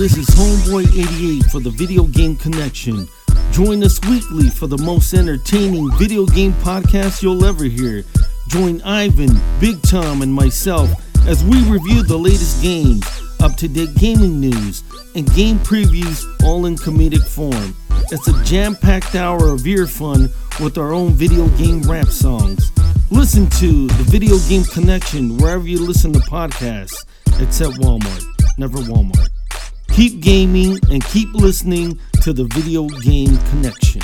This is Homeboy88 for the Video Game Connection. Join us weekly for the most entertaining video game podcast you'll ever hear. Join Ivan, Big Tom, and myself as we review the latest games, up to date gaming news, and game previews all in comedic form. It's a jam packed hour of ear fun with our own video game rap songs. Listen to the Video Game Connection wherever you listen to podcasts, except Walmart. Never Walmart. Keep gaming and keep listening to the Video Game Connection.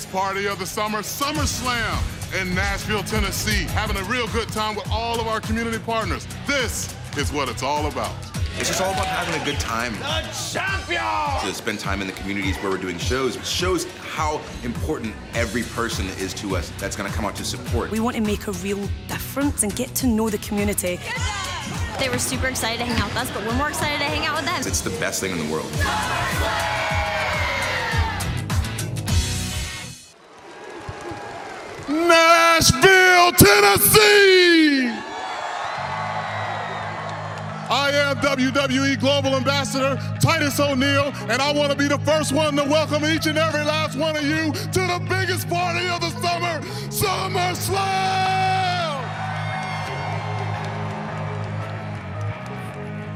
Biggest party of the summer, SummerSlam in Nashville, Tennessee. Having a real good time with all of our community partners. This is what it's all about. It's just all about having a good time. The champion! To spend time in the communities where we're doing shows It shows how important every person is to us that's going to come out to support. We want to make a real difference and get to know the community. They were super excited to hang out with us, but we're more excited to hang out with them. It's the best thing in the world. Nashville, Tennessee! I am WWE Global Ambassador Titus O'Neil, and I want to be the first one to welcome each and every last one of you to the biggest party of the summer, SummerSlam!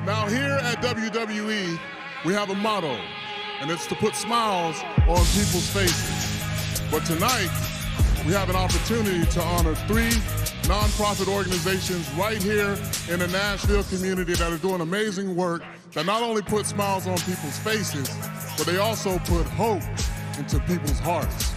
Now, here at WWE, we have a motto, and it's to put smiles on people's faces. But tonight, we have an opportunity to honor three nonprofit organizations right here in the Nashville community that are doing amazing work that not only put smiles on people's faces, but they also put hope into people's hearts.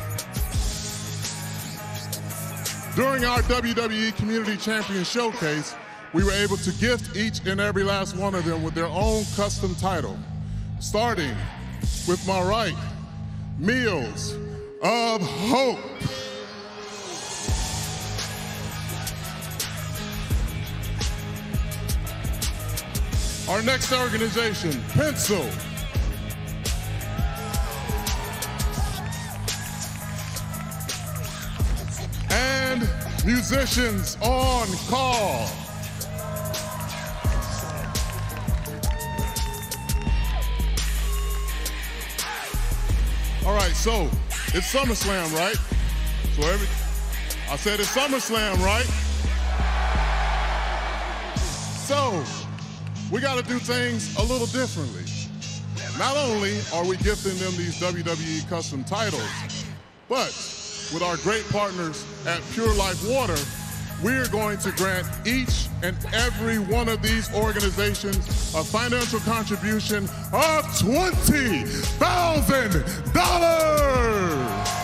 During our WWE Community Champion Showcase, we were able to gift each and every last one of them with their own custom title, starting with my right, Meals of Hope. Our next organization, Pencil. And musicians on call. All right, so it's SummerSlam, right? So every, I said it's SummerSlam, right? So we got to do things a little differently. Not only are we gifting them these WWE custom titles, but with our great partners at Pure Life Water, we're going to grant each and every one of these organizations a financial contribution of $20,000.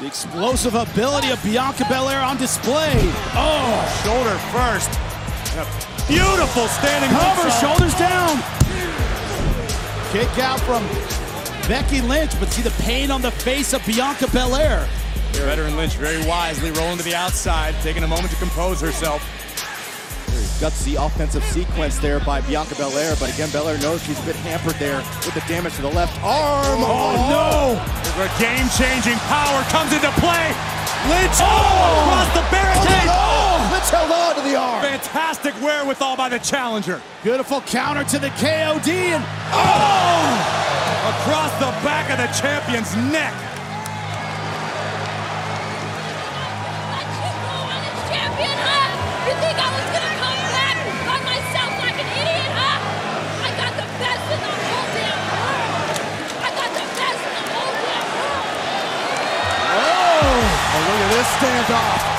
The explosive ability of Bianca Belair on display. Oh, shoulder first. And a beautiful standing cover, shoulders down. Kick out from Becky Lynch, but see the pain on the face of Bianca Belair. Veteran Lynch very wisely rolling to the outside, taking a moment to compose herself. Gutsy offensive sequence there by Bianca Belair, but again, Belair knows she's a bit hampered there with the damage to the left arm. Oh, oh no! The game-changing power comes into play. Lynch oh, across the barricade. Oh, oh, Lynch held on to the arm. Fantastic wherewithal by the challenger. Beautiful counter to the KOD and oh! Across the back of the champion's neck. I think won it's champion, huh? You think I was gonna look at this standoff.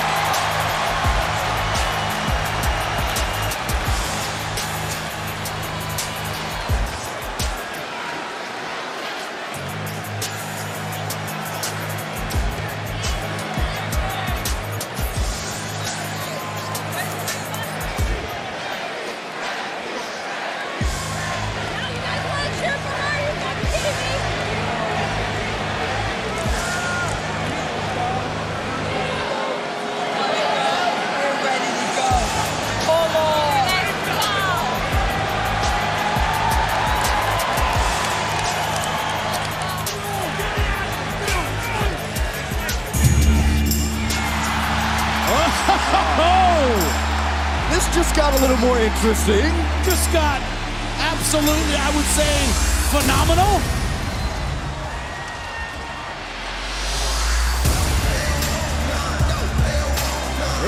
Interesting. Just got absolutely, I would say, phenomenal.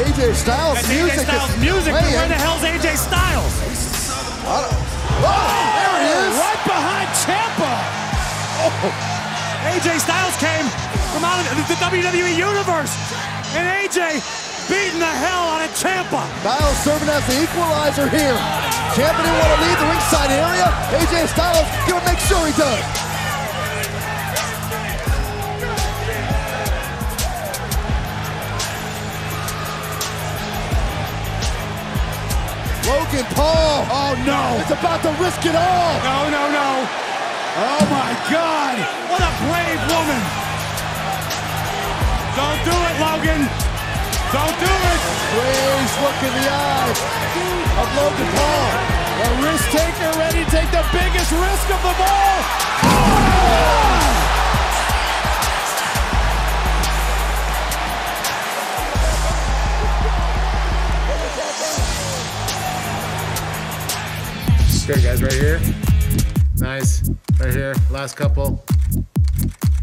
AJ Styles That's music. AJ Styles music, but playing. where the hell's AJ Styles? Oh, there he is. Right behind Ciampa. Oh. AJ Styles came from out of the WWE Universe, and AJ beating the hell out of Ciampa. Styles serving as the equalizer here. Ciampa didn't want to leave the ringside area. AJ Styles gonna make sure he does. Logan Paul. Oh no. It's about to risk it all. No, no, no. Oh my God. What a brave woman. Don't do it, Logan. Don't do it. Please look in the eyes of Logan Paul. The risk taker ready to take the biggest risk of them all. Oh! Great guys, right here. Nice. Right here. Last couple.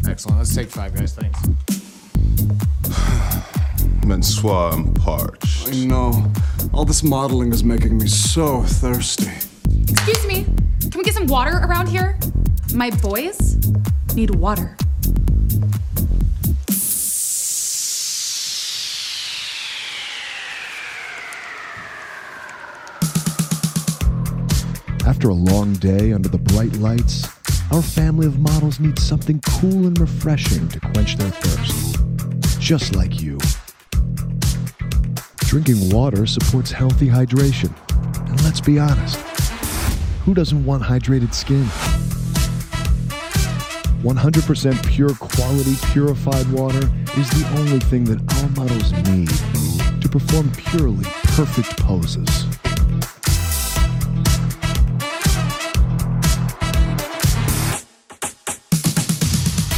Excellent. Let's take five, guys. Thanks. Mansoor, I'm parched. I know. All this modeling is making me so thirsty. Excuse me, can we get some water around here? My boys need water. After a long day under the bright lights, our family of models needs something cool and refreshing to quench their thirst. Just like you. Drinking water supports healthy hydration. And let's be honest, who doesn't want hydrated skin? 100% pure quality purified water is the only thing that our models need to perform purely perfect poses.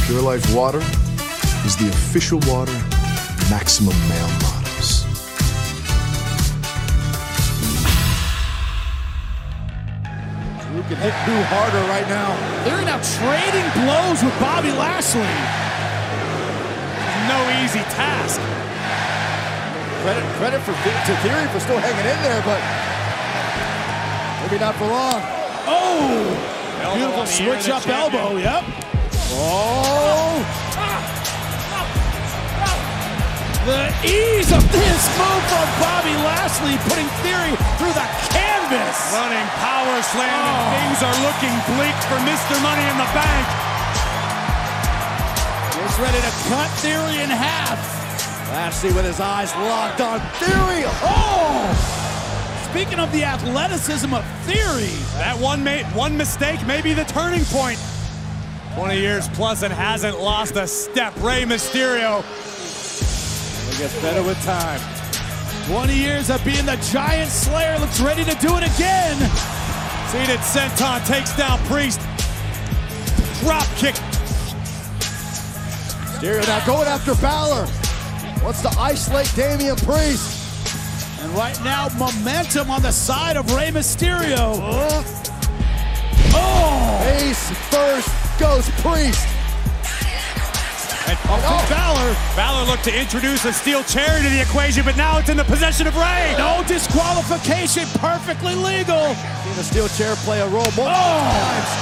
Pure Life Water is the official water Maximum Male can hit Drew harder right now. They're now trading blows with Bobby Lashley. No easy task. Credit, credit for to Theory for still hanging in there, but maybe not for long. Oh! Beautiful switch up elbow, yep. Oh! The ease of this move from Bobby Lashley, putting Theory through the canvas. Running power slam, and Oh. things are looking bleak for Mr. Money in the Bank. He's ready to cut Theory in half. Lashley with his eyes locked on Theory. Oh! Speaking of the athleticism of Theory, That one made one mistake may be the turning point. 20 years plus and hasn't lost a step. Rey Mysterio. It gets better with time. 20 years of being the giant slayer, looks ready to do it again. Seated senton takes down Priest. Drop kick. Mysterio now going after Balor. Wants to isolate Damian Priest. And right now, momentum on the side of Rey Mysterio. Oh! Ace first goes Priest. And oh, Balor. Balor looked to introduce a steel chair to the equation, but now it's in the possession of Rey. No disqualification, perfectly legal. Seen the steel chair play a role multiple oh. times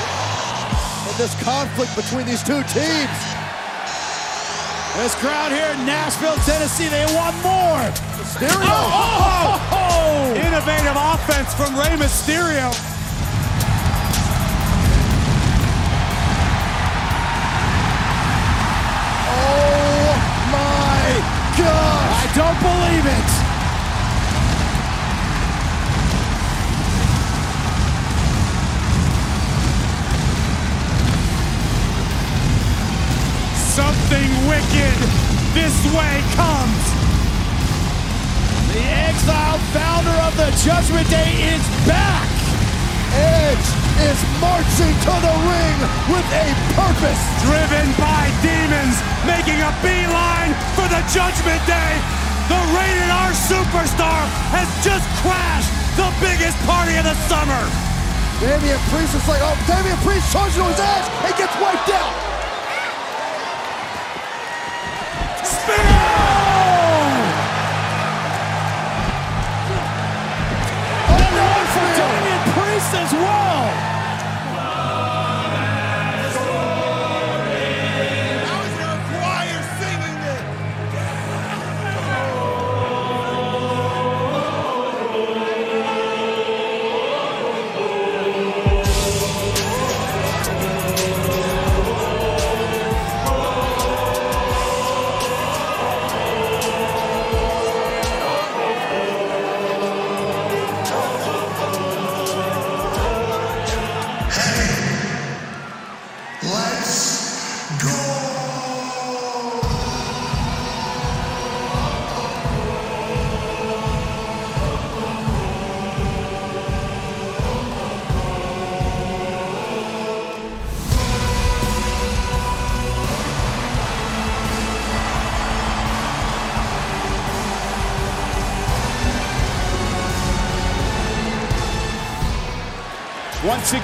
in this conflict between these two teams. This crowd here in Nashville, Tennessee, they want more. Mysterio. Oh! oh! oh, oh. Innovative offense from Rey Mysterio. Don't believe it. Something wicked this way comes. The exiled founder of the Judgment Day is back. Edge is marching to the ring with a purpose. Driven by demons, making a beeline for the Judgment Day. The Rated R Superstar has just crashed the biggest party of the summer. Damian Priest is like, oh, Damian Priest charging to his ass and gets wiped out. And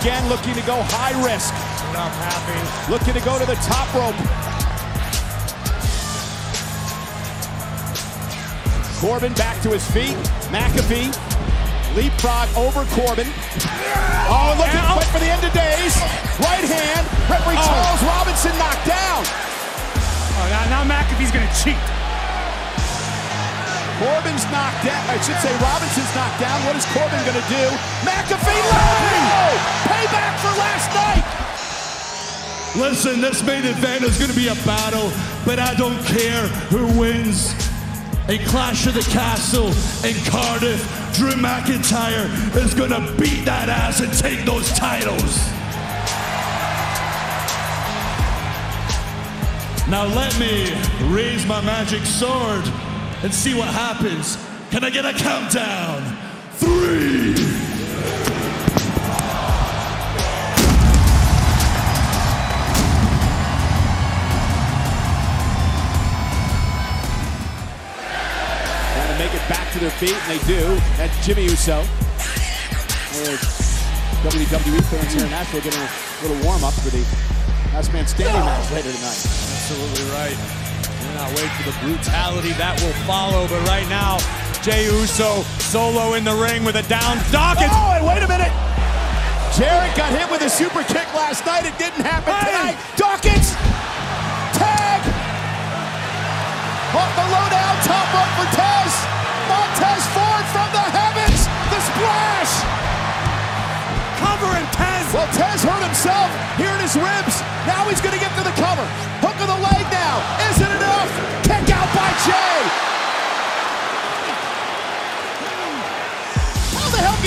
again, looking to go high risk. I'm happy. Looking to go to the top rope. Corbin back to his feet. McAfee leapfrog over Corbin. Oh, looking Ow. quick for the end of days. Right hand. Referee Oh. Charles Robinson knocked down. Oh, now, now McAfee's going to cheat. Corbin's knocked down. I should say Robinson's knocked down. What is Corbin going to do? McAfee landing! Payback for last night. Listen, this main event is going to be a battle, but I don't care who wins. A Clash of the Castle in Cardiff, Drew McIntyre is gonna beat that ass and take those titles. Now let me raise my magic sword and see what happens. Can I get a countdown? Three. Trying to make it back to their feet, and they do. And Jimmy Uso. WWE fans here in Nashville getting a little warm up for the last man standing match later tonight. Absolutely right. Cannot wait for the brutality that will follow. But right now, Jey Uso solo in the ring with a down Dawkins. Oh, and wait a minute. Jarrett got hit with a super kick last night. It didn't happen tonight. Dawkins. Tag. Off the low down. Top up for Tez. Montez Ford from the heavens. The splash. Covering Tez. Well, Tez hurt himself here in his ribs. Now he's going to get to the cover.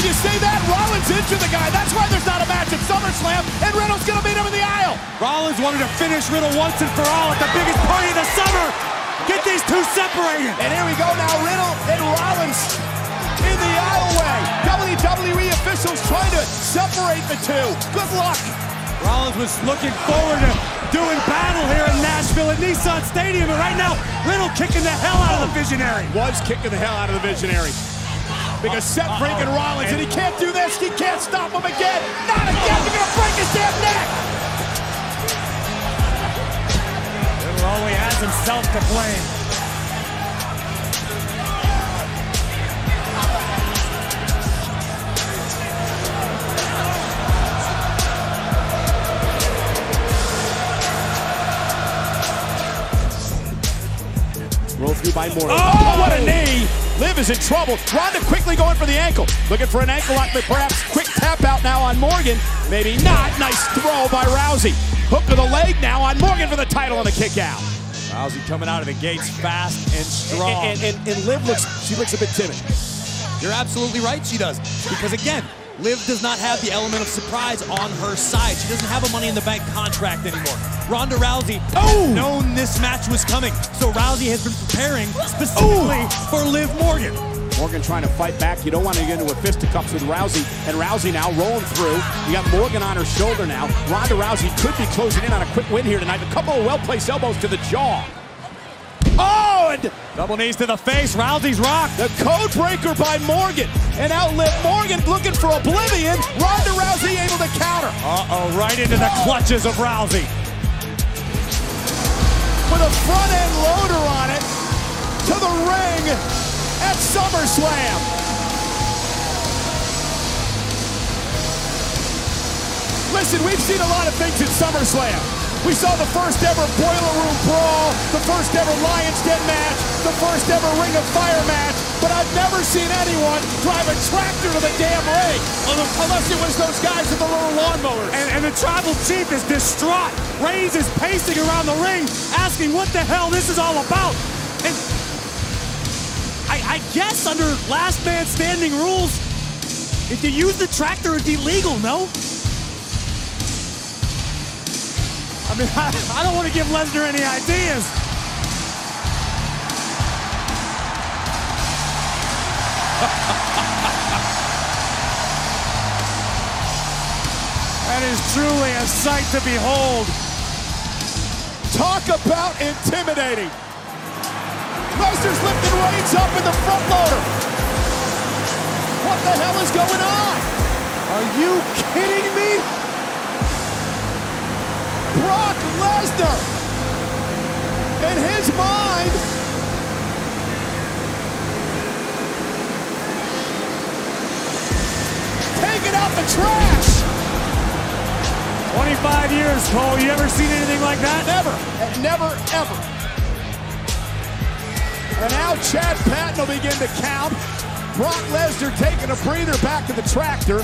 You say that? Rollins injured the guy. That's why there's not a match at SummerSlam, and Riddle's going to beat him in the aisle. Rollins wanted to finish Riddle once and for all at the biggest party of the summer. Get these two separated. And here we go now, Riddle and Rollins in the aisleway. WWE officials trying to separate the two. Good luck. Rollins was looking forward to doing battle here in Nashville at Nissan Stadium, and right now, Riddle kicking the hell out of the Visionary. Was kicking the hell out of the Visionary. Because Seth freaking Rollins, and he can't do this. He can't stop him again. Not again. They're going to break his damn neck. Riddle only has himself to blame. Roll through by Morgan. Oh, what a knee! Liv is in trouble. Ronda quickly going for the ankle. Looking for an ankle lock, but perhaps quick tap out now on Morgan. Maybe not. Nice throw by Rousey. Hook of the leg now on Morgan for the title and the kick out. Rousey coming out of the gates fast and strong. And, and, and, and Liv looks, she looks a bit timid. You're absolutely right, she does. Because again, Liv does not have the element of surprise on her side. She doesn't have a Money in the Bank contract anymore. Ronda Rousey oh! known this match was coming, so Rousey has been preparing specifically oh! for Liv Morgan. Morgan trying to fight back. You don't want to get into a fisticuffs with Rousey. And Rousey now rolling through. You got Morgan on her shoulder now. Ronda Rousey could be closing in on a quick win here tonight. A couple of well-placed elbows to the jaw. Oh, double knees to the face. Rousey's rocked. The code breaker by Morgan. And outlive Morgan looking for oblivion. Ronda Rousey able to counter. Uh-oh, right into the clutches of Rousey. With a front end loader on it to the ring at SummerSlam. Listen, we've seen a lot of things at SummerSlam. We saw the first ever Boiler Room Brawl, the first ever Lion's Den match, the first ever Ring of Fire match, but I've never seen anyone drive a tractor to the damn ring, unless it was those guys with the little lawnmowers. And, and the tribal chief is distraught. Reigns is pacing around the ring, asking what the hell this is all about. And I, I guess under last man standing rules, if you use the tractor, it's illegal, no? I mean, I, I don't want to give Lesnar any ideas. that is truly a sight to behold. Talk about intimidating. Lesnar's lifting Reigns up in the front loader. What the hell is going on? Are you kidding me? Lesnar, in his mind, taking out the trash. 25 years, Cole. You ever seen anything like that? Never. Never, ever. And now Chad Patton will begin to count. Brock Lesnar taking a breather back to the tractor.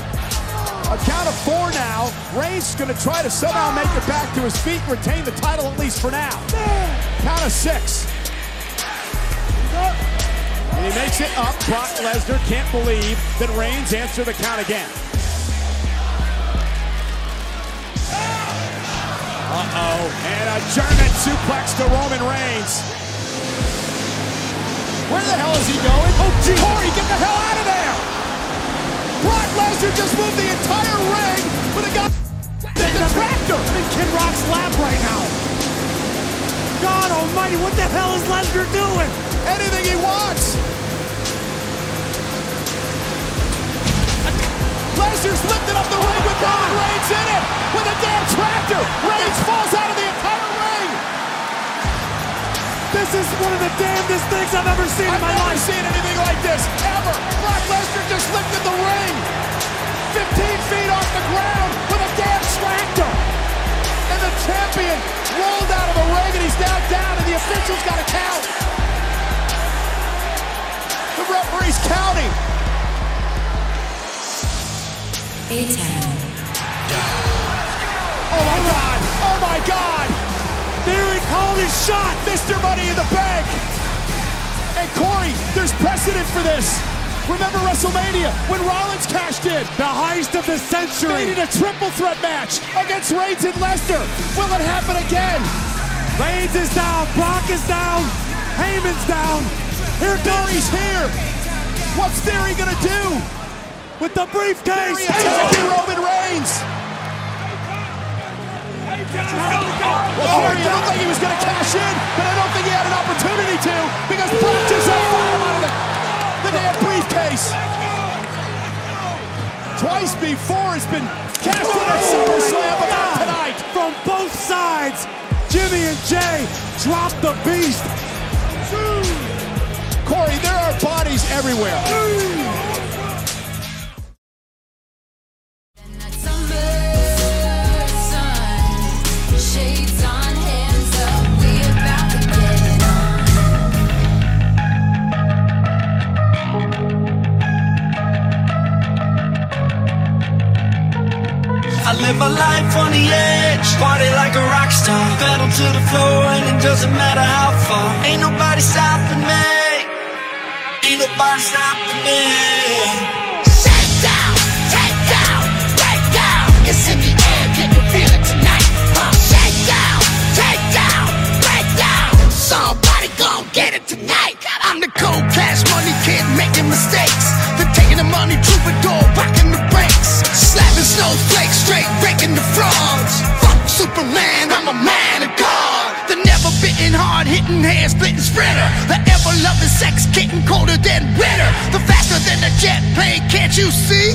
A count of four now. Reigns is going to try to somehow make it back to his feet retain the title at least for now. Count of six. And he makes it up. Brock Lesnar can't believe that Reigns answered the count again. Uh-oh. And a German suplex to Roman Reigns. Where the hell is he going? Oh, gee. Corey, get the hell out of there! Brock Lesnar just moved the entire ring with a guy the tractor in Kid Rock's lap right now. God almighty, what the hell is Lesnar doing? Anything he wants. Lesnar's lifted up the ring with Roman Reigns in it with a damn tractor. Reigns falls out of the. This is one of the damnedest things I've ever seen I've in my never life. seen anything like this ever. Brock Lesnar just lifted the ring 15 feet off the ground with a damn tractor. And the champion rolled out of the ring and he's now down and the officials got to count. The referee's counting. Oh my God! Oh my God! There he called his shot, Mr. Money in the Bank. And Corey, there's precedent for this. Remember WrestleMania when Rollins cashed in? The heist of the century. Made it a triple threat match against Reigns and Lesnar. Will it happen again? Reigns is down. Brock is down. Heyman's down. Here Theory's here. What's Theory gonna do? with the briefcase. Theory attacking Roman Reigns. Well, don't think he was gonna cash in, but I don't think he had an opportunity to because Brock just fired him out of the, the damn briefcase. Twice before it's been cashed in at SummerSlam, but not tonight. From both sides, Jimmy and Jey drop the beast. Corey, there are bodies everywhere. A life on the edge, party like a rock star. Pedal to the floor and it doesn't matter how far. Ain't nobody stopping me. Ain't nobody stopping me. Shake down, take down, break down. It's in the air, can you feel it tonight? Shake down, take down, break down. Somebody gon' get it tonight. I'm the cold cash money kid making mistakes. Fuck Superman, I'm a man of God. The never bitten, hard hitting, hair splitting sprinter. The ever loving sex kitten colder than winter. The faster than a jet plane, can't you see?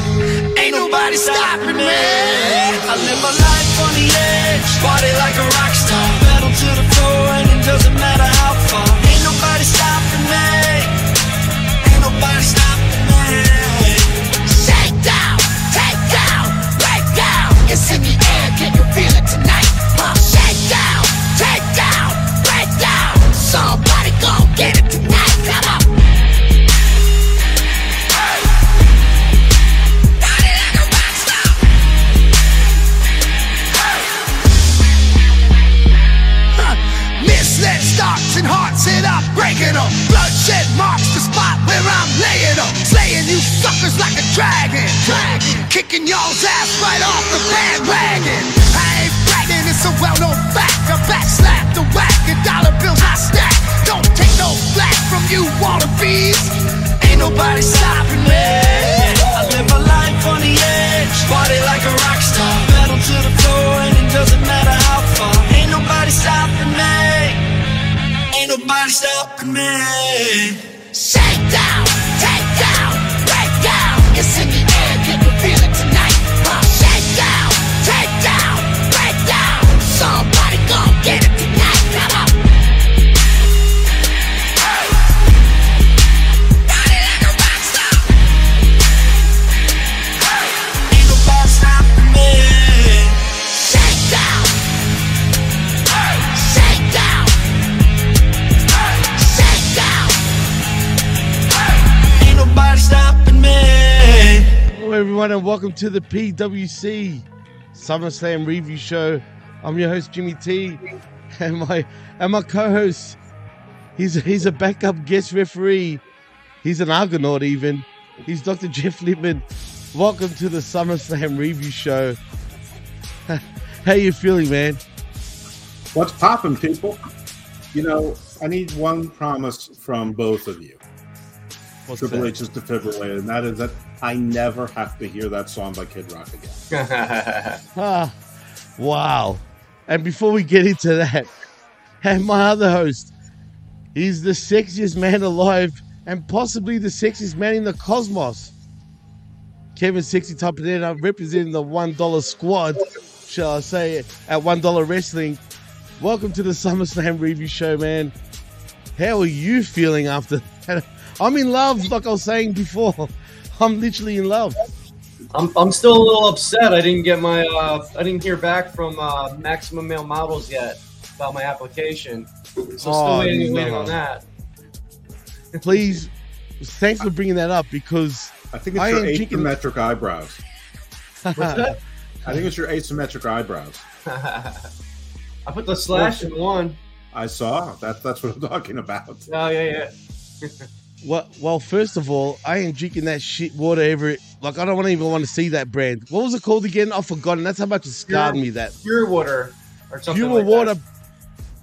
Ain't nobody stopping me. I live a life on the edge, party like a rock star. Pedal to the floor and it doesn't matter how far. A dragon. Dragon. Kicking y'all's ass right off the bandwagon. I ain't bragging, it's a well known fact. I backslap the whack and dollar bills I stack. Don't take no flack from you wannabes. Ain't nobody stopping me. I live my life on the edge, party like a rock star. Pedal to the floor and it doesn't matter how far. Ain't nobody stopping me. Ain't nobody stopping me. Shake down, down. It's everyone, and welcome to the PWC SummerSlam Review Show. I'm your host Jimmy T, and my and my co-host. He's he's a backup guest referee. He's an Argonaut, even. He's Dr. Jeff Lippman. Welcome to the SummerSlam review show. How you feeling, man? What's popping, people? You know, I need one promise from both of you. What's Triple that? H's defibrillator, and that is that I never have to hear that song by Kid Rock again. Ah, wow. And before we get into that, and my other host, he's the sexiest man alive and possibly the sexiest man in the cosmos. Kevin Sexy Topanetta representing the $1 squad, shall I say, at $1 Wrestling. Welcome to the SummerSlam review show, man. How are you feeling after that? I'm in love, like I was saying before. I'm literally in love. I'm, I'm still a little upset. I didn't get my uh, I didn't hear back from uh, Maximum Male Models yet about my application. So still Oh, waiting, waiting no. on that. Please, thanks for bringing that up because I think it's your am drinking- asymmetric eyebrows. What's that? I think it's your asymmetric eyebrows. I put the slash in one. I saw. That, that's what I'm talking about. Oh yeah, yeah. Well, well, first of all, I ain't drinking that shit water ever. Like, I don't want even want to see that brand. What was it called again? I've forgotten. That's how much it scarred Pure- me. That Pure water or something pure like water, that.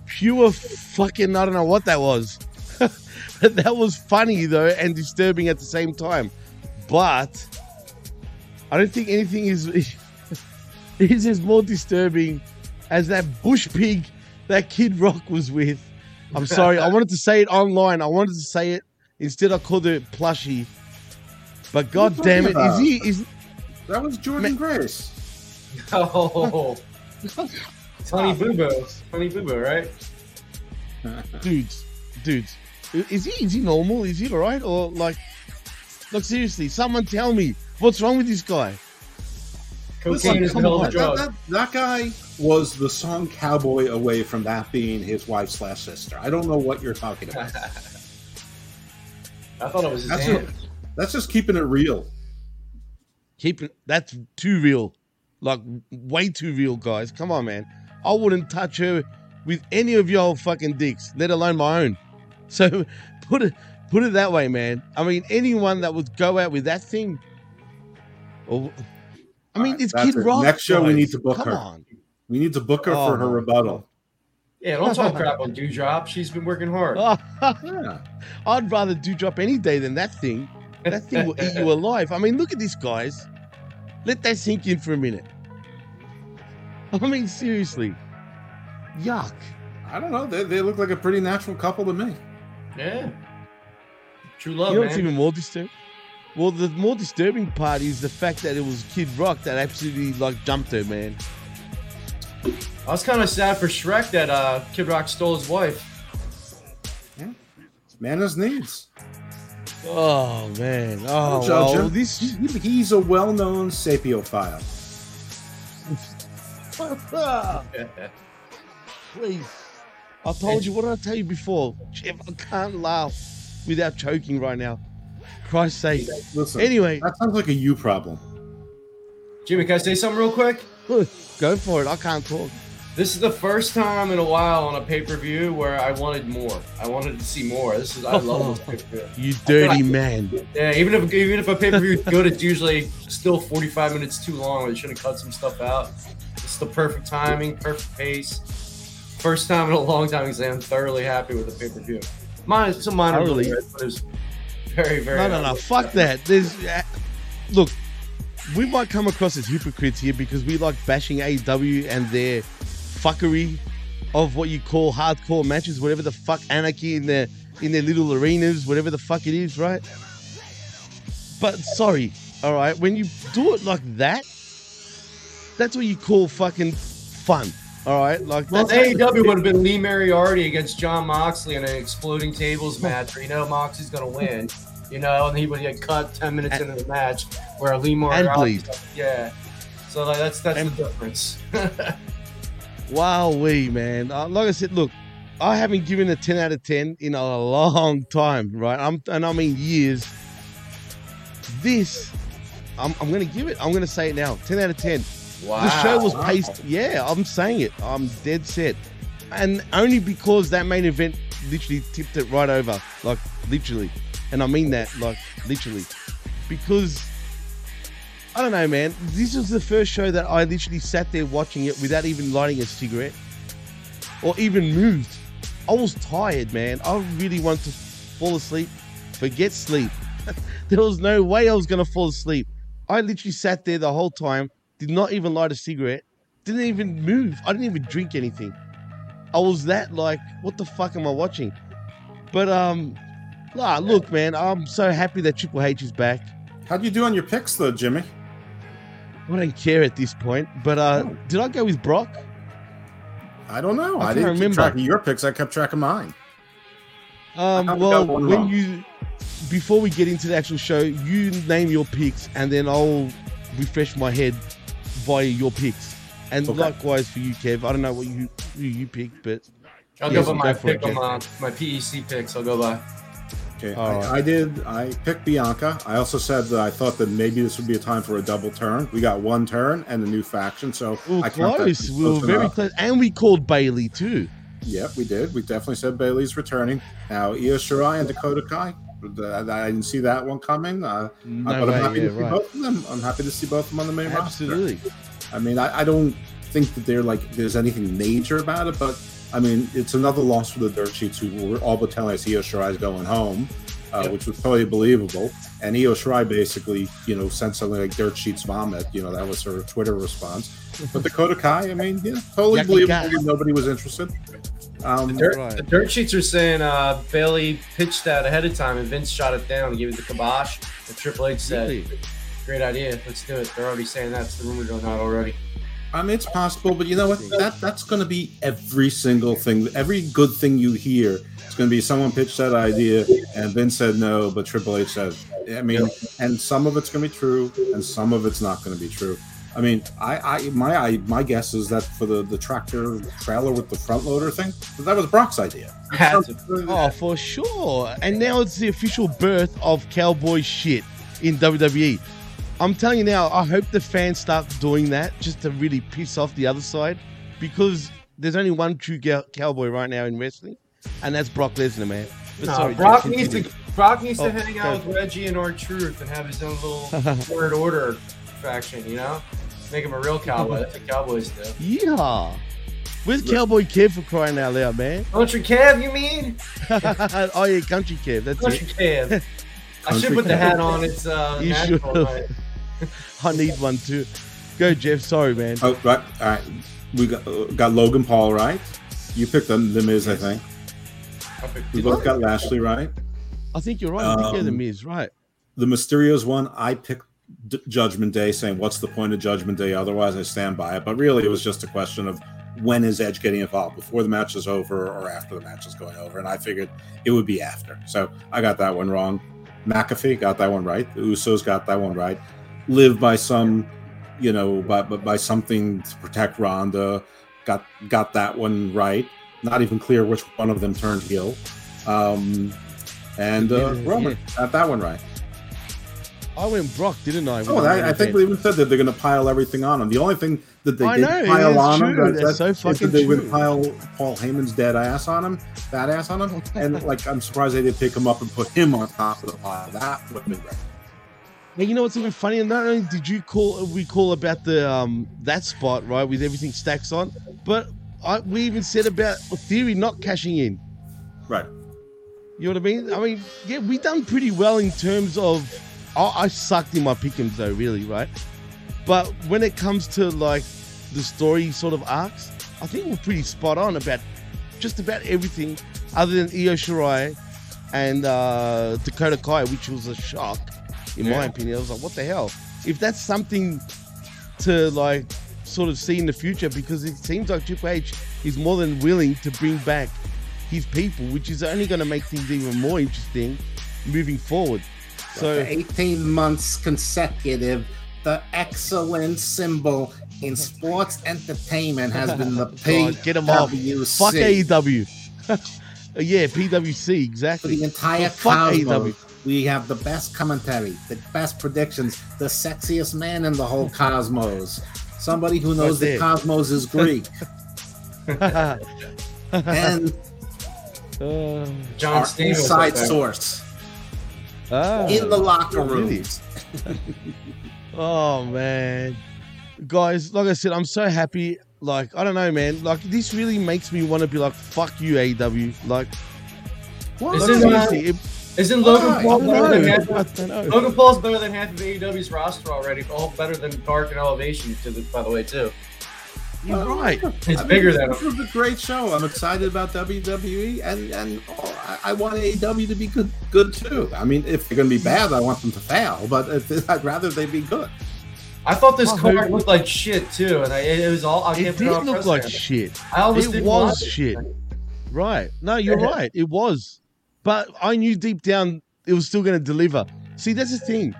pure fucking. I don't know what that was. but that was funny though and disturbing at the same time. But I don't think anything is is as more disturbing as that bush pig that Kid Rock was with. I'm sorry. I wanted to say it online. I wanted to say it. Instead, I called it plushie. But god What are you damn it, is he? Is That was Jordan Grace. Oh, Tony Boo Boo, Tony Boo Boo, right? dudes, dudes, is he? Is he normal? Is he all right? Or like, look seriously, someone tell me what's wrong with this guy. Cocaine is come hell of a on. drug. That, that, that guy was the song Cowboy away from that being his wife slash sister. I don't know what you're talking about. I thought it was his That's, hand. just, that's just keeping it real. Keeping that's too real, like way too real, guys. Come on, man. I wouldn't touch her with any of your fucking dicks, let alone my own. So put it put it that way, man. I mean, anyone that would go out with that thing, or I mean, it's That's Kid it. Rock. Next show, we need to book Come her. on. We need to book her Oh, for her my rebuttal. Yeah, don't talk crap on Dewdrop. She's been working hard. I'd rather do drop any day than that thing. That thing will eat you alive. I mean, look at this, guys. Let that sink in for a minute. I mean, seriously. Yuck. I don't know. They, they look like a pretty natural couple to me. Yeah. True love, you know what's even more disturbing? Well, the more disturbing part is the fact that it was Kid Rock that absolutely like jumped her, man. I was kind of sad for Shrek that uh, Kid Rock stole his wife. Man has needs. Oh man. Oh Don't judge well, him. this he's a well-known sapiophile. Please. I told you, what did I tell you before? Jeff, I can't laugh without choking right now. Christ's sake. Listen, Anyway. that sounds like a you problem. Jimmy, can I say something real quick? Go for it. I can't talk. This is the first time in a while on a pay per view where I wanted more. I wanted to see more. This is I love this pay per view. You dirty man. Yeah, even if even if a pay per view is good, it's usually still forty five minutes too long. They should have cut some stuff out. It's the perfect timing, perfect pace. First time in a long time, because I'm thoroughly happy with the pay per view. Mine, some minor, delays, but it was very, very. No, no, no. Fuck that. There's uh, look. We might come across as hypocrites here because we like bashing AEW and their fuckery of what you call hardcore matches, whatever the fuck anarchy in their in their little arenas, whatever the fuck it is, right? But sorry, all right, when you do it like that, that's what you call fucking fun. All right, like Well, AEW would have been Lee Moriarty against Jon Moxley in an exploding tables match, where you know Moxley's to win, you know, and he would get cut ten minutes into the match, where Lee Moriarty, bleed. yeah. So like, that's that's the difference. Wow, we man. Uh, like I said, look, I haven't given a ten out of ten in a long time, right? I'm and I mean years. This, I'm, I'm gonna give it. I'm gonna say it now. Ten out of ten. Wow. The show was paced. Yeah, I'm saying it. I'm dead set, and only because that main event literally tipped it right over. Like literally. And I mean that like literally, because I don't know, man. This was the first show that I literally sat there watching it without even lighting a cigarette or even moved. I was tired, man. I really wanted to fall asleep. Forget sleep. there was no way I was gonna fall asleep. I literally sat there the whole time, did not even light a cigarette, didn't even move. I didn't even drink anything. I was that like, what the fuck am I watching? But um, nah, look, man, I'm so happy that Triple H is back. How'd you do on your picks, though, Jimmy? I don't care at this point. But uh, Oh. did I go with Brock? I don't know. I I, can't didn't remember. keep track of your picks. I kept track of mine. Um, well, when wrong. you before we get into the actual show, you name your picks, and then I'll refresh my head via your picks. And Okay. likewise for you, Kev. I don't know what you who you picked, but I'll Yes, go by my go it, pick on my, my PEC picks. I'll go by. Okay, All right. I, I did. I picked Bianca. I also said that I thought that maybe this would be a time for a double turn. We got one turn and a new faction, so Ooh, I count that close. We were very enough. close, and we called Bayley too. Yep, we did. We definitely said Bayley's returning. Now, Io Shirai and Dakota Kai. I I didn't see that one coming. Uh, No but way, I'm happy yeah, to see right. both of them. I'm happy to see both of them on the main Absolutely. roster. I mean, I, I don't think that they're like there's anything major about it, but I mean, it's another loss for the Dirt Sheets who were all but telling us Io Shirai's going home, uh, which was totally believable. And Io Shirai basically, you know, sent something like Dirt Sheets vomit. You know, that was her Twitter response. But Dakota Kai, I mean, yeah, totally Yucky believable. guy. Nobody was interested. Um, Dirt, The dirt sheets are saying uh, Bayley pitched that ahead of time and Vince shot it down and gave it the kibosh. And Triple H said, Really? "Great idea, let's do it." They're already saying that's the rumor going out already. I mean, it's possible, but you know what? That that's going to be every single thing. Every good thing you hear, it's going to be someone pitched that idea, and Vince said no, but Triple H said. I mean, and some of it's going to be true, and some of it's not going to be true. I mean, I, I my I, my guess is that for the the tractor trailer with the front loader thing, that was Brock's idea. Oh, for sure. And now it's the official birth of cowboy shit in WWE. I'm telling you now, I hope the fans start doing that just to really piss off the other side because there's only one true cow- cowboy right now in wrestling, and that's Brock Lesnar, man. But No, sorry, Brock Jeff, needs to. Brock needs Oh, to hang go. out with Reggie and R-Truth and have his own little third order faction. You know, make him a real cowboy. That's what cowboys do. Yeah. Where's Cowboy Kev for crying out loud, man? Country Kev, you mean? oh yeah, Country Kev. That's Country it. Kev. I should put the hat on. It's uh, You natural, should. Right? I need one too. Go, Jeff. Sorry, man. Oh, right, all right. We got uh, got Logan Paul right. You picked the, the Miz, I think. We both got Lashley right. I think you're right. I think you're the Um, Miz, right? The Mysterios one, I picked D- Judgment Day, saying, "What's the point of Judgment Day?" Otherwise, I stand by it. But really, it was just a question of when is Edge getting involved, before the match is over or after the match is going over. And I figured it would be after. So I got that one wrong. McAfee got that one right. The Usos got that one right. Live by some, you know, by by, by something to protect Ronda. Got got that one right. Not even clear which one of them turned heel. Um, and uh, Yeah, Roman got that one right. I went Brock, didn't I? Oh, I, I think they even said that they're going to pile everything on him. The only thing that they I did know, pile on him that, so is that fucking they would pile Paul Heyman's dead ass on him, fat ass on him, and like I'm surprised they didn't pick him up and put him on top of the pile. That would have been great. Hey, you know what's even funny? Not only did you call we call about the um that spot right with everything stacks on, but I, we even said about Theory not cashing in. Right. You know what I mean? I mean, yeah, we done pretty well in terms of. I, I sucked in my pickums though, really, right? But when it comes to like the story sort of arcs, I think we're pretty spot on about just about everything, other than Io Shirai and uh, Dakota Kai, which was a shock in my opinion. I was like, what the hell? If that's something to like sort of see in the future, because it seems like Triple H is more than willing to bring back his people, which is only going to make things even more interesting moving forward. So 18 months consecutive, the excellent symbol in sports entertainment has been the God, get him off. PWC. Fuck AEW. yeah, PWC, exactly. For the entire Fuck cosmos, we have the best commentary, the best predictions, the sexiest man in the whole cosmos. Somebody who knows the cosmos is Greek. and John our Stamos inside source. Ah, in the locker room. Oh man, guys, like I said, I'm so happy. Like I don't know, man. Like this really makes me want to be like, "Fuck you, AW." Like, What? Isn't, uh, seriously, it- isn't Logan Why? Paul better than half I. Oh. Logan Paul's better than half of AEW's roster already. All better than Dark and Elevation, to the, by the way, too. You're right. It's I mean, bigger than This him. was a great show. I'm excited about WWE, and and oh, I, I want AEW to be good, good too. I mean, if they're going to be bad, I want them to fail. But if, I'd rather they be good. I thought this I card looked like shit, too. And I, it, it was all. I It can't put did on look like shit. I almost It was shit. Right. No, you're Yeah. right. It was. But I knew deep down it was still going to deliver. See, that's the thing.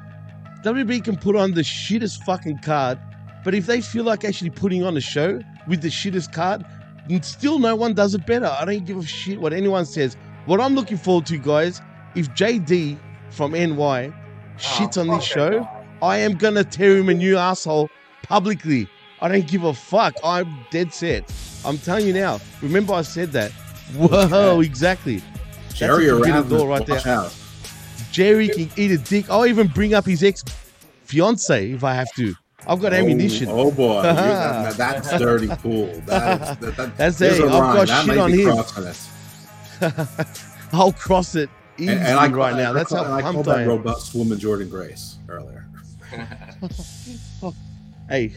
WB can put on the shittest fucking card, but if they feel like actually putting on a show with the shittest card, then still no one does it better. I don't give a shit what anyone says. What I'm looking forward to, guys, if JD from NY shits on this show, guy. I am going to tear him a new asshole publicly. I don't give a fuck. I'm dead set. I'm telling you now. Remember, I said that. Whoa, exactly. That's Jerry a forbidden around. door right there. out. Jerry can eat a dick. I'll even bring up his ex fiance if I have to. I've got oh, ammunition. Oh, oh boy, You- that- that's dirty pool. That is, that, that, That's it. a I've got that shit on be him. I'll cross it easily And, and I right call- now. I That's call- how I called pumped that I am. robust woman Jordynne Grace earlier. Hey,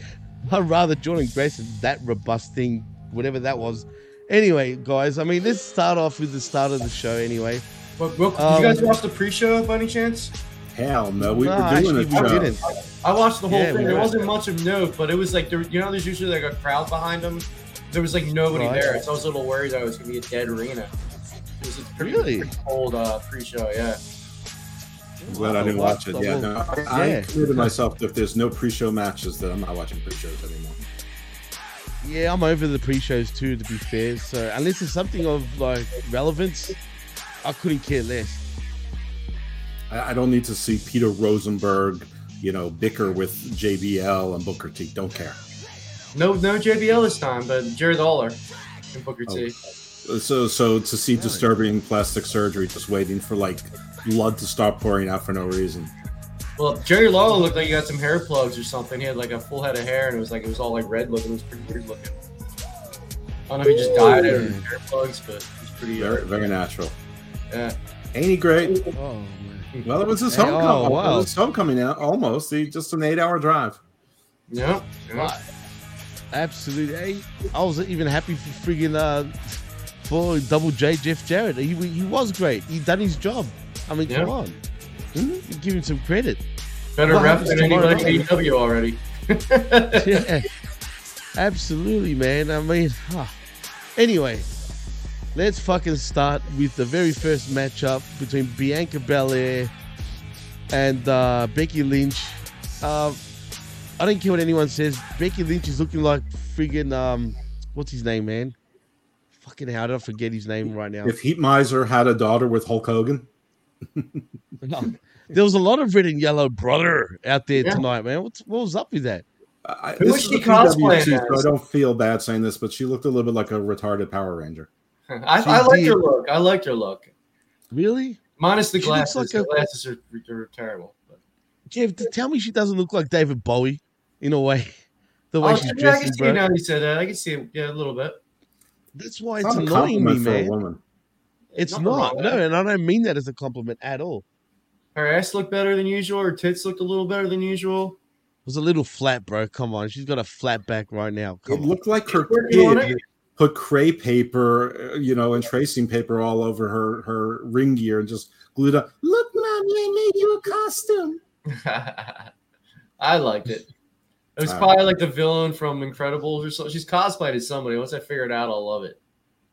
I'd rather Jordynne Grace than that robust thing, whatever that was. Anyway, guys, I mean, let's start off with the start of the show anyway. But, real, did Um, you guys watch the pre-show by any chance? Hell no, we No, were doing actually, it. we didn't. I watched the whole Yeah, thing. we There wasn't much of note, but it was like there, you know, there's usually like a crowd behind them. There was like nobody Right. there, so I was a little worried that it was gonna be a dead arena. It was a pretty, Really? pretty cold uh, pre-show, yeah. I'm glad I didn't watch it. Yeah, no, I, yeah. I committed myself. If there's no pre-show matches, then I'm not watching pre-shows anymore. Yeah, I'm over the pre-shows too, to be fair. So unless it's something of like relevance, I couldn't care less. I, I don't need to see Peter Rosenberg, you know, bicker with JBL and Booker T. Don't care. No, no JBL this time, but Jerry Lawler and Booker Oh. T. So, so to see disturbing plastic surgery, just waiting for like blood to stop pouring out for no reason. Well, Jerry Lawler looked like he got some hair plugs or something. He had like a full head of hair, and it was like it was all like red looking. It was pretty weird looking. I don't know if he just dyed it or hair plugs, but it was pretty. Uh, Very, very natural. yeah. Ain't he great? Oh man. Well, it was his Hey, homecoming. oh, wow. It was his homecoming out almost. He just an eight-hour drive. Yeah. yeah. Absolutely. Hey, I was even happy for friggin' uh, for Double J Jeff Jarrett. He, he was great. He done his job. I mean, come on. Hmm? Give him some credit. Better What rep happens than tomorrow anybody night? in AEW already. yeah, absolutely, man. I mean, ah. anyway, let's fucking start with the very first matchup between Bianca Belair and uh, Becky Lynch. Uh, I don't care what anyone says. Becky Lynch is looking like friggin' um, what's his name, man? Fucking how did I forget his name right now? If Heat Miser had a daughter with Hulk Hogan, No. There was a lot of red and yellow brother out there Yeah. tonight, man. What's, what was up with that? I, Who was she a PWT, so? I don't feel bad saying this, but she looked a little bit like a retarded Power Ranger. I, She I liked her look. I liked her look. Really? Minus the She glasses. like the a- glasses are, are terrible. But. Jeff, tell me she doesn't look like David Bowie in a way. The way Oh, she's yeah, I can see bro. now you said that. I can see it. Yeah, a little bit. That's why It's it's, not a annoying me, compliment for a man. Woman. It's Nothing not. wrong No, it. and I don't mean that as a compliment at all. Her ass looked better than usual. Her tits looked a little better than usual. It was a little flat, bro. Come on. She's got a flat back right now. It on. looked like her Working kid it. put cray paper, uh, you know, and tracing paper all over her her ring gear and just glued up. Look, mommy, I made you a costume. I liked it. It was probably like the villain from Incredibles or something. She's cosplayed as somebody. Once I figure it out, I'll love it.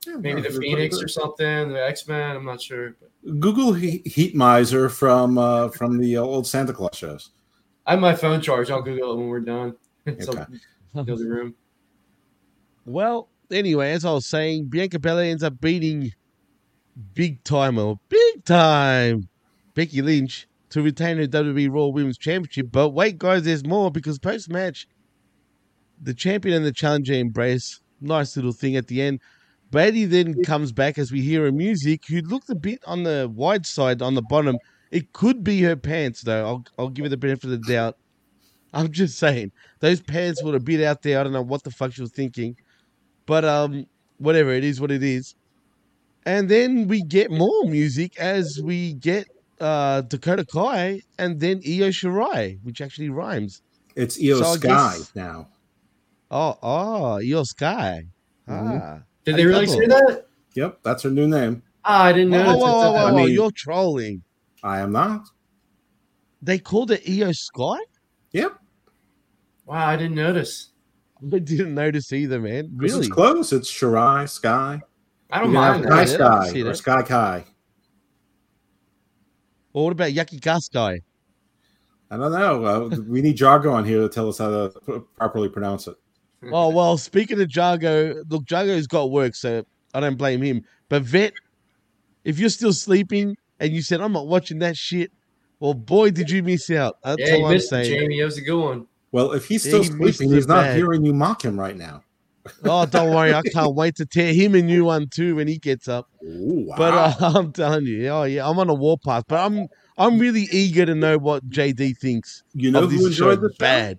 Maybe the Phoenix or something, the X Men. I'm not sure. But Google he- Heat Miser from uh, from the old Santa Claus shows. I have my phone charged. I'll Google it when we're done. so, Okay. the room. Well, anyway, as I was saying, Bianca Belair ends up beating big time or big time Becky Lynch to retain her WWE Raw Women's Championship. But wait, guys, there's more because post match, the champion and the challenger embrace. Nice little thing at the end. Brady then comes back as we hear her music, who looked a bit on the wide side on the bottom. It could be her pants, though. I'll I'll give it the benefit of the doubt. I'm just saying those pants were a bit out there. I don't know what the fuck she was thinking, but um, whatever it is, what it is. And then we get more music as we get uh Dakota Kai and then Io Shirai, which actually rhymes. It's Io So Sky guess- now. Oh, oh, Io Sky. Mhm. Ah. Did they really say that? Yep, that's her new name. Ah, I didn't know. whoa, whoa, whoa, whoa, I mean- you're trolling. I am not. They called it Io Sky? Yep. Wow, I didn't notice. I didn't notice either, man. Really? is close. It's Shirai Sky. I don't You mind Sky that. Yeah, I Sky or that. Sky Kai. Or what about Yucky Gas Guy? I don't know. Uh, we need Jargo on here to tell us how to properly pronounce it. Oh well, speaking of Jargo, look, Jargo's got work, so I don't blame him. But Vet, if you're still sleeping and you said I'm not watching that shit, well, boy, did you miss out. That's Yeah, you all I'm missed it, saying. Jamie. That was a good one. Well, if he's Yeah, still he sleeping, he's not bad. hearing you mock him right now. Oh, don't worry, I can't wait to tear him a new one too when he gets up. Ooh, wow. But uh, I'm telling you, oh yeah, I'm on a warpath. But I'm I'm really eager to know what JD thinks. You know of who this enjoyed show. the show? Bad.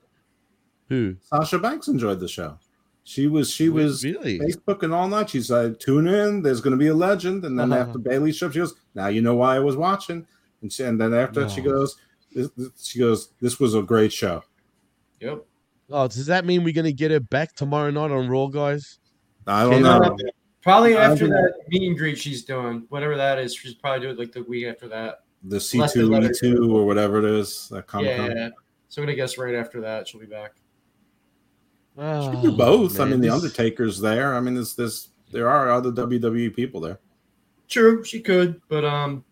Who? Sasha Banks enjoyed the show. She was she Re- was really? Facebooking all night. She said, "Tune in. There's going to be a legend." And then Uh-huh. after Bayley's show, she goes, "Now you know why I was watching." And, she, and then after that, she goes, this, this- "She goes, this was a great show." Yep. Oh, does that mean we're gonna get her back tomorrow night on Raw, guys? I don't Kevin? know. Probably after that meet and greet she's doing, whatever that is, she's probably doing it like the week after that. The C two E two or whatever it is. That Comic Yeah, Con. yeah. So I'm gonna guess right after that she'll be back. She could do both. I Oh, mean, the Undertaker's there. I mean, there's this. There are other WWE people there. True, she could, but um,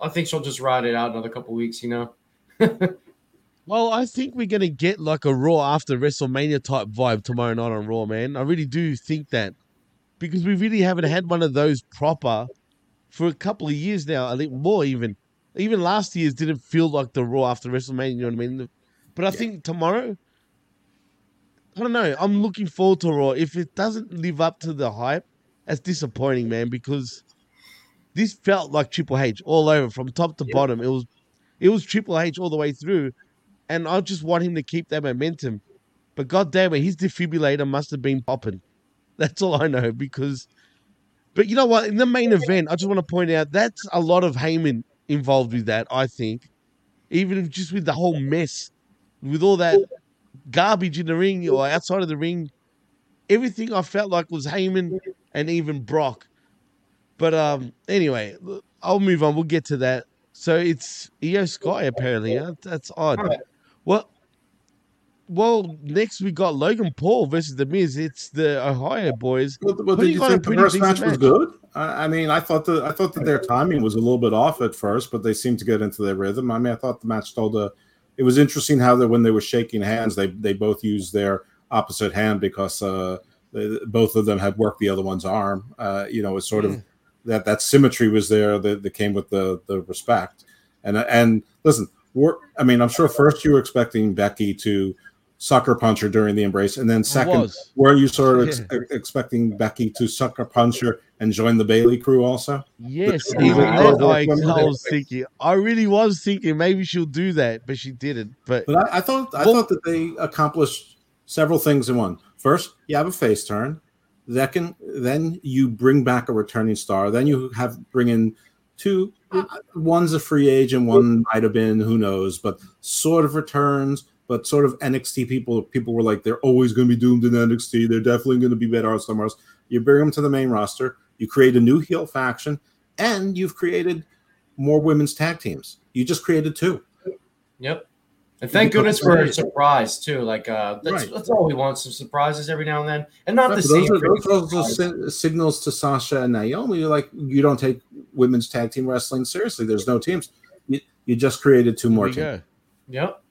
I think she'll just ride it out another couple weeks. You know. Well, I think we're gonna get like a Raw after WrestleMania type vibe tomorrow night on Raw, man. I really do think that because we really haven't had one of those proper for a couple of years now. I think more even. Even last year's didn't feel like the Raw after WrestleMania. You know what I mean? But I think tomorrow, I don't know. I'm looking forward to Raw. If it doesn't live up to the hype, that's disappointing, man. Because this felt like Triple H all over from top to bottom. It was, it was Triple H all the way through and I just want him to keep that momentum. But god damn it, his defibrillator must have been popping. That's all I know because. But you know what? In the main event, I just want to point out that's a lot of Heyman involved with that. I think, even just with the whole mess, with all that garbage in the ring or outside of the ring, everything I felt like was Heyman and even Brock. But um, anyway, I'll move on. We'll get to that. So it's Io Sky apparently. Huh? That's odd. Well, well, next we got Logan Paul versus The Miz. It's the Ohio boys. Well, Putting did you think the first decent match was good? I, I mean, I thought the I thought that their timing was a little bit off at first, but they seemed to get into their rhythm. I mean, I thought the match told a. It was interesting how that when they were shaking hands, they they both used their opposite hand because uh, they, both of them had worked the other one's arm. Uh, you know, it's sort of that that symmetry was there that, that came with the the respect. And and listen, I mean, I'm sure first you were expecting Becky to sucker punch her during the embrace, and then second, was. were you sort of ex- expecting Becky to sucker punch her and join the Bayley crew also? Yes, even the- I, I was thinking. I really was thinking maybe she'll do that, but she didn't. But, But I, I thought I Well- thought that they accomplished several things in one. First, you have a face turn. Second, then you bring back a returning star. Then you have bring in two. uh, One's a free agent. One might have been who knows, but sort of returns. But sort of NXT people. People were like, they're always going to be doomed in NXT. They're definitely going to be better somewhere else. You bring them to the main roster. You create a new heel faction, and you've created more women's tag teams. You just created two. Yep. And thank goodness for a surprise too. Like uh, that's, Right. that's all we want: some surprises every now and then, and not Right, the same. those are, those are also surprise. si- signals to Sasha and Naomi. You're like, you don't take women's tag team wrestling seriously. There's no teams. You, you just created two more we teams. go. Yep.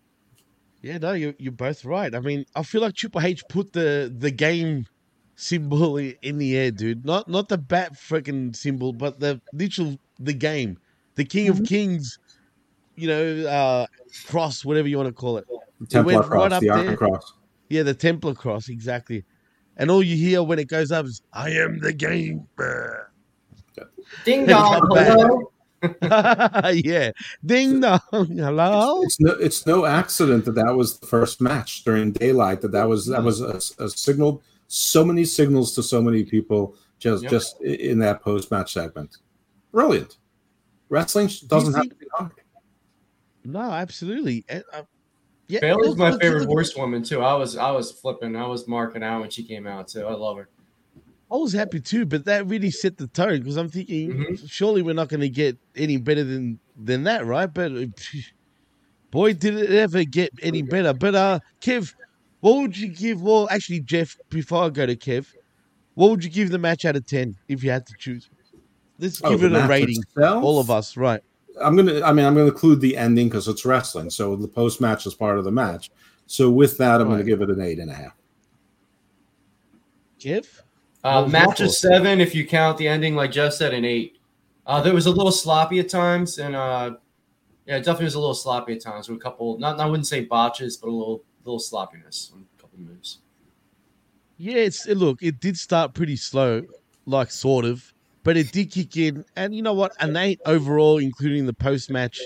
Yeah, no, you're, you're both right. I mean, I feel like Triple H put the the game symbol in the air, dude. Not not the bat freaking symbol, but the literal the game, the King Mm-hmm. of Kings, you know, uh cross, whatever you want to call it. It Templar went cross, the Arkham cross. Yeah, the Templar cross, exactly. And all you hear when it goes up is "I am the game." Ding dong, hello. yeah. Ding dong. Hello. It's no, it's no accident that that was the first match during daylight. That that was that was a, a signal. So many signals to so many people just Yep. just in that post match segment. Brilliant. Wrestling doesn't have to be hard. No, absolutely. And, uh, yeah, Bayley's look- my favorite the- horsewoman too. I was I was flipping. I was marking out when she came out too. I love her. I was happy too, but that really set the tone because I'm thinking, Mm-hmm. surely we're not going to get any better than than that, right? But uh, boy, did it ever get any better. But uh, Kev, what would you give? Well, actually, Jeff, before I go to Kev, what would you give the match out of ten if you had to choose? Let's Oh, give it a rating. itself? All of us, right? I'm gonna. I mean, I'm gonna include the ending because it's wrestling. So the post match is part of the match. So with that, I'm gonna give it an eight and a half. Kev, Uh, match of seven, if you count the ending, like Jeff said, an eight. Uh, there was a little sloppy at times, and uh, yeah, it definitely was a little sloppy at times with a couple. Not, I wouldn't say botches, but a little, little sloppiness on a couple moves. Yeah, it's it- look, it did start pretty slow, like sort of, but it did kick in. And you know what? An eight overall, including the post match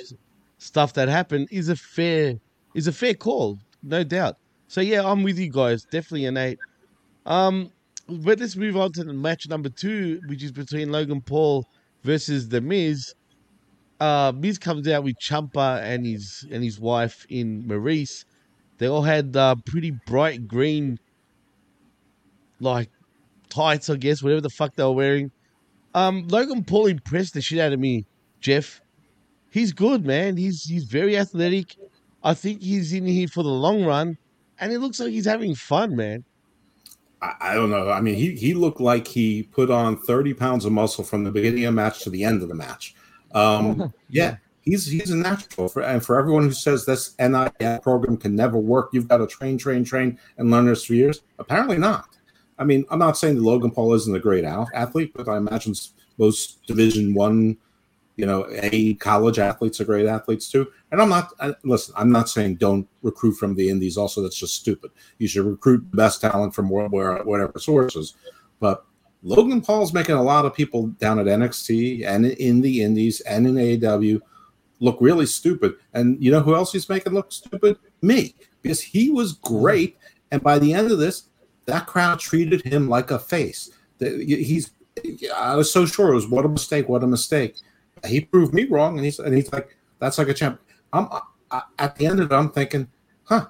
stuff that happened, is a fair is a fair call, no doubt. So yeah, I'm with you guys. Definitely an eight. Um, but let's move on to the match number two, which is between Logan Paul versus The Miz. Uh, Miz comes out with Ciampa and his and his wife in Maryse. They all had uh, pretty bright green like tights, I guess, whatever the fuck they were wearing. Um, Logan Paul impressed the shit out of me, Jeff. He's good, man. He's he's very athletic. I think he's in here for the long run, and it looks like he's having fun, man. I, I don't know. I mean, he he looked like he put on 30 pounds of muscle from the beginning of the match to the end of the match. Um, yeah, he's he's a natural. For, and for everyone who says this NIL program can never work, you've got to train, train, train, and learn this for years. Apparently not. I mean, I'm not saying that Logan Paul isn't a great athlete, but I imagine most Division One, you know, a college athletes are great athletes too. And I'm not I, listen. I'm not saying don't recruit from the Indies. Also, that's just stupid. You should recruit the best talent from where, whatever sources. But Logan Paul's making a lot of people down at NXT and in the Indies and in AEW look really stupid. And you know who else he's making look stupid? Me, because he was great. And by the end of this, that crowd treated him like a face. He's, I was so sure it was what a mistake, what a mistake. He proved me wrong, and he's and he's like, that's like a champ. I'm I, at the end of it, I'm thinking, huh?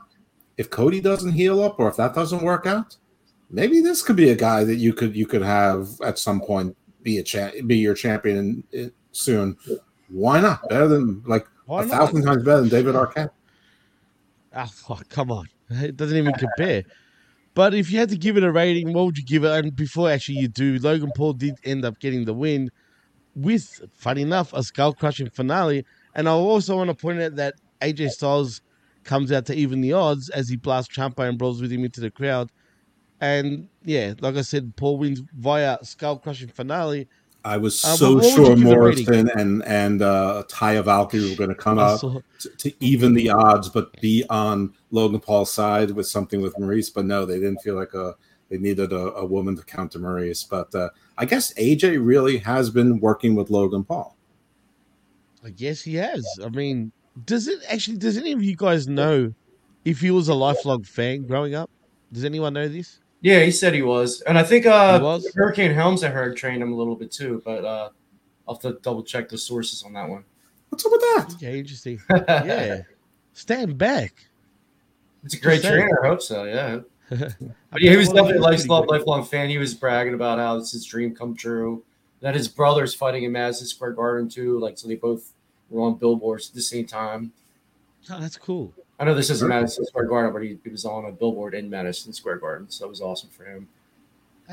If Cody doesn't heal up, or if that doesn't work out, maybe this could be a guy that you could you could have at some point be a cha- be your champion soon. Why not? Better than like Why a not? thousand times better than David Arquette. Ah, oh, come on. It doesn't even compare. But if you had to give it a rating, what would you give it? And before actually you do, Logan Paul did end up getting the win with, funny enough, a skull crushing finale. And I also want to point out that AJ Styles comes out to even the odds as he blasts Ciampa and brawls with him into the crowd. And yeah, like I said, Paul wins via skull crushing finale. I was Uh, so what- what would sure you give the rating? Morrison and and uh, Taya Valkyrie were going to come out to, to even the odds, but be on Logan Paul's side with something with Maryse. But no, they didn't feel like a they needed a, a woman to counter Maryse. But uh, I guess AJ really has been working with Logan Paul. I guess he has. I mean, does it actually? Does any of you guys know if he was a lifelong fan growing up? Does anyone know this? Yeah, he said he was, and I think uh, He was? Hurricane Helms I heard trained him a little bit too, but uh, I'll have to double check the sources on that one. What's up with that? Okay, interesting. yeah, stand back. It's a great trainer. I hope so. Yeah. But yeah, he was definitely a lifelong, lifelong fan. He was bragging about how it's his dream come true. That his brother's fighting in Madison Square Garden too. Like so, they both were on billboards at the same time. Oh, that's cool. I know this isn't Madison Square Garden, but he, he was on a billboard in Madison Square Garden, so it was awesome for him.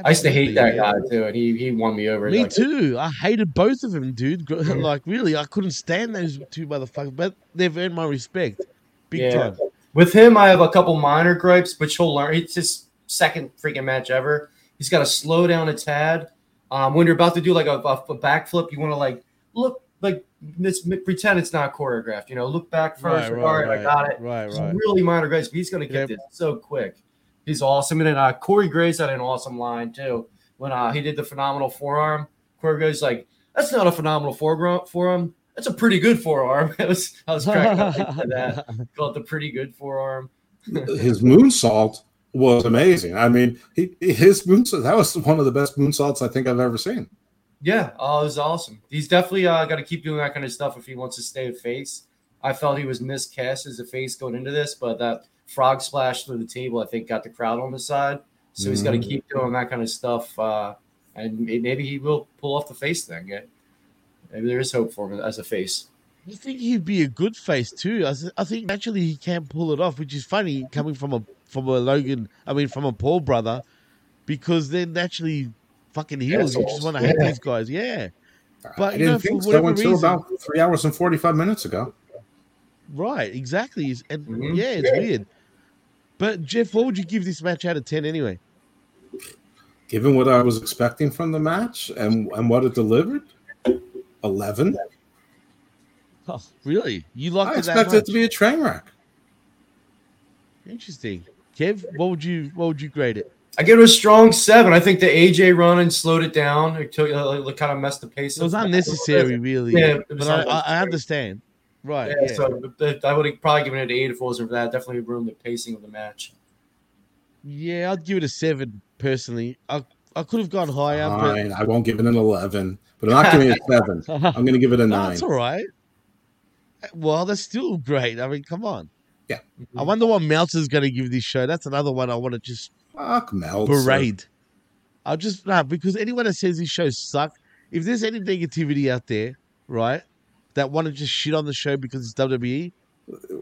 I used to hate that guy too, and he he won me over. Me Like, too. I hated both of them, dude. Like really, I couldn't stand those two motherfuckers. But they've earned my respect, big time. With him, I have a couple minor gripes, which he'll learn. It's his second freaking match ever. He's got to slow down a tad. Um, when you're about to do like a, a, backflip, you want to like look like this, pretend it's not choreographed. You know, look back first. Right, right, All right, I got it. right, It's right. Really minor gripes, but he's going to get Yep. this so quick. He's awesome. And then uh, Corey Graves had an awesome line too when uh, he did the phenomenal forearm. Corey Graves like, "That's not a phenomenal forearm." Forearm. That's a pretty good forearm. I was I was cracking up at that. Call it the pretty good forearm. his moonsault was amazing. I mean, he, his moonsault that was one of the best moonsaults I think I've ever seen. Yeah, oh, it was awesome. He's definitely uh, got to keep doing that kind of stuff if he wants to stay a face. I felt he was miscast as a face going into this, but that frog splash through the table, I think, got the crowd on his side. So he's got to Mhm. keep doing that kind of stuff, uh, and maybe he will pull off the face thing. Yeah. Maybe there is hope for him as a face. I think he'd be a good face too. I think naturally he can pull it off, which is funny coming from a from a Logan. I mean, from a Paul brother, because they're naturally fucking heels. You just want to hate yeah. these guys, yeah. I But you didn't know, for think so whatever until reason, about three hours and forty five minutes ago. right? Exactly, and Mm-hmm. yeah, it's weird. But Jeff, what would you give this match out of ten anyway? Given what I was expecting from the match and and what it delivered, eleven. Oh, really? You liked I it that expected it to be a train wreck. Interesting. Kev, what would you what would you grade it? I give it a strong seven. I think the AJ run and slowed it down. It took uh, kind of messed the pace. It was up. unnecessary, really. Yeah, but I, I, I understand. Right. Yeah, Yeah. so but I would have probably given it an eight if it wasn't for that. Definitely ruined the pacing of the match. Yeah, I'd give it a seven personally. I I could have gone higher, Fine, I won't give it an eleven, but I'm not giving it a seven. I'm going to give it a No, nine. That's all right. Well, that's still great. I mean, come on. Yeah. I wonder what Meltzer's going to give this show. That's another one I want to just Fuck Meltzer. berate. I'll just nah, because anyone that says these shows suck, if there's any negativity out there, right, that want to just shit on the show because it's WWE,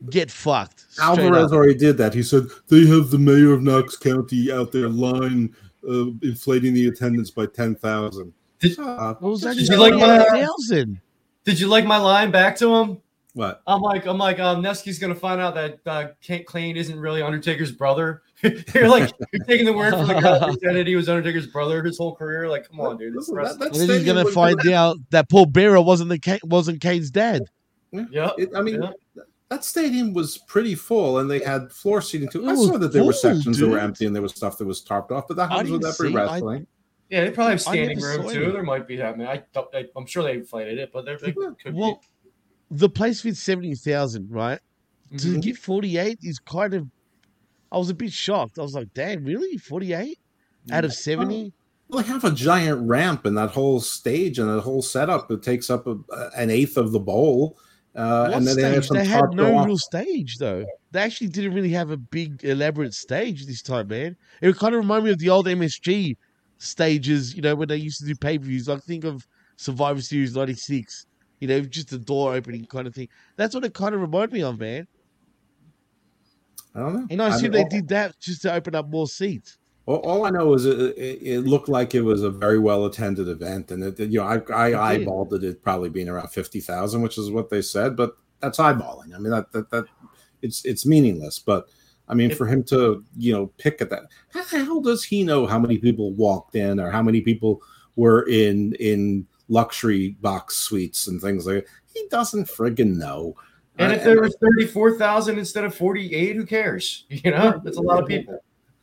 get fucked. Alvarez up. already did that. He said they have the mayor of Knox County out there line uh, inflating the attendance by ten thousand. Did, What was that? Did you like my thousand? Did you like my line back to him? What? I'm like, I'm like, um, Nevsky's gonna find out that uh, Kate Klein isn't really Undertaker's brother. you're like, you're taking the word from the guy who said that he was Undertaker's brother his whole career. Like, come on, dude. It's wrestling. And then he's gonna find out that Paul Bearer wasn't the Ca- wasn't Kane's dad. Yeah, It- I mean, that stadium was pretty full, and they had floor seating too. I saw that there were full, sections that were empty, and there was stuff that was tarped off. But that I happens with didn't every see- I- wrestling. Yeah, they probably have standing room too. any. There might be that. Man, I, don't- I, I'm sure they inflated it, but there they could Well, the place fits seventy thousand, right? To Mhm. get forty eight is kind of. I was a bit shocked. I was like, "Damn, really? Forty eight out of 70? Well, they have a giant ramp in that whole stage and that whole setup that takes up a, an eighth of the bowl. Uh, and then they have stage? some They had no off. real stage though. They actually didn't really have a big elaborate stage this time, man. It kind of reminded me of the old MSG stages, you know, when they used to do pay per views. Like think of Survivor Series '96, you know, just a door opening kind of thing. That's what it kind of reminded me of, man. I don't know. And I I assume mean, they did that just to open up more seats. All, all I know is it, it, looked like it was a very well attended event, and it, you know I, I It eyeballed it at probably being around fifty thousand, which is what they said, but that's eyeballing. I mean that that, that it's it's meaningless. But I mean, for him to you know pick at that, how the hell does he know how many people walked in or how many people were in in luxury box suites and things like that? He doesn't friggin' know. And if there was 34,000 instead of 48, who cares? You know, that's a lot of people.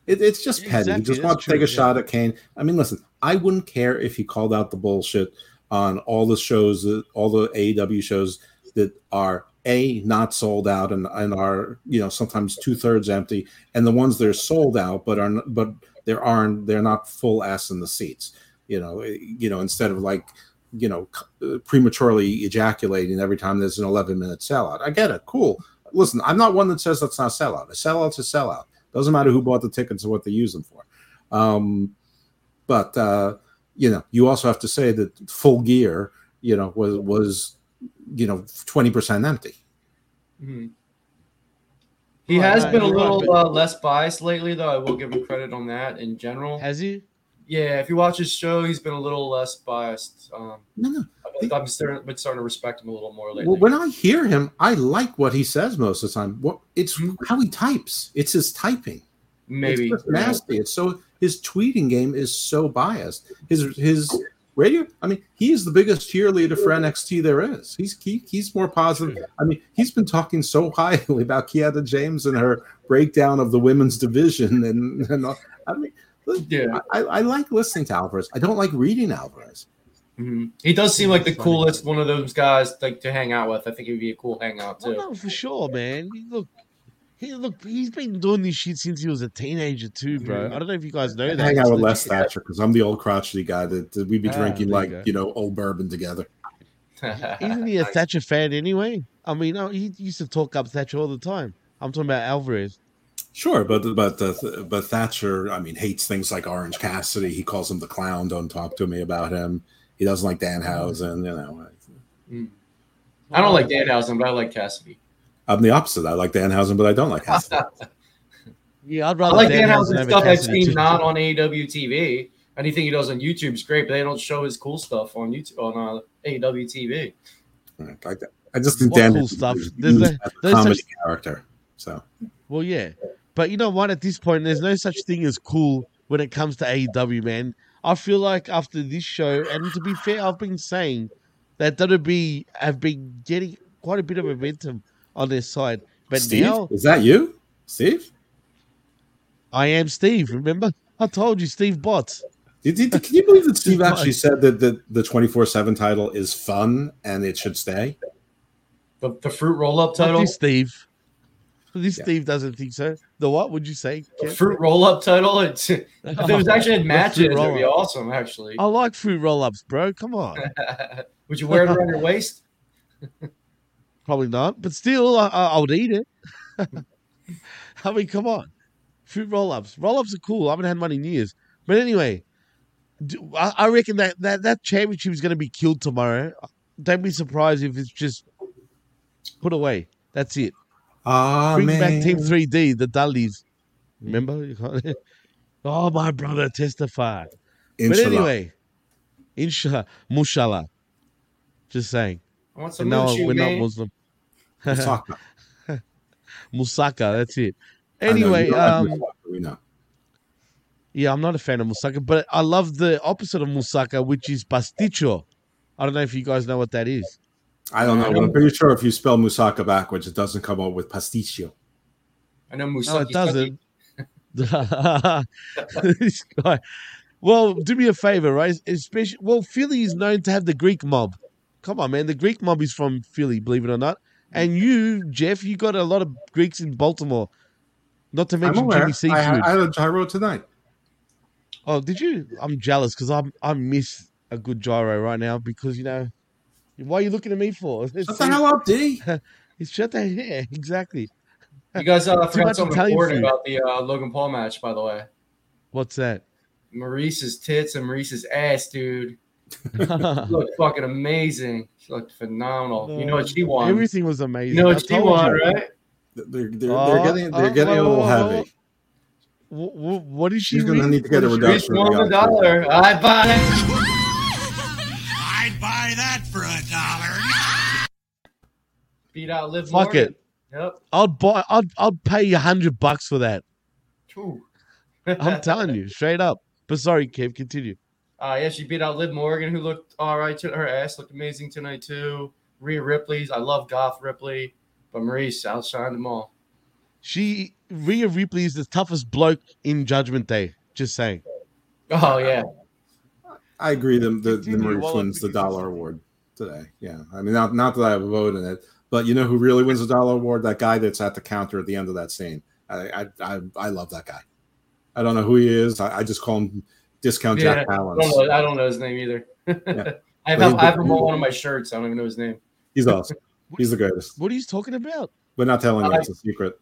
It, it's just petty. Exactly, You just want to take a yeah. shot at Kane. I mean, listen, I wouldn't care if he called out the bullshit on all the shows, all the AEW shows that are a not sold out and, and are you know sometimes two thirds empty, and the ones that are sold out but are but there aren't they're not full ass in the seats. You know, eh, you know instead of like you know uh, prematurely ejaculating every time there's an 11 minute sellout. I get it, cool. Listen, I'm not one that says that's not sellout. A sellout's a sellout. Doesn't matter who bought the tickets or what they use them for. Um, but uh, you know, you also have to say that full gear, you know, was was you know twenty percent empty. Mhm. He Right, has right, been a little but- uh, less biased lately, though. I will give him credit on that in general. Has he? Yeah, if you watch his show, he's been a little less biased. Um, no, no. I'm starting, been starting to respect him a little more lately. Well, when I hear him, I like what he says most of the time. What it's hmm. how he types. It's his typing. Maybe. it's nasty. It's so his tweeting game is so biased. His his radio. I mean, he is the biggest cheerleader for NXT there is. He's he, he's more positive. Hmm. I mean, he's been talking so highly about Kiana James and her breakdown of the women's division, and, and all- I mean, yeah, I, I like listening to Alvarez. I don't like reading Alvarez. Mhm. He does seem like the coolest one of those guys like to hang out with. I think he'd be a cool hangout Well, too. no, for sure, man. Look, he look, he's been doing this shit since he was a teenager too, bro. I don't know if you guys know that. hang out with Les. Thatcher because I'm the old crotchety guy that, that we'd be Ah, drinking there you like go. you know old bourbon together. Isn't he a Thatcher fan anyway? I mean, he used to talk up Thatcher all the time. I'm talking about Alvarez. Sure, but but uh, but Thatcher, I mean, hates things like Orange Cassidy. He calls him the clown. Don't talk to me about him. He doesn't like Danhausen. You know, Mm. I don't like Danhausen, but I like Cassidy. I'm the opposite. I like Danhausen, but I don't like Cassidy. Yeah, I'd rather I rather like Danhausen Danhausen stuff I've Cassidy, seen not on AEW TV. Anything he does on YouTube is great, but they don't show his cool stuff on YouTube on uh, AEW TV. I, I just think What Dan cool stuff? is There's used a there's comedy such- character. So Well, yeah, but you know what? At this point, there's no such thing as cool when it comes to AEW, man. I feel like after this show, and to be fair, I've been saying that WB have been getting quite a bit of momentum on their side, but Steve, now is that you, Steve? I am Steve. Remember, I told you, Steve Bots. Did, did, can you believe that Steve Steve actually said that the the 24 seven title is fun and it should stay? The, the fruit roll up title, this Steve. This Steve doesn't think so. The what would you say? Kev? fruit roll up title. It's, if there was actually had The matches, it'd be awesome. Actually, I like fruit roll-ups, bro. Come on. would you wear it around your waist? Probably not, but still, I, I, I would eat it. I mean, come on, fruit roll-ups. Roll-ups are cool. I haven't had one in years. But anyway, do, I, I reckon that, that that championship is going to be killed tomorrow. Don't be surprised if it's just put away. That's it. Ah, Bring back. Team 3D, the Dudleys. Remember? You oh, my brother testified. But anyway, inshallah, mushallah. Just saying. I want some no, we're not. Muslim. Musaka. Musaka, that's it. I know, Anyway, you don't like um, Musaka, we know. yeah, I'm not a fan of Musaka, but I love the opposite of Musaka, which is pasticho. I don't know if you guys know what that is. I don't know, but I'm um, pretty sure if you spell Musaka backwards, it doesn't come up with pasticcio. I know No, it doesn't. this guy. Well, do me a favor, right? Especially, well, Philly is known to have the Greek mob. Come on, man. The Greek mob is from Philly, believe it or not. And you, Jeff, you got a lot of Greeks in Baltimore. Not to I'm mention aware. Jimmy I, Seafood. I had a gyro tonight. Oh, did you? I'm jealous because I'm I miss a good gyro right now because you know why are you looking at me for? Shut the hell up, D. It's shut the yeah, exactly. You guys uh, Too forgot something important about the uh, Logan Paul match, by the way. What's that? Maryse's tits and Maryse's ass, dude. She looked fucking amazing. She looked phenomenal. You know what she won? Everything was amazing. You know I what she told won, you. right? They're, they're, Oh, they're getting they're oh, getting a little whoa, heavy. whoa. Wh- wh- what is she? She's gonna need to get a What is she- reduction. Reese won the dollar. I buy. I'd buy that for a dollar. Beat out Liv Fuck Morgan. it. Yep. I'll buy. I'll I'd pay you a hundred bucks for that. I'm telling you, straight up. But sorry, Kev, continue. Uh, yeah, she beat out Liv Morgan, who looked all right. To her ass looked amazing tonight too. Rhea Ripley's. I love Goth Ripley, but Maryse outshined them all. She Rhea Ripley is the toughest bloke in Judgment Day. Just saying. Oh yeah. I agree. The the, the Continue Maryse while wins the dollar award today. Yeah, I mean, not not that I have a vote in it, but you know who really wins the dollar award? That guy that's at the counter at the end of that scene. I I I, I love that guy. I don't know who he is. I, I just call him Discount Yeah, Jack I don't, know, I don't know his name either. I have, I have him on one of my shirts. I don't even know his name. He's awesome. He's the greatest. What are you talking about? We're not telling you; it's a secret.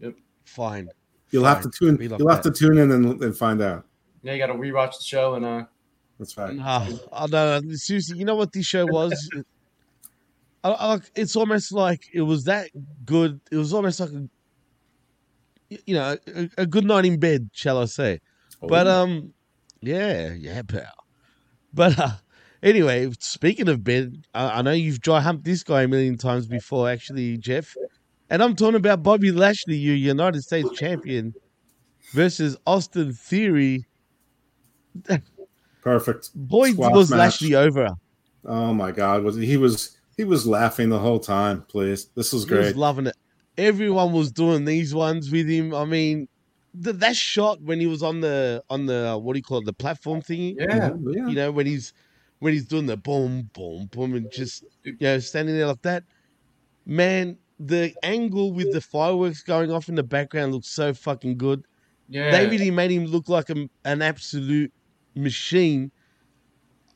Yep. Fine. You'll have to tune. You'll have to tune in and, and find out. Yeah, you got to rewatch the show and uh. That's right. Nah, I know. Seriously, you know what this show was? I, I, it's almost like it was that good. It was almost like a, you know, a, a good night in bed, shall I say? But Oh. um, yeah, yeah, pal. But uh, anyway, speaking of bed, I, I know you've dry humped this guy a million times before, actually, Jeff. And I'm talking about Bobby Lashley, your United States champion, versus Austin Theory. Perfect. Boy, was match. Lashley over. Oh my God! Was he was he was laughing the whole time? Please, this was He was great. loving it. Everyone was doing these ones with him. I mean, th- that shot when he was on the on the what do you call it, the platform thingy? Yeah. Mhm, yeah. You know when he's when he's doing the boom, boom, boom, and just you know standing there like that. Man, the angle with the fireworks going off in the background looks so fucking good. Yeah. They really made him look like a, an absolute machine.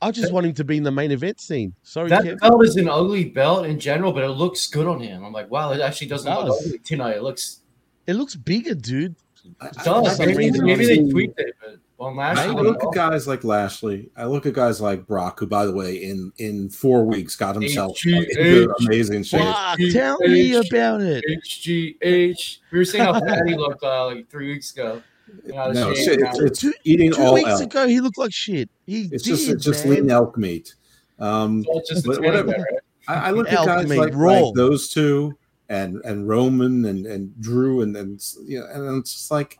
I just want him to be in the main event scene. Sorry, That Kev. belt is an ugly belt in general, but it looks good on him. I'm like, wow, it actually doesn't look does. ugly tonight. It looks It looks bigger, dude. it does. some Maybe, maybe they tweaked it, but on last I look at guys like Lashley. I look at guys like Brock, who, by the way, in in four weeks got himself HGH. amazing shape. Fuck, tell me about it. HGH. We were saying how fat he looked uh, like three weeks ago. You know, No, the it's, shape it's, now. it's eating Two all weeks elk. ago, he looked like shit. He It's did, just it's just lean elk meat. Um, Well, it's just a but teddy whatever. bear, right? I, I look Elk at guys like, like those two and and Roman and and Drew and and you know, and it's just like,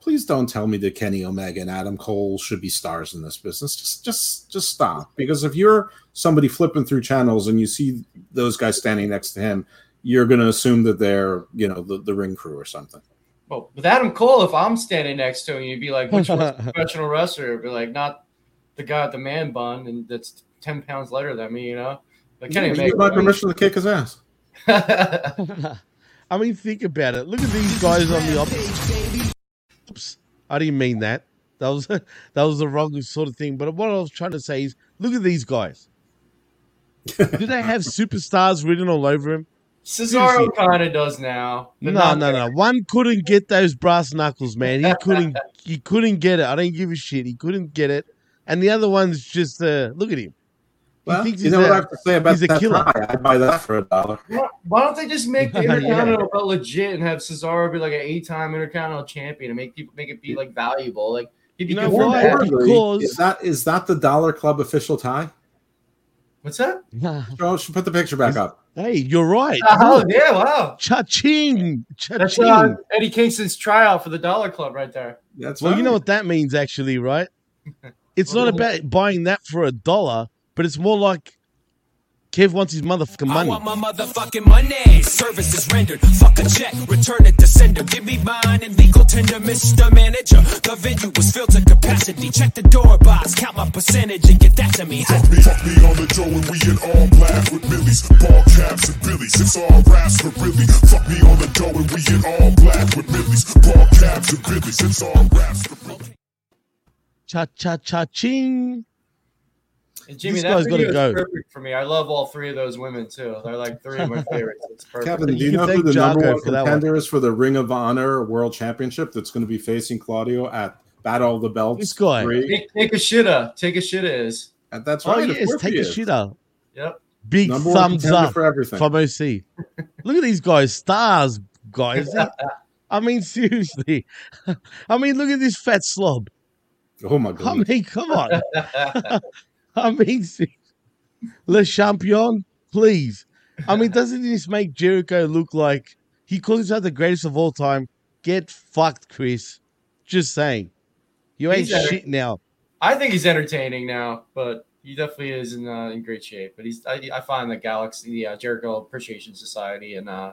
please don't tell me that Kenny Omega and Adam Cole should be stars in this business. Just just just stop. Because if you're somebody flipping through channels and you see those guys standing next to him, you're going to assume that they're you know the, the ring crew or something. Well, with Adam Cole, if I'm standing next to him, you'd be like, which one's a professional wrestler? It'd be like, not the guy with the man bun and that's 10 pounds lighter than me, you know? Like, Kenny You Omega, give my right? permission to kick his ass. I mean, think about it. Look at these guys on the opposite. Oops, I didn't mean that. That was that was the wrong sort of thing. But what I was trying to say is, look at these guys. Do they have superstars written all over him? Cesaro kind of does now. but No, not no, no. One couldn't get those brass knuckles, man. He couldn't. he couldn't get it. I don't give a shit. He couldn't get it. And the other one's just uh, look at him. He Well, thinks you he's know what a- I have to say about he's a that killer. tie? I'd buy that for a dollar. Why- Why don't they just make the Intercontinental belt legit and have Cesaro be like an eight-time Intercontinental champion and make people make it be like valuable? Like he'd be You know for why? that. Importantly, Because- is that is that the Dollar Club official tie? What's that? Joe, should put the picture back up. Hey, you're right. Oh Look. yeah, wow. Cha-ching. That's Cha-ching. uh, Eddie Kingston's trial for the Dollar Club right there. That's well, you know what that means, actually, right? It's not about buying that for a dollar, but it's more like Kev wants his motherfucking I money. want my motherfucking money. Service is rendered. Fuck a check. Return it to sender. Give me mine and legal tender, Mr. Manager. The venue was filled to capacity. Check the door box. Count my percentage and get that to me. Fuck me, fuck me on the dough and we in all black with millies, ball caps and billies. It's all raps for really. Fuck me on the dough and we in all black with millies, ball caps and billies. It's all raps for really. Cha cha cha ching. And Jimmy, These that guys video gotta is go. perfect for me. I love all three of those women too. They're like three of my favorites. It's perfect. Kevin, do You you know who thank the number Jocko one for one. contender is for the Ring of Honor World Championship that's going to be facing Claudio at Battle of the Belts? This guy. three? Take, take a shitta. Take a shitta is. And That's Oh right. of yes, take a is. shit. Yep. Big Number one thumbs up for everything. from OC. Look at these guys, stars, guys. I mean, seriously. I mean, look at this fat slob. Oh my god! I god! mean, come on. I mean, Le Champion, please. I mean, doesn't this make Jericho look like he calls himself the greatest of all time? Get fucked, Chris. Just saying. You ain't He's enter- shit now. I think he's entertaining now, but he definitely is in uh, in great shape. But he's I, I find the Galaxy, the uh, Jericho Appreciation Society, and uh,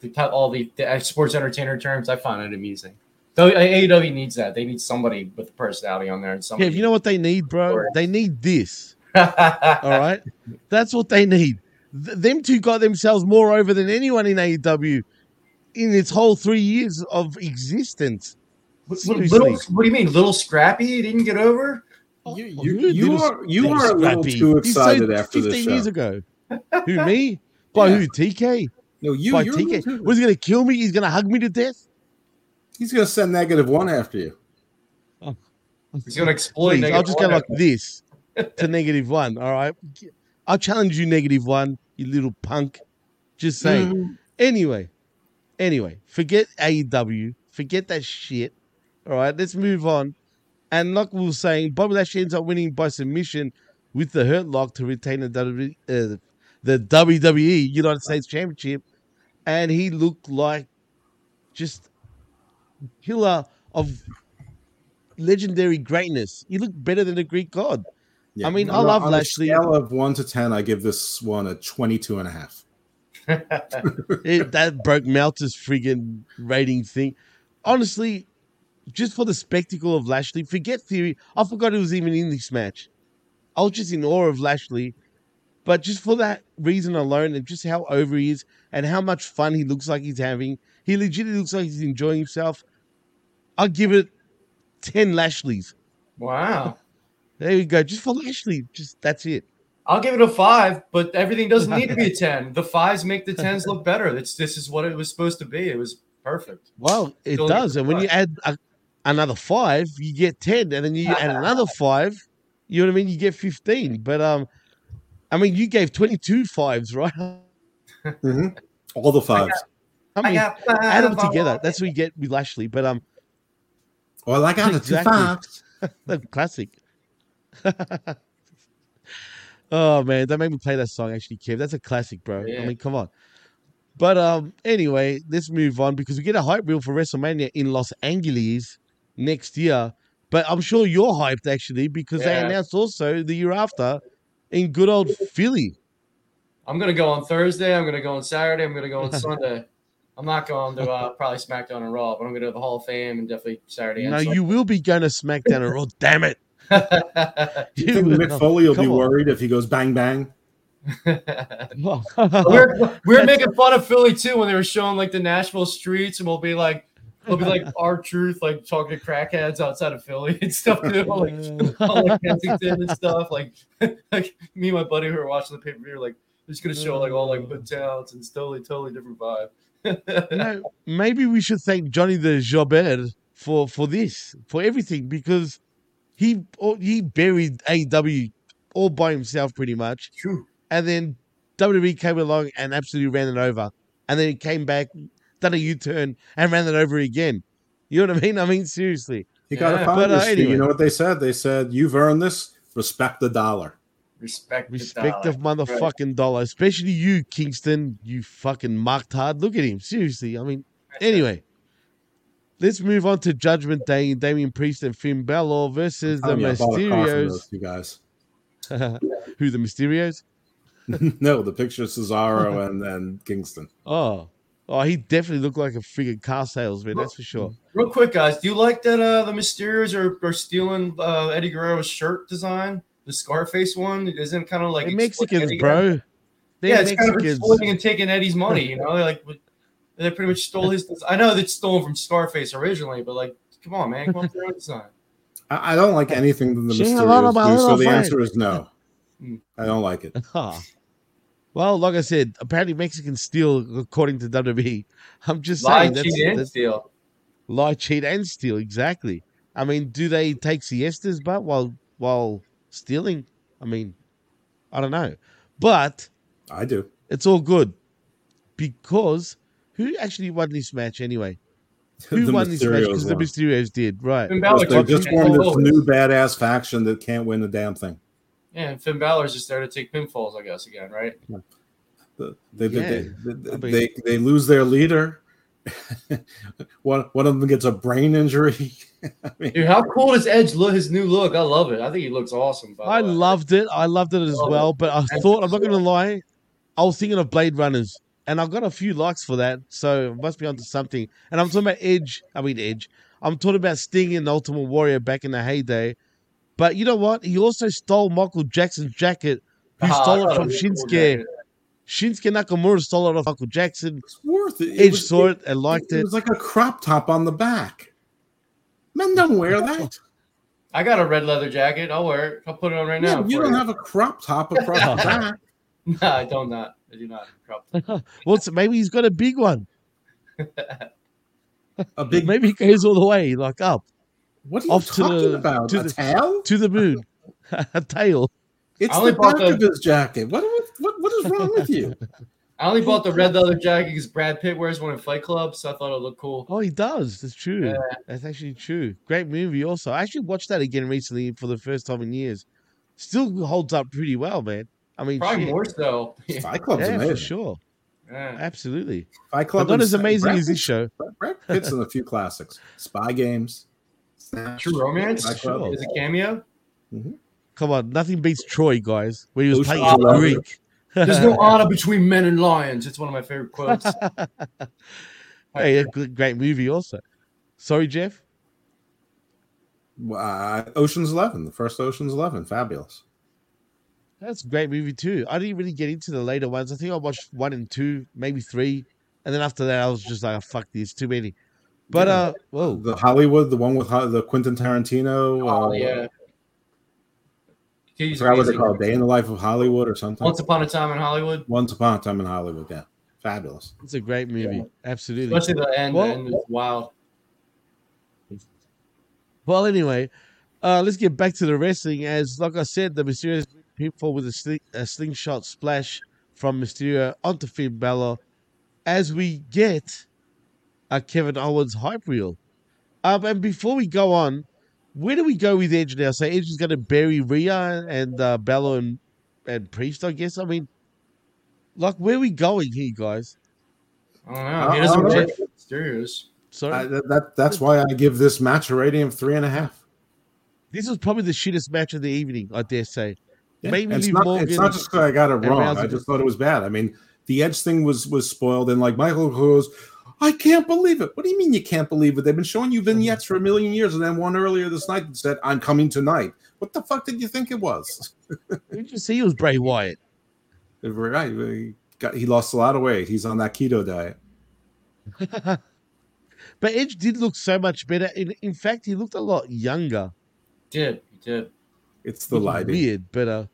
the, all the, the sports entertainer terms, I find it amusing. Though AEW needs that. They need somebody with a personality on there and Yeah, you know what they need, bro? Sorry. They need this. All right? That's what they need. Th- them two got themselves more over than anyone in AEW in its whole three years of existence. What, what- Seriously. little, what do you mean, little Scrappy? He didn't get over? You, Oh, you, you are you are a little too He's so excited after 15 this show. years ago. Who, me? By Yeah. who? TK? No, you. By You're TK? too- Was he going to kill me? He's going to hug me to death? He's going to send negative one after you. He's going to exploit. Please, I'll just go like this to negative one. All right. I'll challenge you, negative one, you little punk. Just saying. Mm. Anyway, anyway, forget AEW. Forget that shit. All right, let's move on. And like we were saying, Bobby Lashley ends up winning by submission with the Hurt Lock to retain the WWE, uh, the WWE United States Championship. And he looked like just killer of legendary greatness. He looked better than the Greek god. Yeah. I mean, I On a- love on a Lashley. scale of one to ten, I give this one a 22 and a half. it, that broke Meltzer's friggin' rating thing. Honestly, just for the spectacle of Lashley, forget theory. I forgot he was even in this match. I was just in awe of Lashley. But just for that reason alone, and just how over he is, and how much fun he looks like he's having, he legitimately looks like he's enjoying himself. I'll give it ten Lashleys. Wow. There you go. Just for Lashley. Just that's it. I'll give it a five, but everything doesn't need to be a ten. The fives make the tens look better. It's this is what it was supposed to be. It was perfect. Well, it Still does. And when a you add a, another five, you get ten, and then you add another five. You know what I mean? You get fifteen. But um, I mean, you gave 22 fives, right? Mm-hmm. All the fives. I mean, got add them together. That's what you get with Lashley. But um, Well, I got it two fives. The Classic. oh man, don't make me play that song. Actually, Kev, that's a classic, bro. I mean, come on. But um, anyway, let's move on because we get a hype reel for WrestleMania in Los Angeles next year. But I'm sure you're hyped actually because they announced also the year after in good old Philly. I'm gonna go on Thursday. I'm gonna go on Saturday. I'm gonna go on Sunday. I'm not going to uh, probably SmackDown and Raw, but I'm gonna go to the Hall of Fame and definitely Saturday. and No, you will be going to SmackDown and Raw. Damn it! Do you think Mick Foley will be Come on. worried if he goes bang bang? we're we're making fun of Philly too when they were showing like the Nashville streets, and we'll be like, we'll be like R-Truth, like talking to crackheads outside of Philly and stuff too, like, on, like Kensington and stuff. Like, like me and my buddy who were watching the pay per view, like, they're just gonna show like all like hood towns and it's totally, totally different vibe. you know, maybe we should thank Johnny the Jobber for for this, for everything, because he oh, he buried AEW all by himself pretty much. True. And then WWE came along and absolutely ran it over. And then he came back, done a U turn, and ran it over again. You know what I mean? I mean, seriously. You got to Yeah. find But, uh, this. anyway. You know what they said? They said, "You've earned this. Respect the dollar." Respect, Respect the the dollar. motherfucking dollar, especially you, Kingston. You fucking marked hard. Look at him. Seriously. I mean, anyway, let's move on to Judgment Day. Damian Priest and Finn Balor versus the Telling you, I bought a car from Mysterios. guys. Who the Mysterios? no, the picture of Cesaro and, and Kingston. Oh, oh, he definitely looked like a freaking car salesman. That's for sure. Real quick, guys, do you like that uh, the Mysterios are, are stealing uh, Eddie Guerrero's shirt design? The Scarface one isn't kind of like They're exploiting Mexicans, Eddie bro. Guerrero? They're yeah, it's kind of exploiting and taking Eddie's money. You know, they like they pretty much stole his. I know it's stolen from Scarface originally, but like, come on, man, come on with your own. I, I don't like anything that the Say hello to Mysterios do, so the friend. answer is no. Hmm. I don't like it. Ah. Well, like I said, apparently Mexicans steal according to WWE. I'm just Lie, saying that's, cheat, and that's steal. lie, cheat, and steal. Exactly. I mean, do they take siestas, but while while stealing? I mean, I don't know, but I do. it's all good because who actually won this match anyway? Who The won this match? Because the won. Mysterios did, right? Finn Balor They just formed this new badass faction that can't win a damn thing. Yeah, and Finn Balor's just there to take pinfalls, I guess, again, right? The- They, they, Yeah, they, I mean- they, they lose their leader. one, one of them gets a brain injury. I mean, Dude, how cool does Edge look? His new look, I love it. I think he looks awesome. By I way. loved it. I loved it as Love well. But I thought I'm not going to lie. I was thinking of Blade Runners, and I've got a few likes for that. So it must be onto something. And I'm talking about Edge. I mean Edge. I'm talking about Sting and Ultimate Warrior back in the heyday. But you know what? He also stole Michael Jackson's jacket, who Ah, stole it from Shinsuke? cool Shinsuke. Nakamura stole it off Michael Jackson. it's worth it. Edge was- saw it and liked it it. was like a crop top on the back. Men don't wear that. I got a red leather jacket. I'll wear it. I'll put it on right Yeah, now. you don't have a crop top across the back. No, I don't not. I do not. Crop. What's maybe he's got a big one. A big. Maybe he goes all the way, like up. What are you Off to talking the- about? to a the- tail? To the moon. a tail. It's the bought back the- of his jacket. What, what, what is wrong with you? I only bought the red leather jacket because Brad Pitt wears one in Fight Club, so I thought it looked cool. Oh, he does. That's true. Yeah. That's actually true. Great movie. Also, I actually watched that again recently for the first time in years. Still holds up pretty well, man. I mean, Probably shit. more so. Fight Club's yeah, amazing. for sure. Yeah. Absolutely. Fight Club But not as amazing Brad as this show. Brad Pitt's in a few classics. Spy Games. Snatch, True Romance Fight Club. Sure. is a cameo. Mm-hmm. Come on, nothing beats Troy, guys. When he was Ocean's playing Eleven. Greek. There's no honor between men and lions. It's one of my favorite quotes. hey, a great movie. Also, sorry, Jeff. Uh, Ocean's Eleven, the first Ocean's Eleven, fabulous. That's a great movie too. I didn't really get into the later ones. I think I watched one and two, maybe three, and then after that, I was just like, oh, "Fuck these, too many." But Yeah. uh, whoa, The Hollywood, the one with the Quentin Tarantino. Oh uh, yeah. I He's forgot what they amazing. call Day in the Life of Hollywood or something. Once upon a time in Hollywood, Once upon a time in Hollywood. Yeah, fabulous. it's a great movie. Absolutely. especially the end. Well- the end is wild. Well, anyway, uh, let's get back to the wrestling. As like I said, the mysterious people with a, sling, a slingshot splash from Mysterio onto Finn Balor, as we get a Kevin Owens hype reel. Um, and before we go on, where do we go with Edge now? So Edge is going to bury Rhea and uh, Balor and, and Priest, I guess. I mean, like, where are we going here, guys? I don't know. He doesn't work. Sorry. I, that, that that's why I give this match a rating of three and a half. This was probably the shittest match of the evening, I dare say. Yeah, Maybe it's Liv not, it's not just 'cause I got it wrong. I just thought it was bad. I mean, the Edge thing was was spoiled, and like Michael goes, "I can't believe it." What do you mean you can't believe it? They've been showing you vignettes for a million years, and then one earlier this night that said, "I'm coming tonight." What the fuck did you think it was? Did you see it was Bray Wyatt? right, he got he lost a lot of weight. He's on that keto diet. But Edge did look so much better. In, in fact, he looked a lot younger. Did he did? It's the Which lighting. Weird, but uh,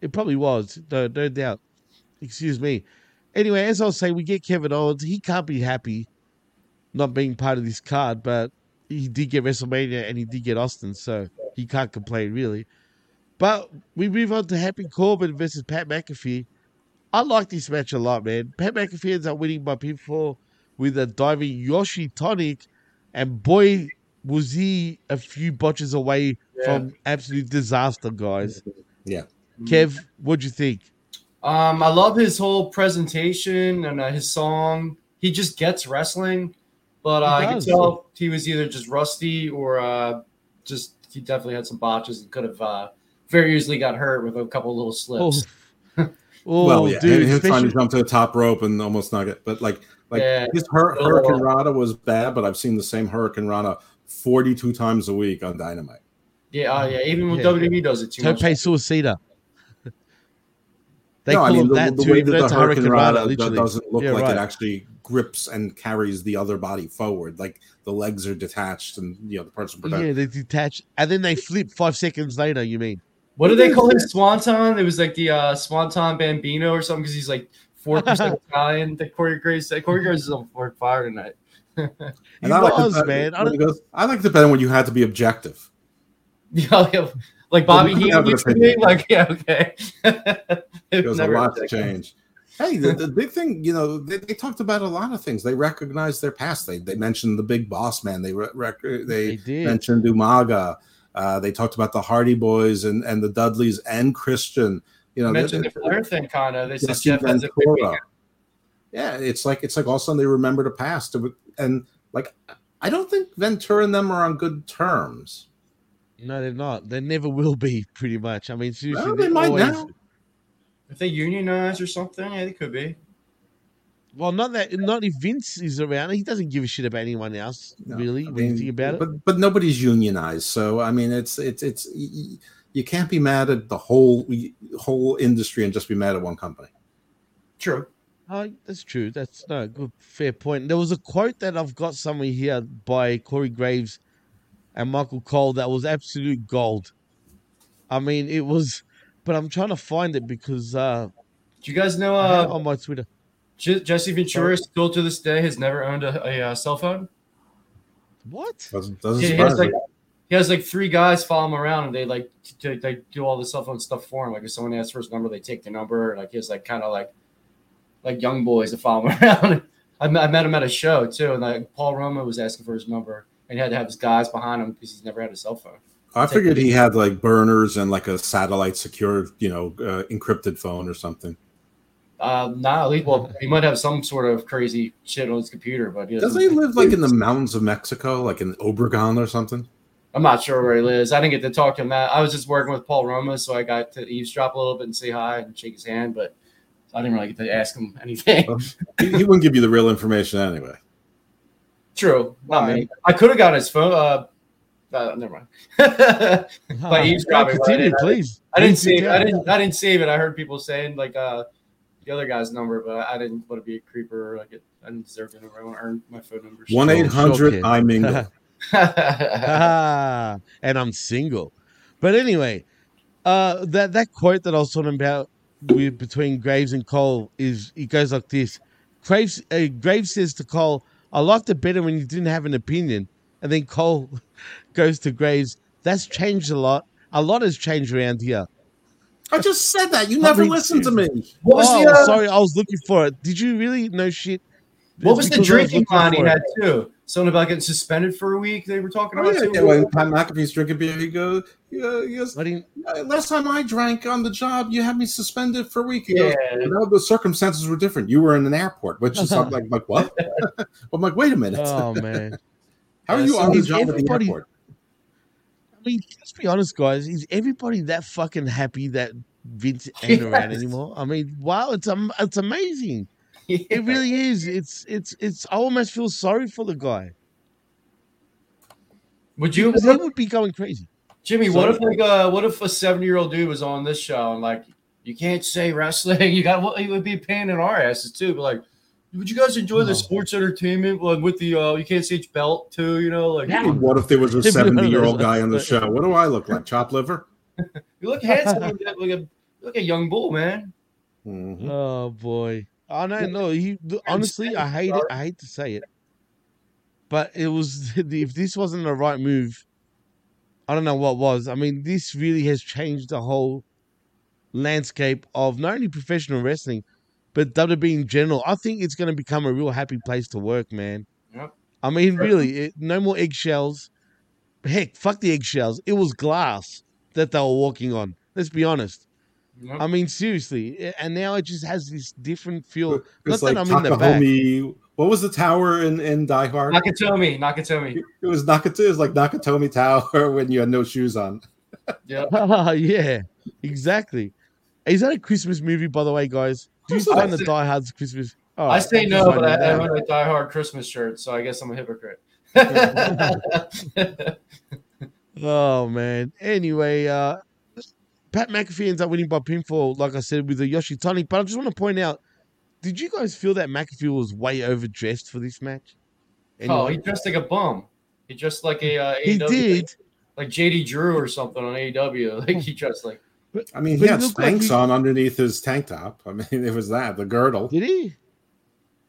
it probably was. No, no doubt. Excuse me. Anyway, as I was saying, we get Kevin Owens. He can't be happy not being part of this card, but he did get WrestleMania and he did get Austin, so he can't complain really. But we move on to Happy Corbin versus Pat McAfee. I like this match a lot, man. Pat McAfee ends up winning by pinfall with a diving Yoshi tonic, and boy, was he a few botches away from absolute disaster, guys. Yeah. Kev, what'd you think? Um, I love his whole presentation and uh, his song. He just gets wrestling, but uh, I could tell he was either just rusty or uh, just he definitely had some botches and could have uh, very easily got hurt with a couple little slips. Oh, well, yeah, dude, and him trying especially- to jump to the top rope and almost not get, but like, like Yeah. his Hur- Oh. Hurricanrana was bad, but I've seen the same Hurricanrana forty-two times a week on Dynamite. Yeah, uh, yeah. Even when Yeah. WWE does it too much. Tope Suicida. They no, call I mean him the, that the too, way even that though the it's Hurricane Hurricane Rana Rana, literally. doesn't look Yeah, like right. it actually grips and carries the other body forward. Like the legs are detached and you know the person Yeah, they detach and then they flip five seconds later. You mean? What do they call his Swanton? It was like the uh, Swanton Bambino or something because he's like four percent Italian. That Corey Graves, that Corey Graves is on fire tonight. And He I like the was, man. I don't- he goes, I like the better when you had to be objective. Yeah, yeah, like Bobby Well, we Heenan have an used to be. opinion. Like, yeah, okay. There's a lot to objective. change. Hey, the, the big thing, you know, they, they talked about a lot of things. They recognized their past. They they mentioned the big boss man. They re- rec- they, They did. mentioned Umaga. Uh, they talked about the Hardy Boys and, and the Dudleys and Christian. You know, they- mentioned the they- Flair thing, kind of. They said Jeff has a big Ventura. weekend. Yeah, it's like it's like all of a sudden they remember the past, and like I don't think Ventura and them are on good terms. No, they're not. They never will be. Pretty much. I mean, seriously, Well, they they're might always- now. If they unionize or something, yeah, they could be. Well, not that. Not if Vince is around. He doesn't give a shit about anyone else, really. I when you think about it. but but nobody's unionized, so I mean, it's it's it's y- y- you can't be mad at the whole whole industry and just be mad at one company. True. Oh, that's true. That's no good, fair point. There was a quote that I've got somewhere here by Corey Graves and Michael Cole that was absolute gold. I mean, it was, but I'm trying to find it because uh, Do you guys know I had it uh, on my Twitter. Je- Jesse Ventura still to this day has never owned a, a, uh, cell phone? What? Doesn't doesn't Yeah, he has like he has like three guys follow him around and they like t- they do all the cell phone stuff for him. Like if someone asks for his number, they take the number. Like he's like kind of like like young boys that follow him around. I met, I met him at a show too, and like Paul Roma was asking for his number, and he had to have his guys behind him because he's never had a cell phone. I figured he had like burners and like a satellite secure, you know, uh, encrypted phone or something. Uh, nah, at least well, he might have some sort of crazy shit on his computer, but he Doesn't he live like in the mountains of Mexico, like in Obregon or something? I'm not sure where he lives. I didn't get to talk to him that. I was just working with Paul Roma, so I got to eavesdrop a little bit and say hi and shake his hand, but I didn't really get to ask him anything. he, he wouldn't give you the real information anyway. True. Not me. I could have got his phone. Uh, Uh, never mind. but eavesdropping. but I continue, didn't- please. I didn't Please save. do. I didn't. I didn't save it. I heard people saying like uh, the other guy's number, but I, I didn't want to be a creeper. Or like it, I didn't deserve the number. I want to earn my phone number. One eight hundred. I mingle. Ah, and I'm single. But anyway, uh, that that quote that I was talking about with, between Graves and Cole is it goes like this: Graves uh, Graves says to Cole, "I liked it better when you didn't have an opinion," and then Cole goes to Graves, "That's changed a lot. A lot has changed around here." I just said that. You never listened to me. What was oh, the, uh, sorry, I was looking for it. Did you really know shit? What was the drinking looking line he for it. had too? Something about getting suspended for a week. They were talking Oh, about yeah, yeah, when Pat McAfee's drinking beer, he goes, he goes, he goes I didn't. "Uh, last time I drank on the job, you had me suspended for a week. He goes, Yeah. "No, the circumstances were different. You were in an airport, which is I'm like, like what? I'm like, wait a minute. Oh man. How are Yeah, you so on the job at the airport? I mean, let's be honest, guys. Is everybody that fucking happy that Vince ain't around anymore? I mean, wow, it's um, it's amazing. It really is. It's it's it's. I almost feel sorry for the guy. Would you, Because he would be going crazy. Jimmy? What if like uh, what if a seventy year old dude was on this show and like you can't say wrestling? You got what? It would be a pain in our asses too. But like, would you guys enjoy No. the sports entertainment like with the uh, you can't see each belt too? You know, like What if there was a 70 year old guy on the show? What do I look like? Chop liver? you look handsome, like a, like a you look a young bull, man. Mhm. Oh boy. I know. No, he honestly, I hate it. I hate to say it, but it was. If this wasn't the right move, I don't know what was. I mean, this really has changed the whole landscape of not only professional wrestling, but WWE in general. I think it's going to become a real happy place to work, man. Yep. I mean, really, it, no more eggshells. Heck, fuck the eggshells. It was glass that they were walking on. Let's be honest. Yep. I mean, seriously, and now it just has this different feel. Not It's like that I'm in the back. What was the tower in, in Die Hard? Nakatomi, Nakatomi. It was Nakatomi. It was like Nakatomi Tower when you had no shoes on. Yeah. yeah, exactly. Is that a Christmas movie, by the way, guys? Do you course it find the Die Hard's Christmas? Oh, I say no, but I finding have a Die Hard Christmas shirt, so I guess I'm a hypocrite. Oh man. Anyway, uh Pat McAfee ends up winning by pinfall, like I said, with the Yoshitani. But I just want to point out, did you guys feel that McAfee was way overdressed for this match? Oh, he dressed like a bum. He dressed like a uh, He AEW, did. like JD Drake or something on AEW. Like he dressed like. I mean, he But he had looked like spanks he- on underneath his tank top. I mean, it was that the girdle. Did he?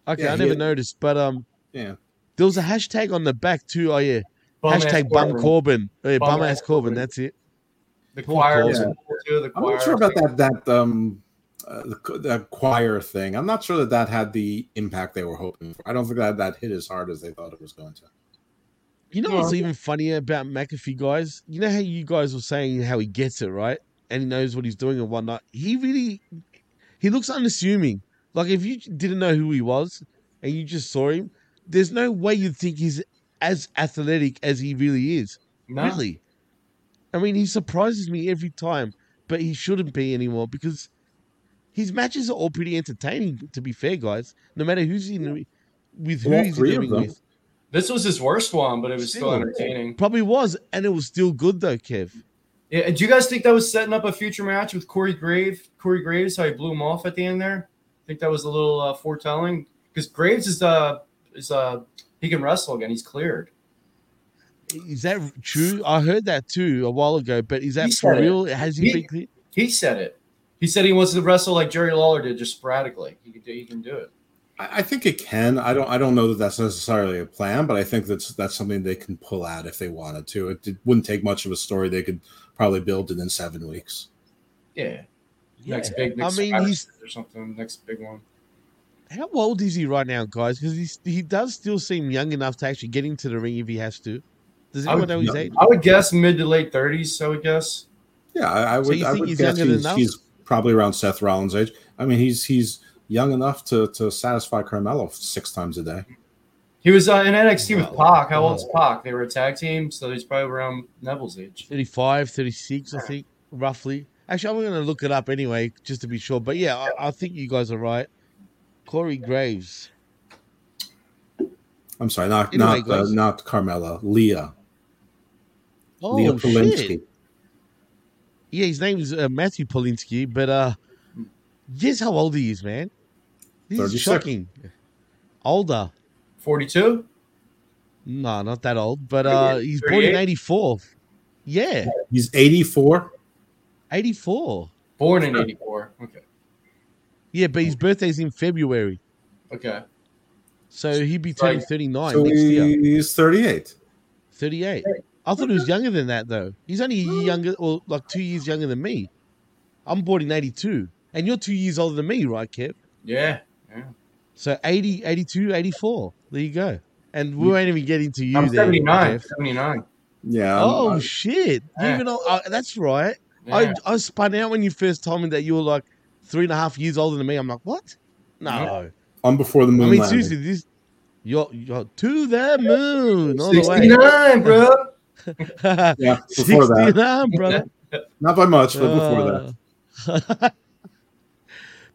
Okay, Yeah, I he never had- noticed, but um, Yeah. there was a hashtag on the back too. Oh yeah, Bum hashtag bum Corbin. Corbin. Oh, yeah, Bum bum ass ass Corbin. Corbin. That's it. The Poor choir was Corbin. cool too. The I'm not sure about that that um uh, the, the choir thing. I'm not sure that that had the impact they were hoping for. I don't think that that hit as hard as they thought it was going to. You know what's even funnier about McAfee, guys? You know how you guys were saying how he gets it right and he knows what he's doing and whatnot. He really, he looks unassuming. Like if you didn't know who he was and you just saw him, there's no way you'd think he's as athletic as he really is. No. Really, I mean, he surprises me every time, but he shouldn't be anymore because his matches are all pretty entertaining. To be fair, guys, no matter who's in with who All he's three in of the ring them. with. This was his worst one, but it was still, Still. entertaining. Probably was, and it was still good though, Kev. Yeah, do you guys think that was setting up a future match with Corey Grave? Corey Graves, how he blew him off at the end there. I think that was a little uh, foretelling because Graves is uh is uh he can wrestle again. He's cleared. Is that true? I heard that too a while ago, but is that for said it. real? Has he, He- been cleared? He said it. He said he wants to wrestle like Jerry Lawler did, just sporadically. He can do, he can do it. I I think it can. I don't. I don't know that that's necessarily a plan, but I think that's that's something they can pull out if they wanted to. It, it wouldn't take much of a story. They could probably build it in seven weeks. Yeah. Next Yeah. big. I mean, he's- or something. Next big one. How old is he right now, guys? Because he's he does still seem young enough to actually get into the ring if he has to. Does I anyone would, know his age? I would guess mid to late thirties. So I would guess. Yeah, I, I would. you I would he's guess he's, he's probably around Seth Rollins' age. I mean, he's he's young enough to to satisfy Carmella six times a day. He was uh, in NXT with Pac. How old's Pac? They were a tag team, so he's probably around Neville's age. 35, 36, I think, roughly. Actually, I'm going to look it up anyway, just to be sure. But yeah, I, I think you guys are right. Corey Graves. I'm sorry, not Anyway, not uh, guys. not Carmella, Leah. Oh, Leo Polinsky. shit. Yeah, his name is uh, Matthew Polinsky, but uh, guess how old he is, man? This is shocking. Older. 42? No, not that old, but uh, he's born in 84. Yeah, He's 84. 84. Born in 84. Okay. Yeah, but his birthday's in February. Okay. So he'd be turning Right. 39 So next year. he's 38. 38. I thought he was younger than that, though. He's only a year younger, or like two years younger than me. I'm born in 82. And you're two years older than me, right, Kev? Yeah. yeah. So 80, 82, 84. There you go. And we won't even get into you I'm there. 79. Jeff. 79. Yeah. Oh, I'm- shit. You Yeah. even know, uh, that's right. Yeah. I, I spun out when you first told me that you were like three and a half years older than me. I'm like, what? No. I'm before the moon. I mean, landing. seriously, this you're, you're to the moon all the way. 69, bro. Yeah, before that. 69, brother. Not by much, but before that.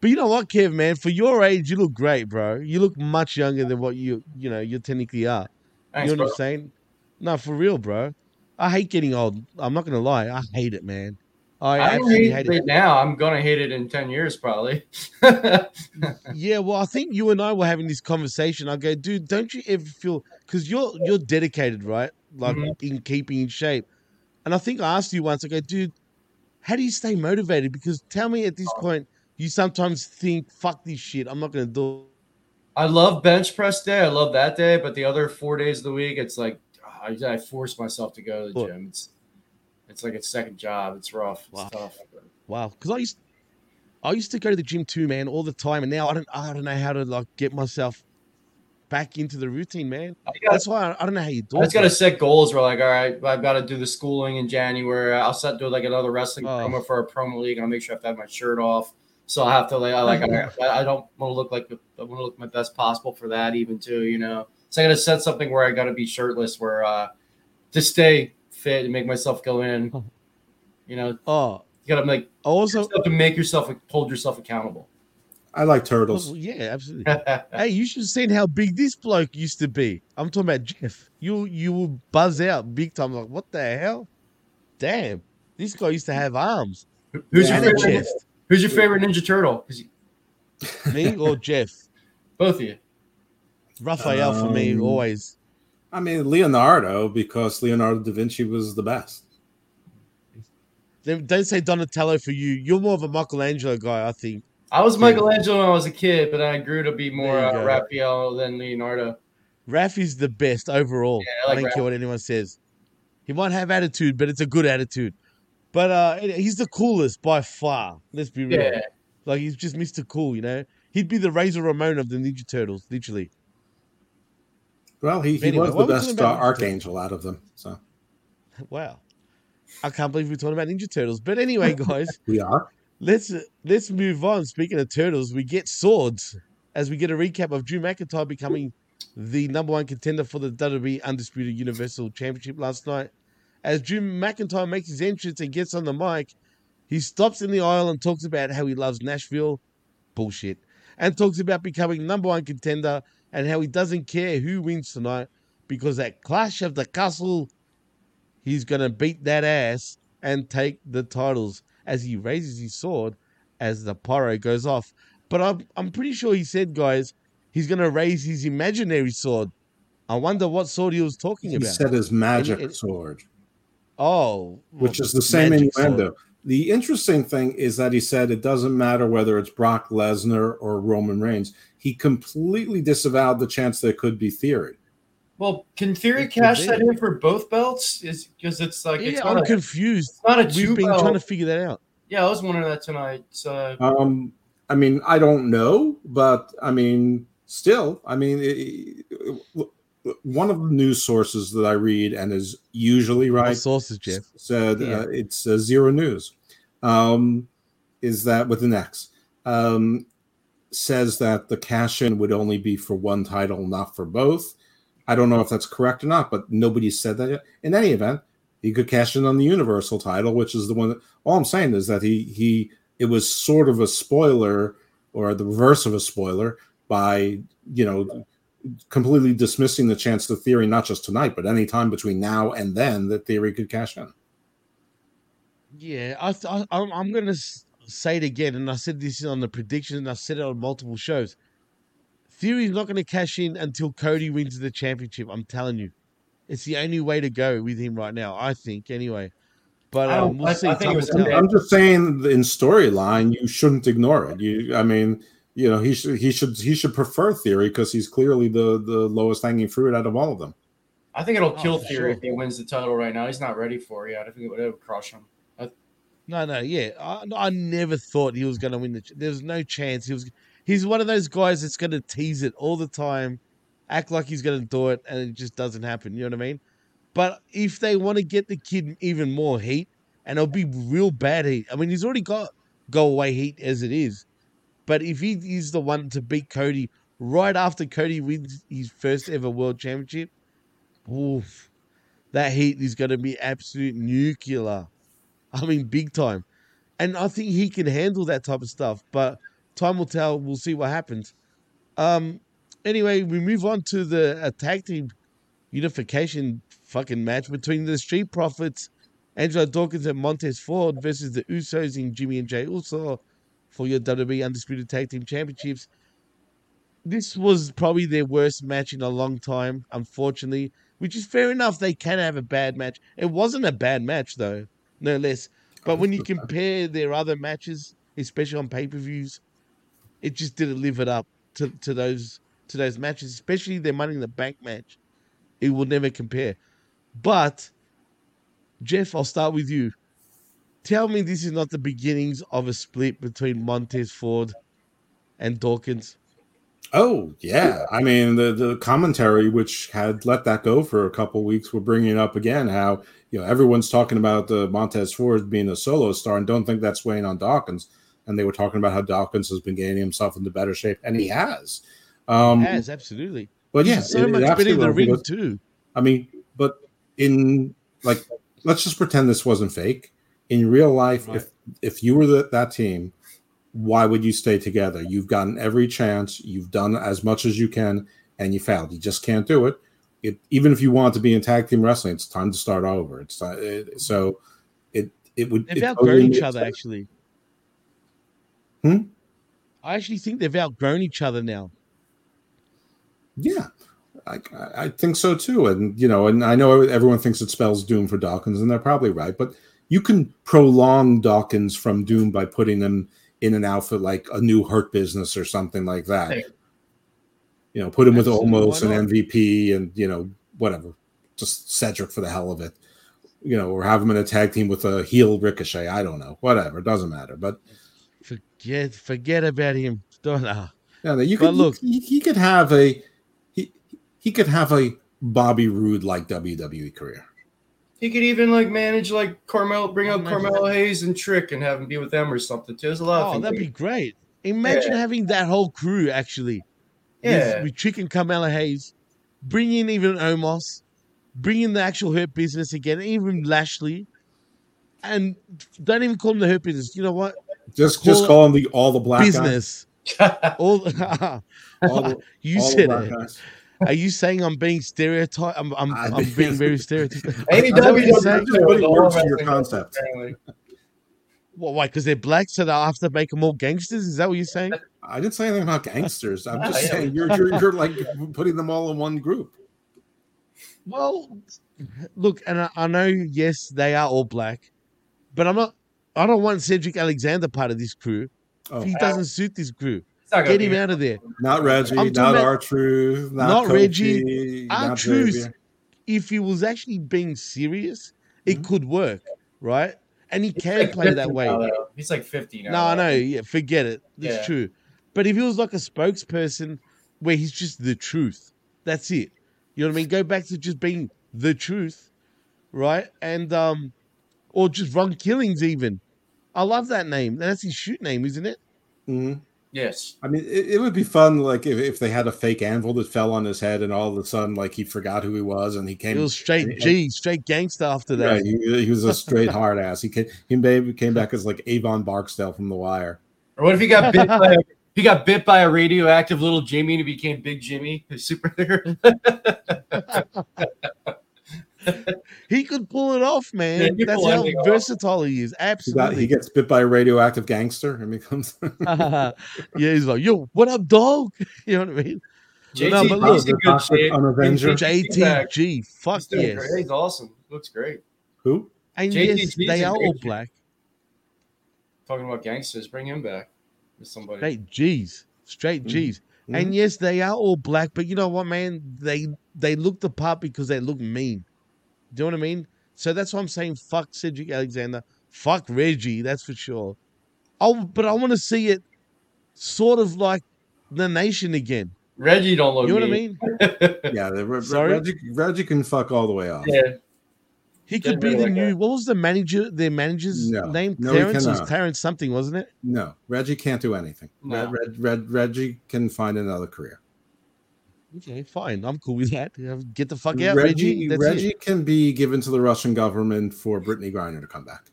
But you know what, Kev, man? For your age, you look great, bro. You look much younger than what you, you know, you technically are. Thanks, you know what. I'm saying? No, for real, bro. I hate getting old. I'm not gonna lie. I hate it, man. I, I hate, hate it now. I'm gonna hate it in ten years probably. Yeah, well, I think you and I were having this conversation. I go, dude, don't you ever feel because you're you're dedicated, right? Like Mhm. in keeping in shape. And I think I asked you once. I go, dude, how do you stay motivated? Because tell me at this point, you sometimes think, fuck this shit. I'm not gonna do. it. I love bench press day. I love that day, but the other four days of the week, it's like ah, I, I force myself to go to the What? gym. It's it's like a second job. It's rough. It's Wow. tough. Wow, because I used, I used to go to the gym too, man, all the time, and now I don't, I don't know how to like get myself back into the routine, man. That's why I, I don't know how you do I it. just got to set goals. We're like, all right, I've got to do the schooling in January. I'll set do like another wrestling Oh. promo for a promo league, and I'll make sure I have to have my shirt off. So I have to like, I like, I, I don't want to look like I want to look my best possible for that, even too. You know, so I got to set something where I got to be shirtless, where uh to stay fit and make myself go in. You know, Oh, you got to like also have to make yourself hold yourself accountable. I like turtles. Well, yeah, absolutely. hey, you should have seen how big this bloke used to be. I'm talking about Jeff. You you will buzz out big time. Like, what the hell? Damn, this guy used to have arms. Who's and your a favorite? chest. Who's your favorite Ninja Turtle? you- Me or Jeff? both of you. Raphael for me Um, always. I mean, Leonardo, because Leonardo da Vinci was the best. Don't don't say Donatello for you. You're more of a Michelangelo guy, I think. I was Michelangelo when I was a kid, but I grew to be more There you uh. Raphael than Leonardo. Raph is the best overall. Yeah, I I, don't care what anyone says. He might have attitude, but it's a good attitude. But uh, he's the coolest by far. Let's be real. Yeah. Like he's just Mr. Cool, you know. He'd be the Razor Ramon of the Ninja Turtles, literally. Well, he, he Anyway, was the are we talking best uh, archangel out of them. So Wow. I can't believe we're talking about Ninja Turtles. But anyway, guys, we are. let's let's move on. Speaking of turtles, we get swords as we get a recap of Drew McIntyre becoming the number one contender for the WWE Undisputed Universal Championship last night. As Drew McIntyre makes his entrance and gets on the mic, he stops in the aisle and talks about how he loves Nashville. Bullshit. And talks about becoming number one contender and how he doesn't care who wins tonight because at Clash of the Castle, he's going to beat that ass and take the titles as he raises his sword as the pyro goes off. But I'm, I'm pretty sure he said, guys, he's going to raise his imaginary sword. I wonder what sword he was talking He about. He said his magic it- sword, Oh, which well, is the same magic sword. innuendo. The interesting thing is that he said it doesn't matter whether it's Brock Lesnar or Roman Reigns. He completely disavowed the chance there could be theory. Well, can Theory It cash that in for both belts? Is because it's like Yeah, not I'm a, confused. it's not a We've been belt. trying to figure that out. Yeah, I was wondering that tonight. So Um, I mean, I don't know, but I mean, still, I mean, it, it- one of the news sources that I read and is usually right What sources, Jeff? said Yeah. uh, it's uh, Xero News. Um, is that with an X? Um, says that the cash in would only be for one title, not for both. I don't know if that's correct or not, but nobody said that yet. In any event, he could cash in on the Universal title, which is the one. That, all I'm saying is that he he it was sort of a spoiler or the reverse of a spoiler by you know completely dismissing the chance to Theory not just tonight, but any time between now and then that Theory could cash in. Yeah, I, th- I I'm, I'm going to say it again, and I said this on the prediction, and I said it on multiple shows. Theory's not going to cash in until Cody wins the championship. I'm telling you, it's the only way to go with him right now. I think, anyway. But I um, don't- we'll I- see. I think Time it was will I'm. I'm just saying, in storyline, you shouldn't ignore it. You, I mean, you know, he should he should he should prefer Theory because he's clearly the the lowest hanging fruit out of all of them. I think it'll Oh, kill for Theory sure. if he wins the title right now. He's not ready for it yet. I think it would, it would crush him. I, No, no, yeah. I, I never thought he was going to win the. There's no chance he was. He's one of those guys that's going to tease it all the time, act like he's going to do it, and it just doesn't happen. You know what I mean? But if they want to get the kid even more heat, and it'll be real bad heat. I mean, he's already got go away heat as it is. But if he is the one to beat Cody right after Cody wins his first ever world championship, oof, that heat is going to be absolute nuclear. I mean, big time. And I think he can handle that type of stuff. But time will tell. We'll see what happens. Um. Anyway, we move on to the uh, tag team unification fucking match between the Street Profits, Angelo Dawkins and Montez Ford versus the Usos and Jimmy and Jey Uso for your WWE Undisputed Tag Team Championships. This was probably their worst match in a long time, unfortunately, which is fair enough. They can have a bad match. It wasn't a bad match, though, no less. But when you compare their other matches, especially on pay per views, it just didn't live it up to, to those to those matches, especially their Money in the Bank match. It will never compare. But Jeff, I'll start with you. Tell me this is not the beginnings of a split between Montez Ford and Dawkins. Oh yeah, I mean the the commentary which had let that go for a couple weeks, we're bringing it up again. How you know everyone's talking about the Montez Ford being a solo star and don't think that's weighing on Dawkins. And they were talking about how Dawkins has been getting himself into better shape, and he has. Um, Has absolutely. But yeah, so it- it much better in the ring too. I mean, but in like, let's just pretend this wasn't fake. In real life, if if you were the, that team, why would you stay together? You've gotten every chance. You've done as much as you can, and you failed. You just can't do it. It even if you want to be in tag team wrestling, it's time to start over. It's ti- it, so it it would They've outgrown each other, sense. actually. Hmm? I actually think they've outgrown each other now. Yeah, I, I think so too. And you know, and I know everyone thinks it spells doom for Dawkins, and they're probably right. But you can prolong Dawkins from doom by putting him in an outfit like a new Hurt Business or something like that. Hey. You know, put him with almost an? MVP, and you know, whatever, just Cedric for the hell of it. You know, or have him in a tag team with a heel Ricochet. I don't know, whatever, it doesn't matter. But Forget forget about him. Don't know. yeah, you But could look- He, he could have a he he could have a Bobby Roode like WWE career. He could even like manage like Carmel, bring out Imagine Carmelo Hayes and Trick and have him be with them or something too. There's a lot of Oh, that'd they be great. Imagine Yeah. having that whole crew actually. Yeah. With, with and Carmelo Hayes, bring in even Omos, bring in the actual Hurt Business again, even Lashley, and don't even call them the Hurt Business. You know what? Just just call him the all the black guys. business. all, All the- you all the said black it. guys. Are you saying I'm being stereotyped? I'm, I'm, I I'm mean- being very stereotypical. AEW Is that what you're does saying? that too. Putting words in your concept. apparently. What, why? Because they're black, so they'll have to make them all gangsters? Is that what you're saying? I didn't say anything about gangsters. I'm just saying you're, you're you're like putting them all in one group. Well, look, and I, I know, yes, they are all black, but I'm not. I don't want Cedric Alexander part of this crew. Oh. he doesn't suit this crew. It's not Get him out of there. Not Reggie, I'm not talking about- R-Truth, not, not Kofi, Reggie, not R-Truth. If he was actually being serious, it Mm-hmm. could work, right? And he He's can like play 50 that way. now, though. He's like 50 now. No, I know. Yeah, forget it. That's Yeah. true. But if he was like a spokesperson where he's just the truth, that's it. You know what I mean? Go back to just being the truth, right? And um, or just Ron Killings even. I love that name. That's his shoot name, isn't it? Mhm. Yes. I mean, it, it would be fun, like if, if they had a fake anvil that fell on his head, and all of a sudden, like he forgot who he was, and he came. It was straight and- G, straight gangster after that. Right, he, he was a straight hard ass. He came, he maybe came back as like Avon Barksdale from The Wire. Or what if he got bit by a, He got bit by a radioactive little Jimmy and he became Big Jimmy, his superhero. He could pull it off, man. Yeah, That's how anything off. versatile he is. He, Absolutely. he gets bit by a radioactive gangster and becomes yeah, he's like, yo, what up, dog? You know what I mean? JT, but look, he's in good shape. Avenger. He's. JTG, fuck He's doing yes. great. He's awesome. Looks great. Who? And JTG yes, 's they are all black. Talking about gangsters, bring him back. With somebody. Straight G's, straight mm-hmm. G's. And mm-hmm. yes, they are all black, but you know what, man? They they look the part because they look mean. Do you know what I mean? So that's why I'm saying fuck Cedric Alexander, fuck Reggie, that's for sure. Oh, but I want to see it sort of like the nation again. Reggie don't look You know what I mean. mean? yeah, the, Re- Sorry? Reggie, Reggie can fuck all the way off. Yeah. He Get could be rid the that new. What was the manager? Their manager's No. name? No, he Terrence. Was cannot. Terrence something, wasn't it? No, Reggie can't do anything. No. Red, Red, Red, Reggie can find another career. Okay, fine. I'm cool with that. Get the fuck out, Reggie. Reggie, That's Reggie can be given to the Russian government for Brittney Griner to come back.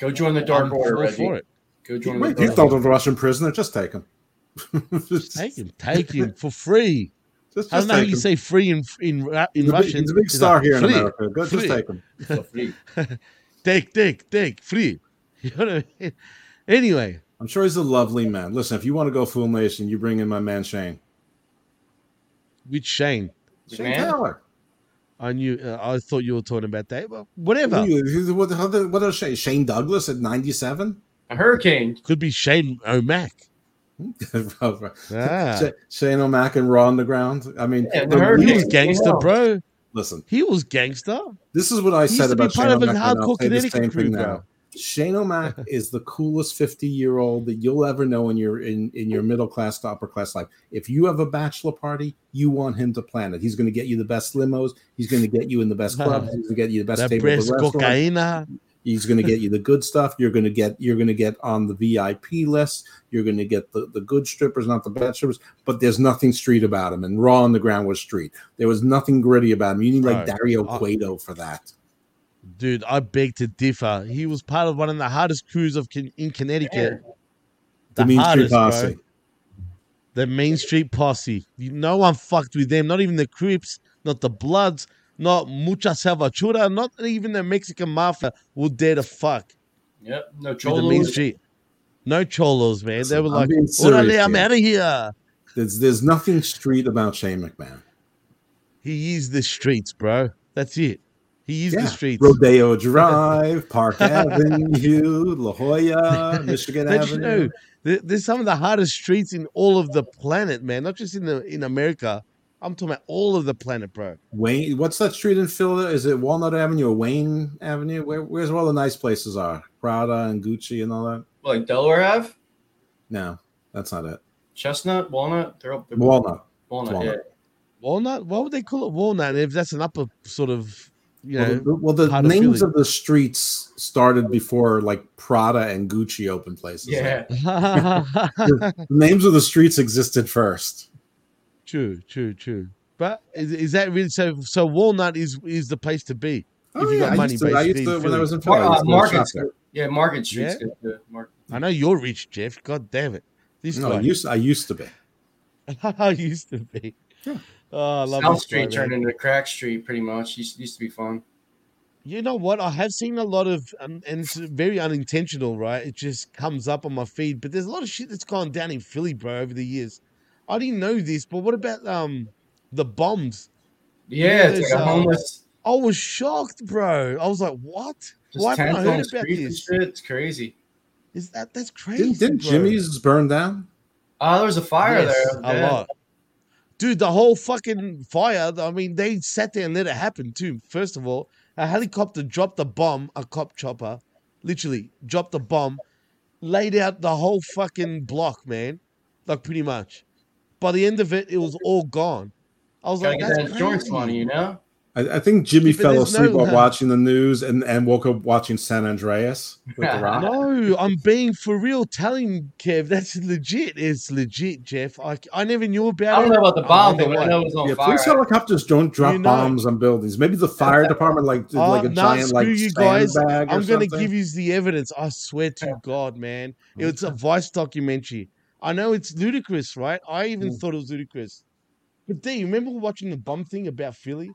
Go join the Dark I'm Order, Reggie. for it. Go join Wait, the he's Dark not a Russian prisoner. Just take him. just Take him, take him for free. Just, I don't know how take you him. say free in in uh, in He's a big- Russian. he's a big star like, here in free, America. Go- just free. take him. free. take, take, take, free. You know what I mean? Anyway, I'm sure he's a lovely man. Listen, if you want to go full nation, you bring in my man Shane. With Shane, Shane Taylor. I knew. Uh, I thought you were talking about that. Well, whatever. Who you- What, how what else? Shane? Shane Douglas at 97. A hurricane. Could be Shane O'Mac. Ah. Sh- Shane O'Mac and Raw Underground. I mean, Yeah, the the Hurricane. He was gangster, bro. Listen, He was gangster. this is what I He said used to be about part Shane of a O'Mac. hardcore say Connecticut crew, thing bro. now. Shane O'Mac is the coolest 50 year old that you'll ever know in your in, in your middle class to upper class life. If you have a bachelor party, you want him to plan it. He's going to get you the best limos. He's going to get you in the best clubs. He's going to get you the best table at breast the He's going to get you the good stuff. You're going to get you're going to get on the VIP list. You're going to get the, the good strippers, not the bad strippers. But there's nothing street about him. And Raw Underground was street. There was nothing gritty about him. You need like Right. Dario Uh, Cueto for that. Dude, I beg to differ. He was part of one of the hardest crews of in Connecticut. The Mean Street hardest, bro. Posse. The Main Street Posse. You- No one fucked with them. Not even the Crips, not the Bloods, not Mucha Salvachura, not even the Mexican Mafia would dare to fuck Yep. No with the Main. Street. No cholos, man. they Listen, were I'm like, serious I'm out of here. There's there's nothing street about Shane McMahon. He is the streets, bro. That's it. He is Yeah. the streets. Rodeo Drive, Park Avenue, La Jolla, Michigan Don't you know, Avenue. there's some of the hardest streets in all of the planet, man. Not just in the in America. I'm talking about all of the planet, bro. Wayne, what's that street in Philadelphia? Is it Walnut Avenue or Wayne Avenue? Where, where's where all the nice places are? Prada and Gucci and all that. Like Delaware Ave, No, that's not it. Chestnut, Walnut. They're up. They're Walnut. Walnut. It's Yeah. Walnut. Walnut? Why would they call it Walnut if that's an upper sort of, you Well, the, well, the names Philly? of the streets started before like Prada and Gucci opened places. Yeah. the, the names of the streets existed first. true, true, true. But is, is that really so? So Walnut is is the place to be Oh, if you yeah, got I money. used to- I used to- when I was in Philly, I Mar- used uh, to go shop Market. there. Yeah, Market Street's Yeah? good. Market. I know you're rich, Jeff. God damn it, this No. I used I used to be. I used to be. Oh, I love South Street turned into Crack Street pretty much. Used, used to be fun. You know what? I have seen a lot of, um, and it's very unintentional, right? It just comes up on my feed. But there's a lot of shit that's gone down in Philly, bro, over the years. I didn't know this, but what about um the bombs? You know, Yeah, it's like a uh, homeless. I was shocked, bro. I was like, "What? Just Why haven't I heard about this? shit. It's crazy. Is that that's crazy? Didn't, didn't bro. Jimmy's burn down? Oh, there was a fire Yes, there. a lot. Dude, the whole fucking fire, I mean, they sat there and let it happen too. First of all, a helicopter dropped a bomb, a cop chopper, literally dropped a bomb, laid out the whole fucking block, man. Like pretty much. By the end of it, it was all gone. I was Gotta like, get that's that insurance money, you know. I, I think Jimmy Yeah, fell asleep no, while watching the news and, and woke up watching San Andreas with the rock. No, I'm being for real. Telling Kev, that's legit. It's legit, Jeff. I, I never knew about it. I don't it. know about the I bomb, wonder but I know it was on Yeah, fire. police helicopters don't drop You know. bombs on buildings. Maybe the fire department like did Oh, like a nah, giant screw like you guys. sandbag I'm gonna give you the evidence. I swear to God, man. It's a Vice documentary. I know it's ludicrous, right? I even Mm. thought it was ludicrous. But D, you remember watching the bomb thing about Philly?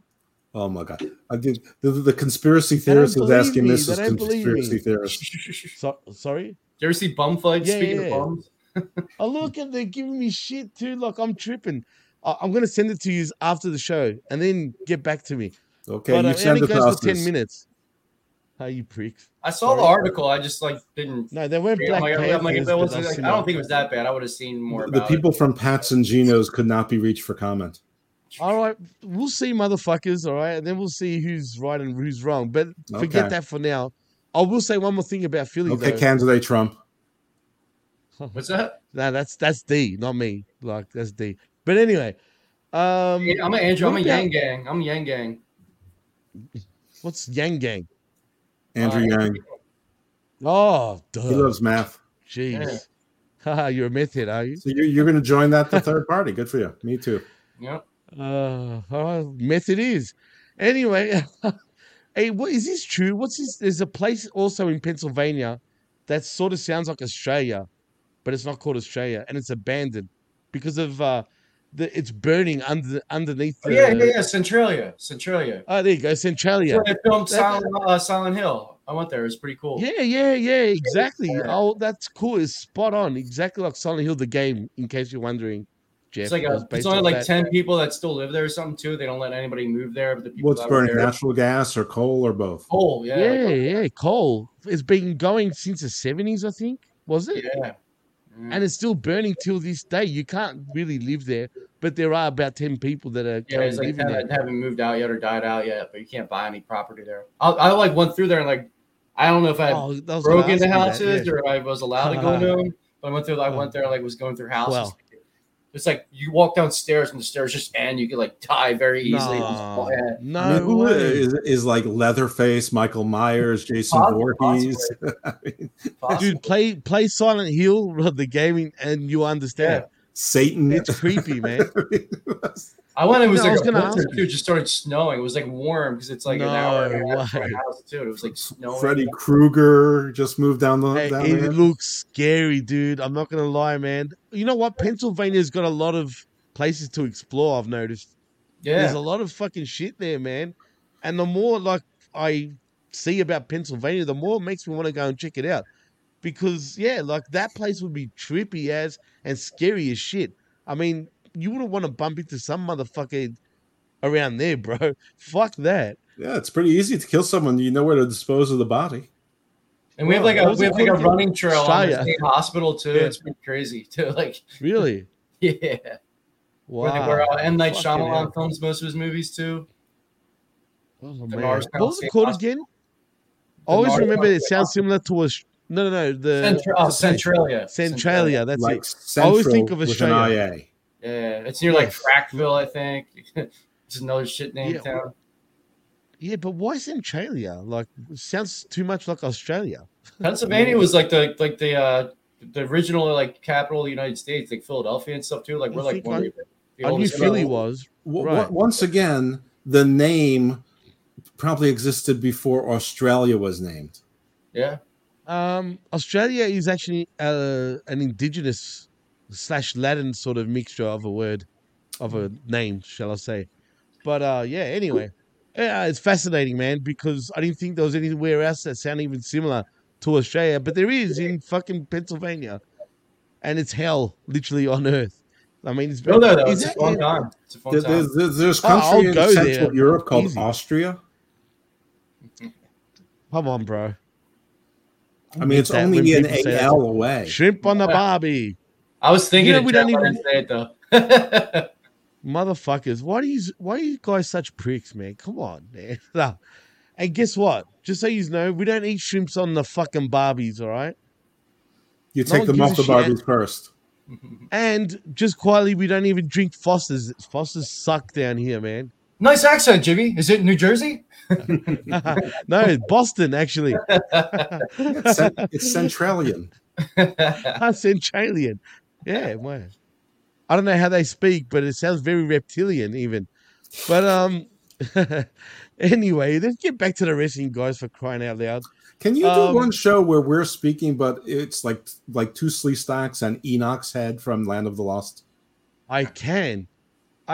Oh my god! I did. The, the conspiracy They theorist was asking me. this They as don't believe conspiracy me. theorist. So, sorry. Did you ever see bum fights? Yeah, Speaking yeah. of bums, I look at they're giving me shit too. Like I'm tripping. I- I'm gonna send it to you after the show, and then get back to me. Okay, but you uh, it send only it to goes us. for ten minutes. How you pricks? I saw the article. I just like didn't. No, they weren't I'm Black like, I'm like, if Panthers, it but wasn't, that's like, I don't think it was that bad. I would have seen more The about people from Pats and Geno's could not be reached for comment. All right, we'll see, motherfuckers. All right, and then we'll see who's right and who's wrong. But forget Okay. that for now. I will say one more thing about Philly. Okay, though. candidate Trump. it. What's that? No, that's that's D, not me. Like that's D. But anyway, um, Yeah, I'm an Andrew. I'm a about- Yang Gang. I'm Yang Gang. What's Yang Gang? Andrew Uh, Yang. Oh, duh. He loves math. Jeez. Haha, you're a meth head, are you? So you're, you're going to join that the third party. Good for you. Me too. Yep. Uh, oh, meth it is. Anyway, hey, what is this true? What's this? There's a place also in Pennsylvania that sort of sounds like Australia, but it's not called Australia, and it's abandoned because of uh, the it's burning under underneath. Oh, The, yeah, yeah, yeah. Centralia. Centralia. Oh, there you go, Centralia. Yeah, they filmed Silent, uh, Silent Hill. I went there. It's pretty cool. Yeah, yeah, yeah, exactly. Oh, that's cool. It's spot on. Exactly like Silent Hill, the game. In case you're wondering, Jeff. It's like a, it's only off like that. ten people that still live there or something too. They don't let anybody move there. But the people What's burning? there, Natural gas or coal or both? coal. Yeah, Yeah, yeah, coal. It's been going since the seventies, I think. Was it? yeah. And it's still burning till this day. You can't really live there, but there are about ten people that are Yeah, currently it's like living ten there. haven't moved out yet or died out yet, but you can't buy any property there. I, I like went through there and like I don't know if I Oh, I broke into ask you that, houses yeah. or I was allowed to go into them. But I went through. I went there like was going through houses. Well. It's like you walk downstairs and the stairs just end. You can like die very easily. No, I no mean, who way. is, is like Leatherface, Michael Myers, Jason Possibly, Voorhees? I mean, Dude, play play Silent Hill, the gaming, and you understand. Satan. It's creepy, man. I went. It was No, I like was gonna ask too. It just started snowing. It was like warm because it's like an hour and a half from No my house too. It was like snowing. Freddy Krueger just moved down the Hey, down it there. looks scary, dude. I'm not gonna lie, man. You know what? Pennsylvania's got a lot of places to explore. I've noticed. Yeah, there's a lot of fucking shit there, man. And the more like I see about Pennsylvania, the more it makes me want to go and check it out. Because yeah, like that place would be trippy as and scary as shit. I mean, you wouldn't want to bump into some motherfucker around there, bro. Fuck that. Yeah, it's pretty easy to kill someone. You know where to dispose of the body. And we have like what a we have like a running trail on the state hospital too. Yeah. It's pretty crazy too. Like Really? yeah. Wow. Where, they, where uh, M Night Fucking Shyamalan hell. films most of his movies too. Oh, man. What was State it called Hospital. again? I always Mars remember it sounds similar to a no, no, no. The Centra- oh, Centralia. Centralia. That's like it. I always think of with an Australia. IA. Yeah, it's near like Yes. Frackville, I think. it's another shit name Yeah. town. Yeah, but why Centralia? Like, sounds too much like Australia. Pennsylvania was like the like the uh the original like capital of the United States, like Philadelphia and stuff too. Like I we're like one I- the- the I knew oldest- Philly was. W- Right. w- Once again, the name probably existed before Australia was named. Yeah. Um, Australia is actually uh, an indigenous slash Latin sort of mixture of a word, of a name, shall I say? But uh, yeah. Anyway, yeah, it's fascinating, man, because I didn't think there was anywhere else that sounded even similar to Australia, but there is in fucking Pennsylvania, and it's hell, literally on Earth. I mean, it's Go there though. is It's a that- fun time. It's a fun There- time. There's, there's, there's Oh, country in Central there. Europe called Easy. Austria. Come on, bro. I mean, it's That only when an people. AL away. Shrimp on the barbie. I was thinking You know, we don't even- say it though. Motherfuckers, why do you why are you guys such pricks, man? Come on, man. No. And guess what? Just so you know, we don't eat shrimps on the fucking Barbies, all right? You take one them off a the shit. Barbies first. And just quietly, we don't even drink Fosters. Fosters suck down here, man. Nice accent, Jimmy. Is it New Jersey? no, Boston, actually. It's, cen- it's Centralian. Centralian. Yeah, man. I don't know how they speak, but it sounds very reptilian, even. But um, anyway, let's get back to the wrestling, guys, for crying out loud. Can you do Um, one show where we're speaking, but it's like like two Sleestaks and Enik's head from Land of the Lost? I can.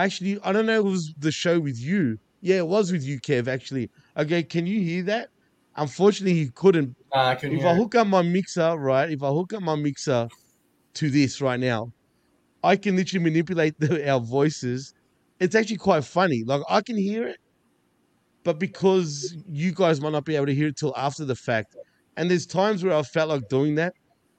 Actually, I don't know if it was the show with you. Yeah, it was with you, Kev, actually. Okay, can you hear that? Unfortunately, he couldn't. Nah, I couldn't if I it. hook up my mixer, right? If I hook up my mixer to this right now, I can literally manipulate the, our voices. It's actually quite funny. Like I can hear it, but because you guys might not be able to hear it till after the fact, and there's times where I felt like doing that.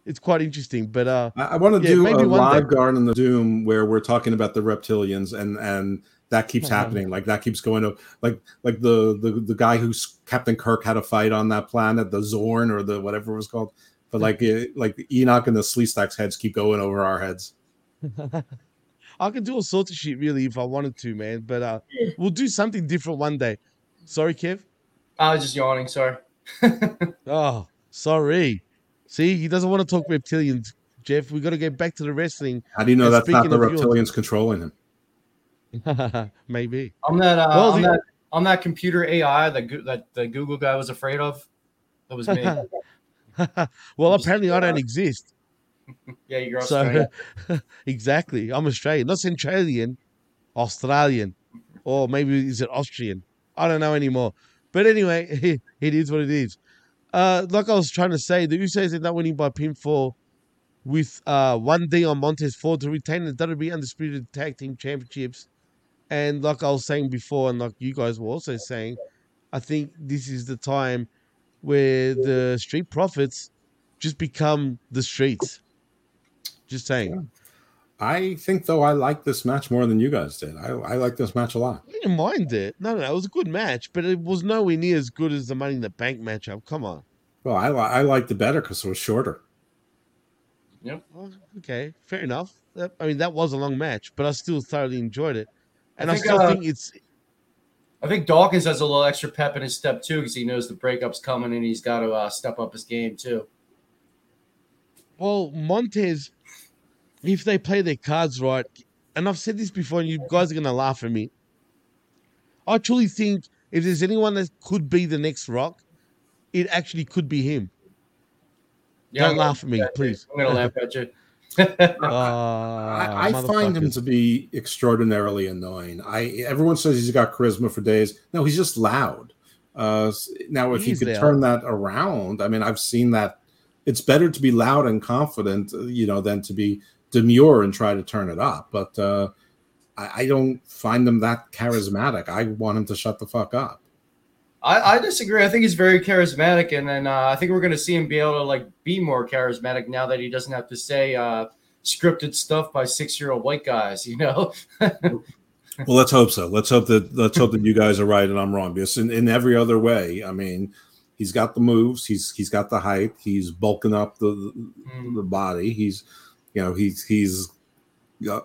It's quite interesting. But uh, I, I want to yeah, do maybe a one day. live guard in the Doom where we're talking about the reptilians and and that keeps happening. Like that keeps going up. Like like the the the guy who's Captain Kirk had a fight on that planet, the Zorn or the whatever it was called. But like it, like Enik and the Sleestaks heads keep going over our heads. I could do all sorts of shit really if I wanted to, man. But uh, we'll do something different one day. Sorry, Kev. I was just yawning. Sorry. Oh, sorry. See, he doesn't want to talk reptilians, Jeff. We got to get back to the wrestling. How do you know And that's not speaking the of yours- reptilians controlling him? Maybe. I'm that. Uh, Well, I'm that. I'm that computer AI that Goo- that the Google guy was afraid of. That was me. well, apparently I don't exist. yeah, you're So Australian. exactly, I'm Australian, not Centralian, Australian, or maybe is it Austrian? I don't know anymore. But anyway, it is what it is. Uh, like I was trying to say, the Usos end up winning by pinfall with uh, one D on Montez Ford to retain the WWE Undisputed Tag Team Championships. And like I was saying before, and like you guys were also saying, I think this is the time where the Street Profits just become the streets. Just saying. I think though I like this match more than you guys did. I, I like this match a lot. I didn't mind it. No, no, it was a good match, but it was nowhere near as good as the Money in the Bank matchup. Come on. Well, I li- I liked it better because it was shorter. Yep. Well, okay, fair enough. That- I mean, that was a long match, but I still thoroughly enjoyed it. And I, think, still uh, think it's I think Dawkins has a little extra pep in his step too because he knows the breakup's coming and he's got to uh, step up his game too. well, Montez. If they play their cards right, and I've said this before, and you guys are gonna laugh at me. I truly think if there's anyone that could be the next Rock, it actually could be him. Yeah, Don't I'm laugh at gonna- me, please. I'm gonna laugh at you. I, I find him to be extraordinarily annoying. I everyone says he's got charisma for days. No, he's just loud. Uh, now, if He he could loud. turn that around, I mean, I've seen that. It's better to be loud and confident, uh, you know, than to be demure and try to turn it up. But uh, I, I don't find him that charismatic. I want him to shut the fuck up. I, I disagree. I think he's very charismatic, and then uh, I think we're going to see him be able to like be more charismatic now that he doesn't have to say uh, scripted stuff by six-year-old white guys. You know, Well, let's hope so. Let's hope that let's hope that you guys are right and I'm wrong. Because in, in every other way, I mean, he's got the moves, he's he's got the height, he's bulking up the the, the body. He's you know he's he's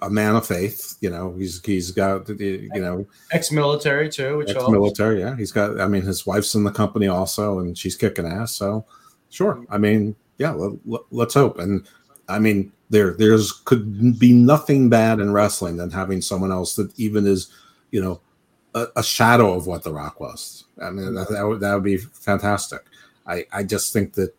a man of faith. You know he's he's got the you know ex-military too, which helps. ex-military. Yeah, he's got. I mean, his wife's in the company also, and she's kicking ass. So sure. I mean, yeah. Let, let's hope. And I mean, there there's could be nothing bad in wrestling than having someone else that even is, you know, a, a shadow of what The Rock was. I mean, that, that would that would be fantastic. I I just think that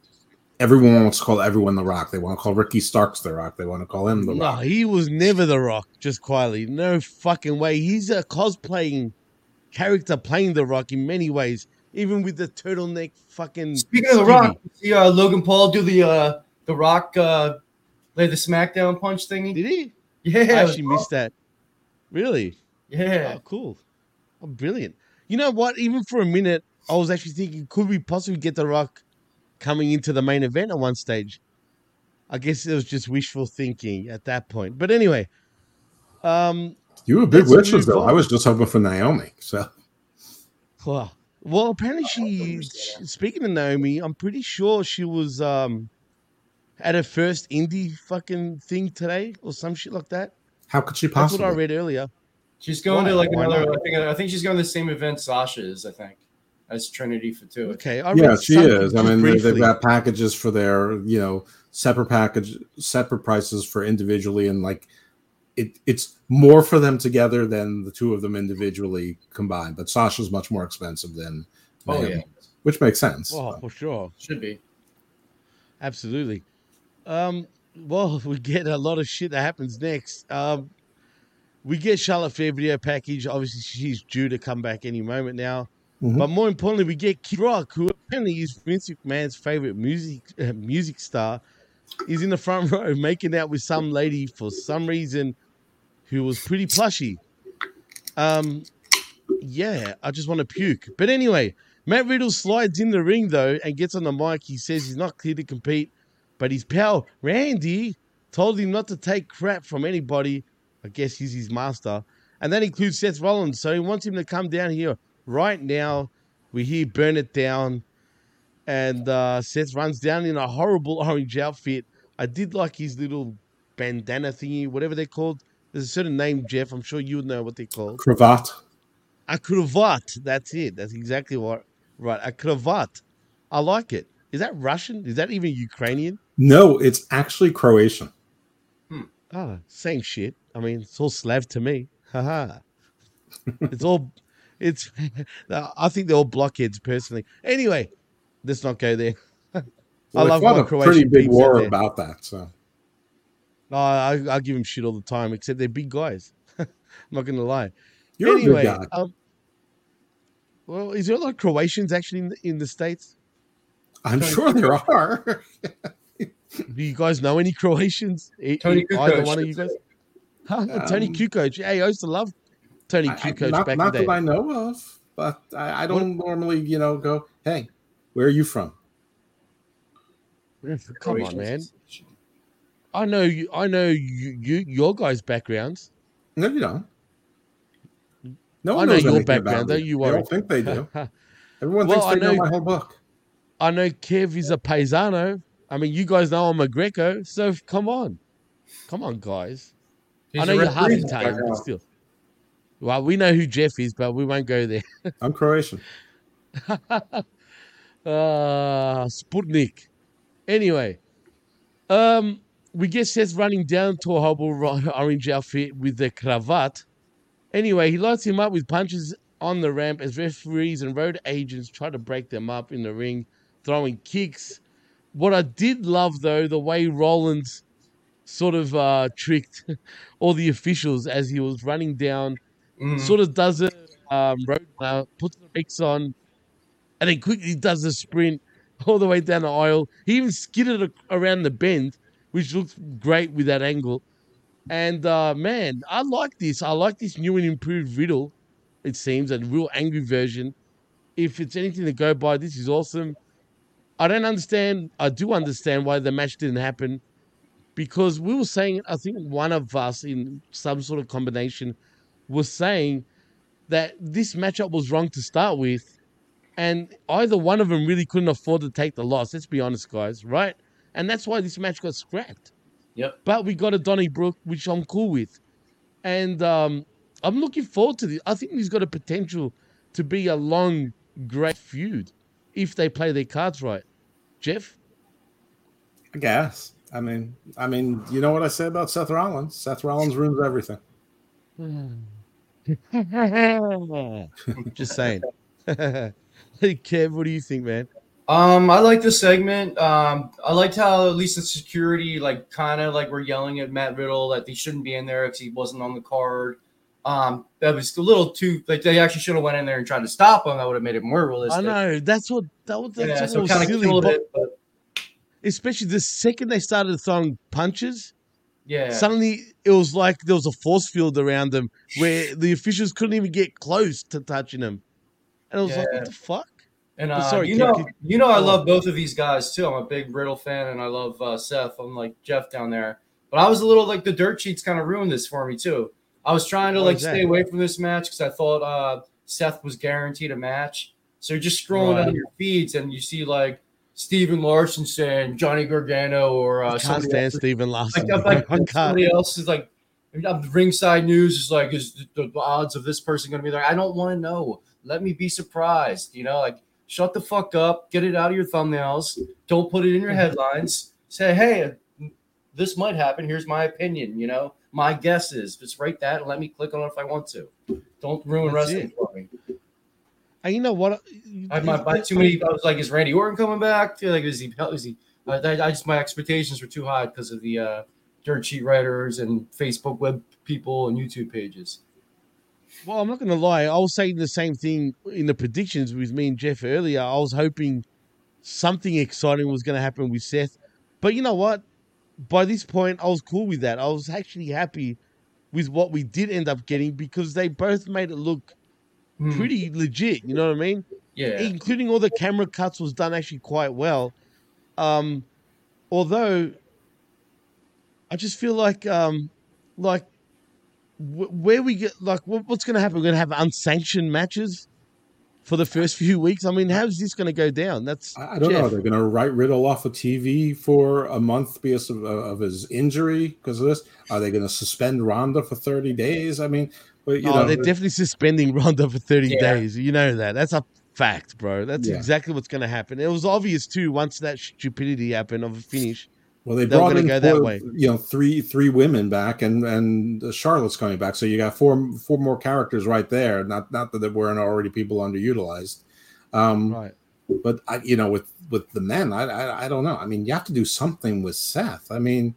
everyone wants to call everyone The Rock. They want to call Ricky Starks The Rock. They want to call him The Rock. No, Rock. he was never the Rock. Just quietly, no fucking way. He's a cosplaying character playing the Rock in many ways, even with the turtleneck fucking. Speaking of the Rock, you see uh, Logan Paul do the uh, the Rock uh, lay the SmackDown punch thingy. Did he? Yeah, I actually missed that. Really? Yeah. Oh, cool. Oh, brilliant. You know what? Even for a minute, I was actually thinking, could we possibly get The Rock coming into the main event at one stage? I guess it was just wishful thinking at that point. But anyway, um, You were a big let's witches though. on. I was just hoping for Naomi. So Well, well, apparently she, she- Speaking of Naomi, I'm pretty sure she was um at her first indie fucking thing today or some shit like that. how could she That's what possibly? I read earlier. She's going Why? to like Why another. I think, I think she's going to the same event Sasha is. I think as Trinity for two. Okay, I yeah, read she something is. I mean, they, they've got packages for their, you know, separate package, separate prices for individually, and like it, it's more for them together than the two of them individually combined. But Sasha's much more expensive than. Oh, Naomi. yeah. which makes sense. Oh, for sure. Should be. Absolutely. Um, well, we get a lot of shit that happens next. Um, we get Charlotte Flair video package. Obviously, she's due to come back any moment now. Mhm. But more importantly, we get Kid Rock, who apparently is Vince McMahon's favorite music uh, music star. He's in the front row making out with some lady for some reason who was pretty plushy. Um, yeah, I just want to puke. But anyway, Matt Riddle slides in the ring though and gets on the mic. He says he's not clear to compete, but his pal Randy told him not to take crap from anybody. I guess he's his master, and that includes Seth Rollins. So he wants him to come down here right now. We hear "Burn It Down," and uh, Seth runs down in a horrible orange outfit. I did like his little bandana thingy, whatever they're called. There's a certain name, Jeff. I'm sure you know what they're called. Cravat. A cravat. That's it. That's exactly what. Right. A cravat. I like it. Is that Russian? Is that even Ukrainian? No, it's actually Croatian. Oh, same shit. I mean, it's all Slav to me. Haha. it's all. It's. I think they're all blockheads personally. Anyway, let's not go there. Well, I love fought my a Croatian pretty big war about that. So No, I, I give them shit all the time, except they're big guys. I'm not going to lie. You're a big anyway, guy. Um, well, is there a lot of Croatians actually in the, in the states? I'm sure there are. Do you guys know any Croatians? Tony either Kukoc. one of you guys? Huh? Tony Um, Kukoc. Hey, I used to love Tony I- Kukoc not back not in the that I know of, but I, I don't normally, you know, go, "Hey, where are you from?" Come on, man. I know you. I know you. You your guys' backgrounds. No, you don't. No I know knows your background. me. Don't you They worry. don't think they do. Everyone Well, thinks I they know, know- my whole book. I know Kev is a paisano. I mean, you guys know I'm a Greco. So come on, come on, guys. He's I know you're half referee. Italian, but still. Well, we know who Jeff is, but we won't go there. I'm Croatian. uh, Sputnik. Anyway, um, we get Seth running down to a horrible orange outfit with the cravat. Anyway, he lights him up with punches on the ramp as referees and road agents try to break them up in the ring, throwing kicks. What I did love, though, the way Rollins sort of uh, tricked all the officials as he was running down, Mhm. sort of does a um, road, uh, puts the brakes on, and then quickly does a sprint all the way down the aisle. He even skidded around the bend, which looks great with that angle. And uh, man, I like this. I like this new and improved Riddle. It seems a real angry version. If it's anything to go by, this is awesome. I don't understand. I do understand why the match didn't happen because we were saying. I think one of us in some sort of combination was saying that this matchup was wrong to start with, and either one of them really couldn't afford to take the loss. Let's be honest, guys, right? And that's why this match got scrapped. Yep. But we got a Donnybrook, which I'm cool with, and um, I'm looking forward to this. I think he's got a potential to be a long, great feud if they play their cards right. Jeff, I guess. I mean, I mean, you know what I say about Seth Rollins? Seth Rollins ruins everything. Just saying. hey, Kev, what do you think, man? Um, I like this segment. Um, I liked how at least the security, like, kind of like we're yelling at Matt Riddle that he shouldn't be in there because he wasn't on the card. Um, that was a little too like they actually should have went in there and tried to stop him. That would have made it more realistic. I know that's what that was. That's Yeah, so kinda silly. killed but- it, but- especially the second they started throwing punches, Yeah. suddenly it was like there was a force field around them where the officials couldn't even get close to touching them, and I was like, "What the fuck?" And uh, sorry, you know, you know, I love both of these guys too. I'm a big Riddle fan, and I love uh, Seth. I'm like Jeff down there, but I was a little like the dirt sheets kind of ruined this for me too. I was trying to like that? stay away from this match because I thought uh, Seth was guaranteed a match. So you're just scrolling Right. down your feeds and you see like Steven Larson saying Johnny Gargano or uh, can't somebody stand else. Stephen Larson. Like, like somebody else is like um, ringside news is like is the, the odds of this person going to be there? I don't want to know. Let me be surprised. You know, like shut the fuck up, get it out of your thumbnails. Don't put it in your headlines. Say, hey, this might happen. Here's my opinion. You know, my guess is just write that and let me click on it if I want to. Don't ruin That's wrestling it. for me. You know what? I had my, my too many. I was like, is Randy Orton coming back? Like, is he? Is he? I, I just my expectations were too high because of the uh, dirt sheet writers and Facebook web people and YouTube pages. Well, I'm not going to lie. I was saying the same thing in the predictions with me and Jeff earlier. I was hoping something exciting was going to happen with Seth. But you know what? By this point, I was cool with that. I was actually happy with what we did end up getting because they both made it look pretty legit. You know what I mean? Yeah. Including all the camera cuts was done actually quite well. Um, although I just feel like, um, like wh- where we get like what, what's going to happen? We're going to have unsanctioned matches for the first few weeks. I mean, how's this going to go down? That's I don't know. Jeff. They're going to write Riddle off of TV for a month because of, of his injury because of this. Are they going to suspend Ronda for thirty days? I mean, but you oh, know, they're definitely suspending Ronda for 30 Yeah. days. You know that. That's a fact, bro. That's Yeah. exactly what's going to happen. It was obvious too once that stupidity happened of a finish. Well, they they brought in go that way. You know, three three women back, and and Charlotte's coming back. So you got four four more characters right there. Not not that there weren't already people underutilized. Um, right. But I, you know, with with the men, I, I I don't know. I mean, you have to do something with Seth. I mean,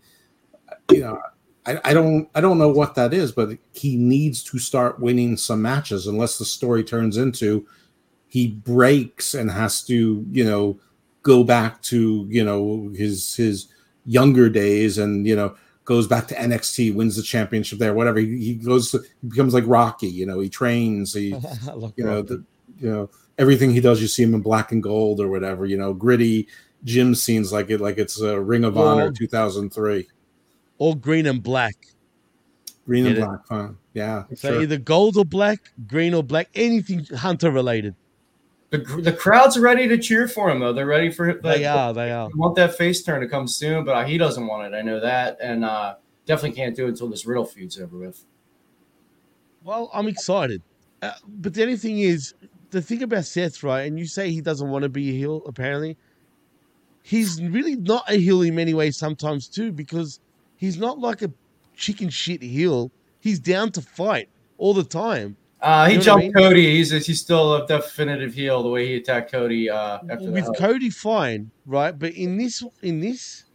you know. I, I don't I don't know what that is, but he needs to start winning some matches unless the story turns into he breaks and has to, you know, go back to, you know, his his younger days and, you know, goes back to NXT, wins the championship there, whatever. He, he goes to, he becomes like Rocky, you know, he trains, he you know, the, you know, everything he does, you see him in black and gold or whatever, you know, gritty gym scenes like it like it's a Ring of Honor 2003. Or green and black. Green and Get it? black, fine. Yeah. So sure. either gold or black, green or black, anything Hunter related. The, the crowd's ready to cheer for him though. They're ready for it. They are, they are. want that face turn to come soon, but uh, he doesn't want it. I know that, and uh, definitely can't do it until this Riddle feud's over with. Well, I'm excited. Uh, but the only thing is, the thing about Seth, right? And you say he doesn't want to be a heel, apparently. He's really not a heel in many ways sometimes, too, because he's not like a chicken shit heel. He's down to fight all the time. Uh, he You know what I jumped mean? Cody. He's he's still a definitive heel the way he attacked Cody uh, after with that. Cody fine, right? But in this in this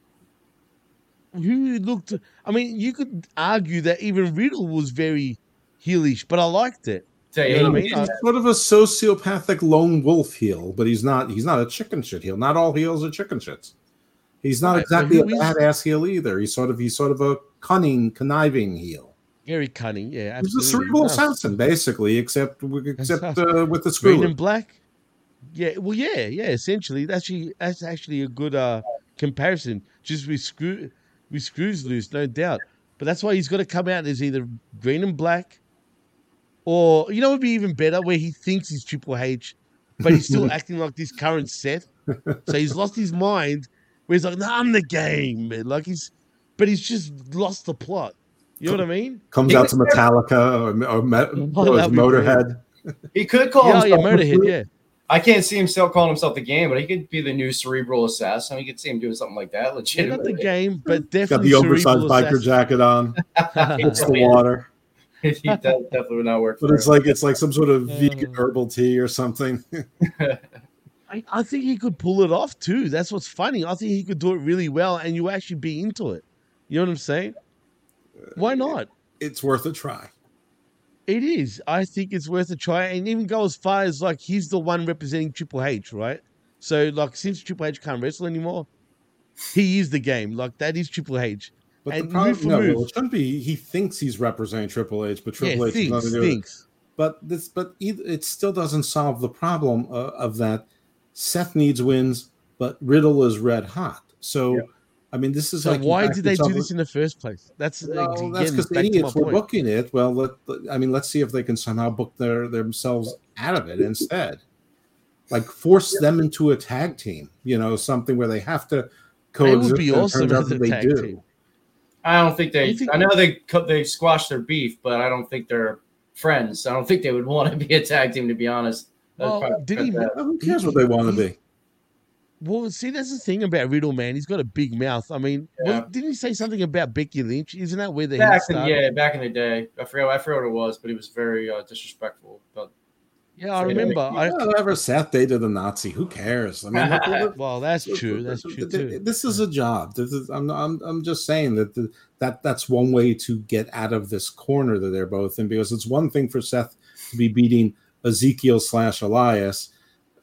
who looked I mean, you could argue that even Riddle was very heelish, but I liked it. Yeah, You know what I mean? He's sort of a sociopathic lone wolf heel, but he's not. He's not a chicken shit heel. Not all heels are chicken shits. He's not Right, exactly a badass heel either. He's sort of he's sort of a cunning, conniving heel. Very cunning, yeah. He's a cerebral No. assassin, basically, except except uh, with the Green screw. and black. Yeah, well, yeah, yeah. Essentially, that's actually that's actually a good uh comparison. Just with screw with screws loose, no doubt. But that's why he's got to come out as either green and black, or you know, it'd be even better where he thinks he's Triple H, but he's still acting like this current Seth. So he's lost his mind. Where he's like, "No, I'm the game," man. Like he's, but he's just lost the plot. You know what I mean? Comes out to Metallica or, or, Me- or that'd Motorhead. He could call Yeah, yeah, himself Motorhead, yeah. I can't see him still calling himself the game, but he could be the new cerebral assassin. You could see him doing something like that. Yeah, Legit. not the game, but Got definitely the oversized biker assassin. jacket on. It's the water. he de- definitely would not work. But for it's him. like it's like some sort of vegan herbal tea or something. I, I think he could pull it off too. That's what's funny. I think he could do it really well, and you actually be into it. You know what I'm saying? Why not? it's worth a try. It is. I think it's worth a try, and even go as far as like he's the one representing Triple H, right? So like since Triple H can't wrestle anymore, he is the game. Like that is Triple H. But and the problem, no, move. well, it shouldn't be. He thinks he's representing Triple H, but Triple Yeah, H thinks, nothing to do with it. thinks. But this, but either, it still doesn't solve the problem uh, of that. Seth needs wins, but Riddle is red hot. So, I mean, this is So like why did they do this in the first place? That's Well, again, that's because the back to my idiots were point. booking it. Well, let, I mean, let's see if they can somehow book their themselves out of it instead. Like force them into a tag team, you know, something where they have to coexist. would be awesome turns out as that a they tag do. team. I don't think they. Think- I know they they squashed their beef, but I don't think they're friends. I don't think they would want to be a tag team, to be honest. That'd Well, did he- that. Who cares what they want to be? Well, see, that's the thing about Riddle, man. He's got a big mouth. I mean, Yeah. well, didn't he say something about Becky Lynch? Isn't that where the heat Back in, started? yeah, back in the day, I forgot I forgot what it was, but he was very uh, disrespectful. But Yeah, I remember. I, Whatever Seth dated a Nazi. Who cares? I mean, look- look- well, that's true. That's true too. this is a job. This is, I'm, I'm, I'm just saying that the, that that's one way to get out of this corner that they're both in because it's one thing for Seth to be beating Ezekiel slash Elias,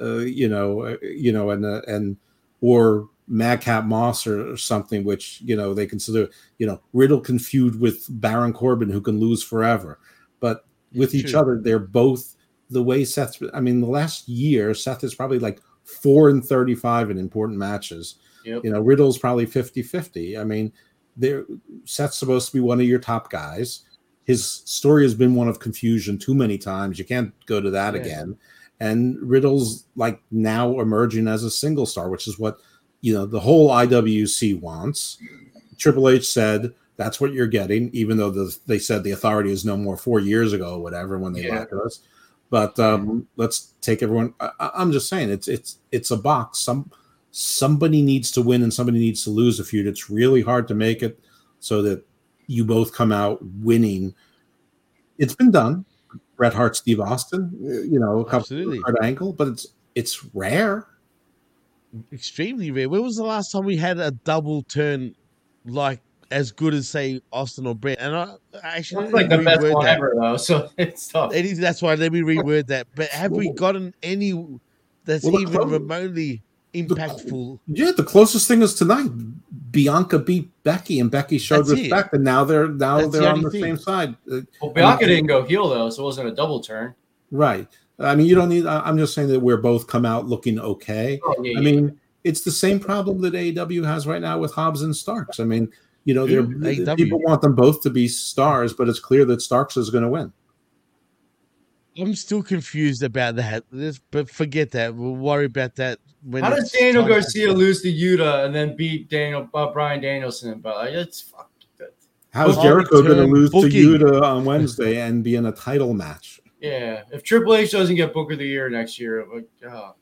uh, you know, uh, you know, and uh, and or Madcap Moss or, or something, which you know they consider, you know, Riddle confused with Baron Corbin, who can lose forever, but with each True. other, they're both the way Seth. I mean, the last year, Seth is probably like four and thirty-five in important matches. Yep. You know, Riddle's probably 50-50. I mean, there Seth's supposed to be one of your top guys. His story has been one of confusion too many times. You can't go to that Yeah. again. And Riddle's like now emerging as a single star, which is what you know the whole IWC wants. Triple H said that's what you're getting, even though the, they said the authority is no more four years ago or whatever when they Yeah. elected us. But um, let's take everyone. I- I'm just saying it's it's it's a box. Some somebody needs to win and somebody needs to lose a feud. It's really hard to make it so that you both come out winning. It's been done. Bret Hart, Steve Austin, uh, you know, a couple Absolutely. Kurt Angle, but it's it's rare. extremely rare. When was the last time we had a double turn like as good as say Austin or Bret? And I I actually That's like the best one that. ever, though. So it's tough. It is. That's why. Let me reword that. But have we gotten any that's Well, even clo- remotely impactful? Yeah, the closest thing is tonight. Bianca beat Becky, and Becky showed That's it. respect, and now they're now That's they're on the thing. same side. Uh, Well, Bianca didn't go heel though, so it wasn't a double turn. Right. I mean, you don't need. I- I'm just saying that we're both come out looking okay. Oh, yeah, I yeah. mean, it's the same problem that AEW has right now with Hobbs and Starks. I mean, you know, they're, Who? People want them both to be stars, but it's clear that Starks is going to win. I'm still confused about that. This, but forget that. We'll worry about that when. How does Daniel time to- Garcia lose to Yuta and then beat Daniel uh, Bryan Danielson? But like, it's fuck. that- How's Well, Jericho going to lose booking. to Yuta on Wednesday and be in a title match? Yeah, if Triple H doesn't get Booker of the Year next year, like, oh,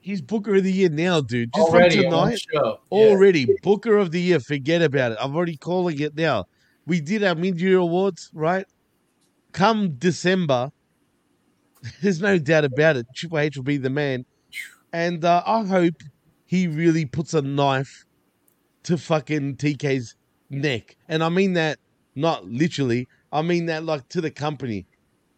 He's Booker of the Year now, dude. Just already from on tonight. show. Yeah. Already Booker of the Year. Forget about it. I'm already calling it now. We did our mid-year awards, right? Come December, there's no doubt about it. Triple H will be the man, and uh, I hope he really puts a knife to fucking TK's neck, and I mean that not literally. I mean that like to the company,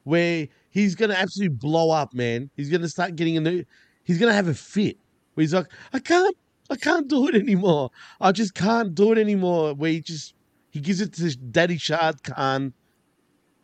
where he's gonna absolutely blow up, man. He's gonna start getting a new. He's gonna have a fit where he's like, I can't, I can't do it anymore. I just can't do it anymore. Where he just he gives it to Daddy Shad Khan,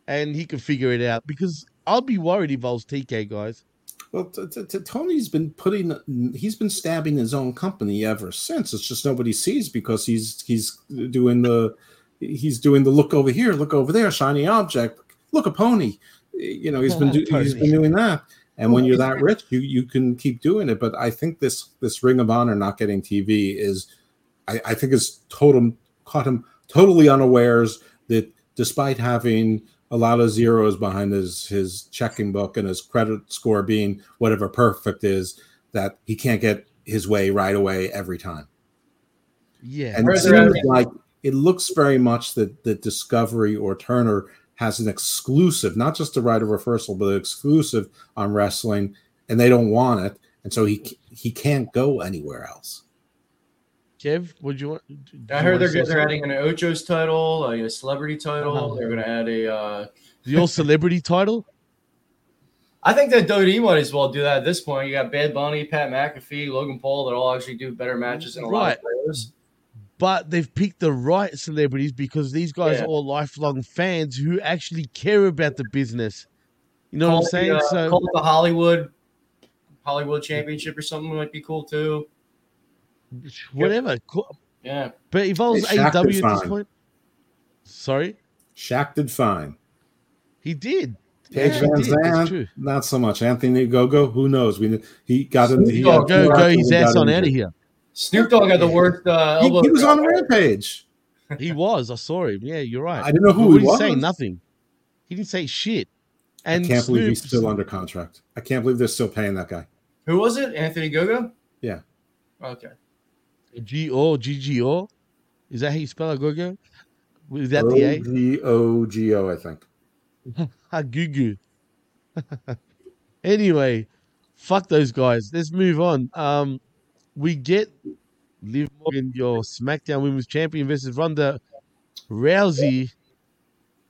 and he can figure it out. Because I'll be worried if I was TK guys. Well, t- t- t- Tony's been putting, he's been stabbing his own company ever since. It's just nobody sees because he's he's doing the, he's doing the look over here, look over there, shiny object, look a pony. You know, he's been do, he's been doing that. And when you're that rich, you you can keep doing it. But I think this this Ring of Honor not getting TV is, I, I think is total caught him totally unawares that despite having a lot of zeros behind his his checking book and his credit score being whatever perfect is, that he can't get his way right away every time. Yeah, And it seems like it looks very much that that Discovery or Turner has an exclusive, not just a right of reversal, but an exclusive on wrestling, and they don't want it, and so he he can't go anywhere else. Kev, would you want? I heard they're they're something? adding an Ocho's title, like a celebrity title. Uh-huh. They're gonna add a. Uh, your celebrity title. I think that WWE might as well do that at this point. You got Bad Bunny, Pat McAfee, Logan Paul that all actually do better matches than a lot of players. but they've picked the right celebrities because these guys Yeah. are all lifelong fans who actually care about the business. You know Call what I'm saying? the, uh, so call it the Hollywood Hollywood Championship or something might be cool too. Whatever. Cool. Yeah. But if I was Hey, Shaq AEW at this fine. point, sorry, Shaq did fine. he did. Paige Yeah, Van he did. That's Zandt, not so much. Anthony Gogo, who knows? We he got into he Dogg, got- Go, go, his ass on out of here. Snoop Dogg had the worst uh, He, he was drop. on Rampage. He was. I saw him. Yeah, you're right. I didn't know who But he he say was. nothing. He didn't say shit. And I can't believe he's still under contract. I can't believe they're still paying that guy. Who was it? Anthony Gogo? Yeah. Okay. G O G G O. Is that how you spell it, Gogo? Is that the A? G O G O, I think. Gugu. Anyway, fuck those guys. Let's move on. Um, we get Liv Morgan, your SmackDown Women's Champion versus Ronda Rousey.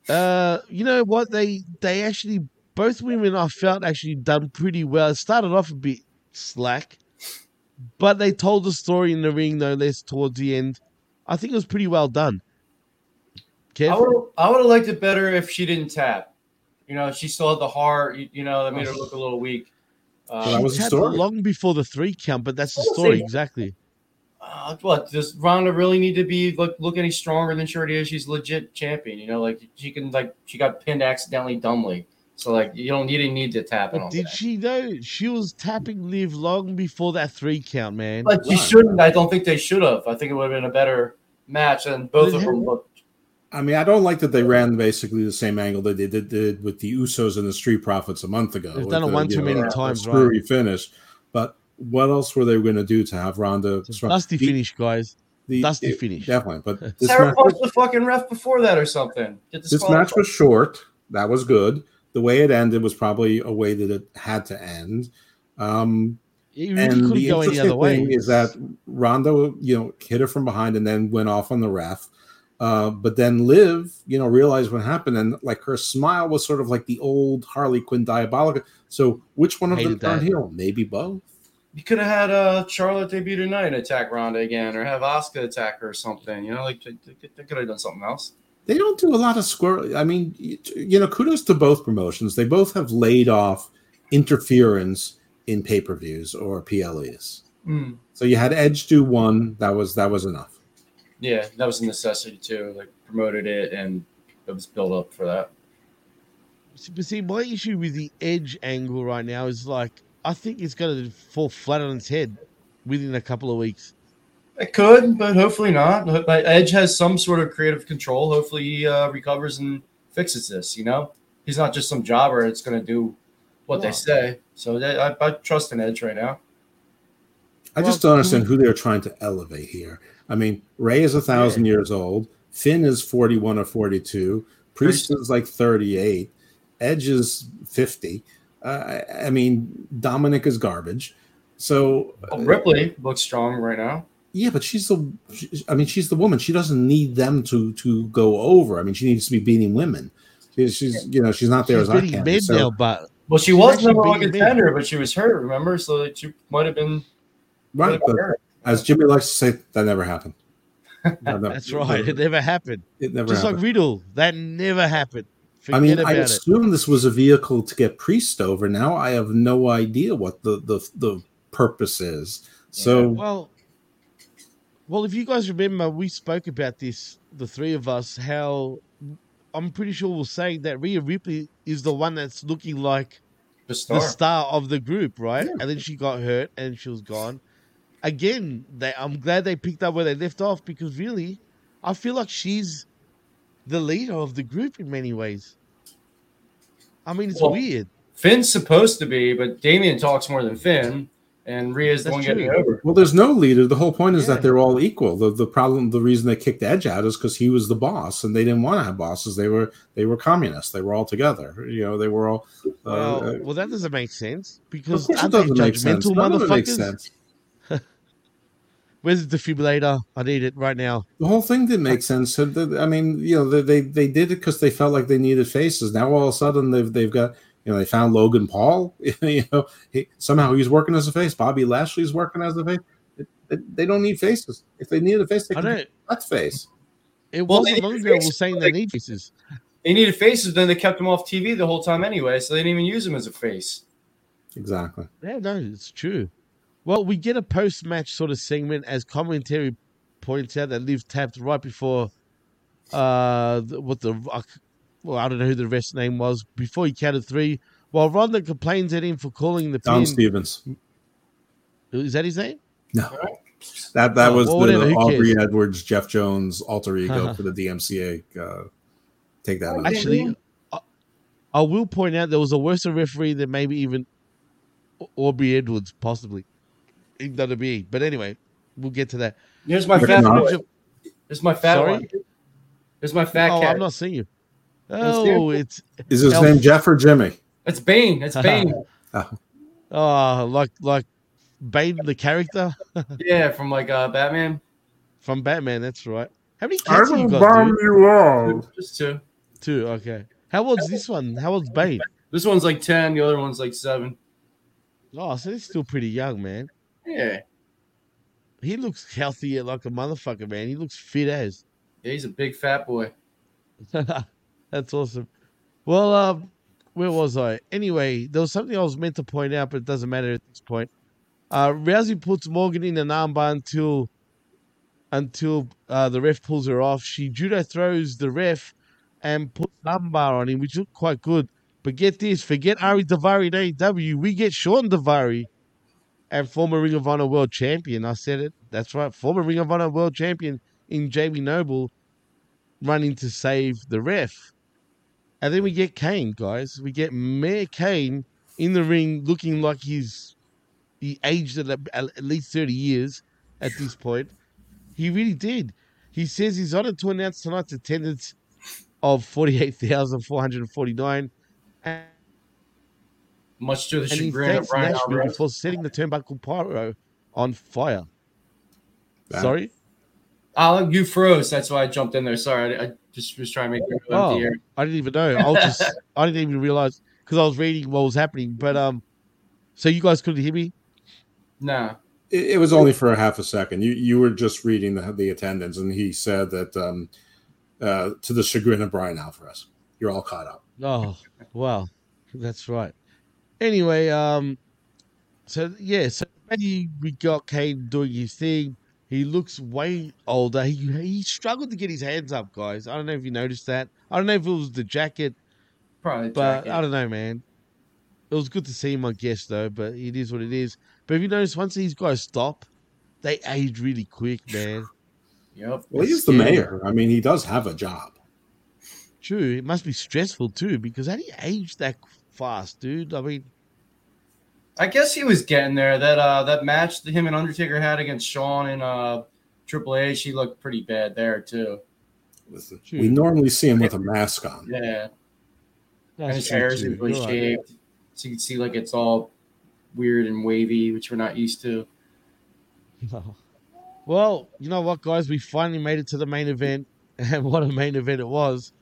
Uh, you know what? They they actually both women I felt actually done pretty well. It started off a bit slack, but they told the story in the ring no less towards the end. I think it was pretty well done. Kev? I would I would have liked it better if she didn't tap. You know, she still had the heart. You, you know, that made her look a little weak. Uh, She tapped long before the three count, but that's the story see. exactly. uh, what does Ronda really need to be look look any stronger than she already is? She's legit champion. You know, like she can like she got pinned accidentally dumbly. So like you don't need need to tap and all But did that. she though? She was tapping live long before that three count, man. But she shouldn't. I don't think they should have. I think it would have been a better match, and both of them looked. I mean, I don't like that they ran basically the same angle that they did, did with the Usos and the Street Profits a month ago. They've done it the, one too know, many the times, right? Screwy finish. But what else were they going to do to have Ronda? Dusty the- finish, guys. the- Dusty it- finish. Definitely. But Sarah match, punched the fucking ref before that or something. This match was short. That was good. The way it ended was probably a way that it had to end. Um, It really and couldn't the go any interesting other way. thing is that Ronda, you know, hit her from behind and then went off on the ref. Uh, but then Liv, you know, realized what happened, and like her smile was sort of like the old Harley Quinn diabolical. So, which one of them Hated turned heel? Maybe both. You could have had uh, Charlotte debut tonight and attack Ronda again, or have Oscar attack her or something. You know, like they, they- they could have done something else. They don't do a lot of squirrel. I mean, you, you know, kudos to both promotions. They both have laid off interference in pay per views or PLEs. Mm. So you had Edge do one. That was that was enough. Yeah, that was a necessity too. Like promoted it, and it was built up for that. But see, my issue with the edge angle right now is like I think it's going to fall flat on its head within a couple of weeks. It could, but hopefully not. But Edge has some sort of creative control. Hopefully, he uh, recovers and fixes this. You know, he's not just some jobber. It's going to do what they say. So that, I, I trust in Edge right now. I just don't understand who they're trying to elevate here. I mean, Rey is a thousand years old. Finn is forty-one or forty-two. Priest is like thirty-eight. Edge is fifty. Uh, I- I mean, Dominik is garbage. So Oh, Ripley looks strong right now. Yeah, but she's the. she- I mean, she's the woman. She doesn't need them to to go over. I mean, she needs to be beating women. She's, she's you know, she's not there She's as I beating can. men So, now, but Well, she She's was number one contender, but she was hurt. Remember, so that she might have been right, but as Jimmy likes to say, that never happened. That never- that's right. It never happened. It never Just happened. like Riddle, that never happened. Forget I mean, about I it. assume this was a vehicle to get Priest over. Now I have no idea what the the, the purpose is. So Well, well, if you guys remember, we spoke about this, the three of us, how I'm pretty sure we're saying that Rhea Ripley is the one that's looking like the star. star of the group, right? And then she got hurt and she was gone. Again, they, I'm glad they picked up where they left off because really, I feel like she's the leader of the group in many ways. I mean, it's Well, weird. Finn's supposed to be, but Damian talks more than Finn, and Rhea's the That's one getting true. over. Well, there's no leader. The whole point is that they're all equal. The the problem, the reason they kicked Edge out is because he was the boss, and they didn't want to have bosses. They were they were communists. They were all together. You know, they were all. Uh, Well, well, that doesn't make sense because course it aren't they doesn't make sense. judgmental None of it makes motherfuckers? sense. Where's the defibrillator? I need it right now. the whole thing didn't make sense. So I mean, you know, they they, they did it because they felt like they needed faces. Now all of a sudden they've they've got. You know, they found Logan Paul. you know, he, somehow he's working as a face. Bobby Lashley's working as a face. They, they don't need faces. If they need a face, they I can don't- that's face. It Well, wasn't they long need ago we were saying they they- need faces. They needed faces, then they kept him off TV the whole time anyway, so they didn't even use him as a face. Exactly. Yeah, no, it's true. Well, we get a post match sort of segment as commentary points out that Liv tapped right before uh the- what the uh, well I don't know who the rest name was before he counted three. While Ronda complains at him for calling the Don pin. Stevens. Is that his name? No. That that Oh, was well, the Aubrey cares? Edwards, Jeff Jones alter ego for the DMCA. Uh, take that. out. Actually, I, I will point out there was a worse referee than maybe even Aubrey Edwards, possibly in WWE. But anyway, we'll get to that. Here's my But fat not. Here's my fat Sorry? one. Here's my fat oh, cat. I'm not seeing you. Understand? Oh, it's is his Elf. name Jeff or Jimmy? It's Bane. It's Bane. Oh, like like Bane the character Yeah, from like uh, Batman. from Batman. That's right. How many I cats have you will got? bomb dude? you all. Just two. Two. Okay. How old's this one? How old's Bane? This one's like ten. The other one's like seven. Oh, so he's still pretty young, man. Yeah. He looks healthy like a motherfucker, man. He looks fit as. Yeah, he's a big fat boy. That's awesome. Well, um, where was I? Anyway, there was something I was meant to point out, but it doesn't matter at this point. Uh, Rousey puts Morgan in an armbar until until uh, the ref pulls her off. She judo throws the ref and puts an armbar on him, which looked quite good. But get this, forget Ari Daivari in AEW. We get Shawn Daivari and former Ring of Honor World Champion. I said it. That's right. Former Ring of Honor World Champion in Jamie Noble running to save the ref. And then we get Kane, guys. We get Mayor Kane in the ring looking like he's he aged at, at least 30 years at this point. He really did. He says he's honored to announce tonight's attendance of 48,449. And Much to the and chagrin of thanks Bryan Nashville Alvarez. for setting the turnbuckle pyro on fire. Sorry? Oh, you froze. That's why I jumped in there. Sorry, I, I just was trying to make it Oh. I didn't even know. I was just I didn't even realize because I was reading what was happening. But um, so you guys couldn't hear me? Nah. It, it was only for a half a second. You you were just reading the, the attendance, and he said that um, uh, to the chagrin of Bryan Alvarez, you're all caught up. Oh, wow, that's right. Anyway, um, so yeah, so maybe we got Kane doing his thing. He looks way older. He he struggled to get his hands up, guys. I don't know if you noticed that. I don't know if it was the jacket, Probably the but jacket. I don't know, man. It was good to see him, I guess, though. But it is what it is. But if you notice, once these guys stop, they age really quick, man. Yep. Well, he's the mayor. I mean, he does have a job. True. It must be stressful too, because how do you age that fast, dude? I mean, I guess he was getting there. That uh that match that him and Undertaker had against Shawn and uh Triple H, he looked pretty bad there too. Listen, we normally see him with a mask on. Yeah. and his hair isn't really You're shaved. So you can see like it's all weird and wavy, which we're not used to. No. Well, you know what, guys? We finally made it to the main event, and what a main event it was!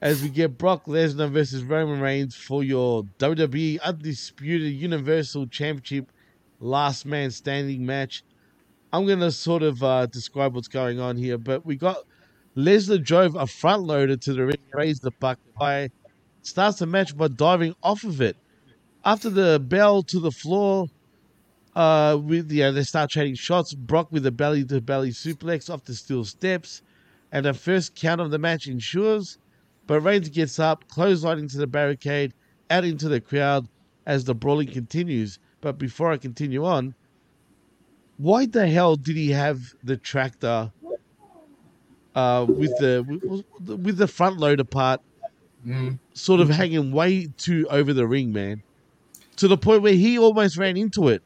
As we get Brock Lesnar versus Roman Reigns for your WWE Undisputed Universal Championship Last Man Standing match. I'm gonna sort of uh, describe what's going on here, but we got Lesnar drove a front loader to the ring, raised the buck high, starts the match by diving off of it. After the bell to the floor, uh, with know, they start trading shots. Brock with a belly to belly suplex off the steel steps, and the first count of the match ensures. But Reigns gets up, clothesline into the barricade, out into the crowd as the brawling continues. But before I continue on, why the hell did he have the tractor uh, with the with, with the front loader part sort of hanging way too over the ring, man? To the point where he almost ran into it.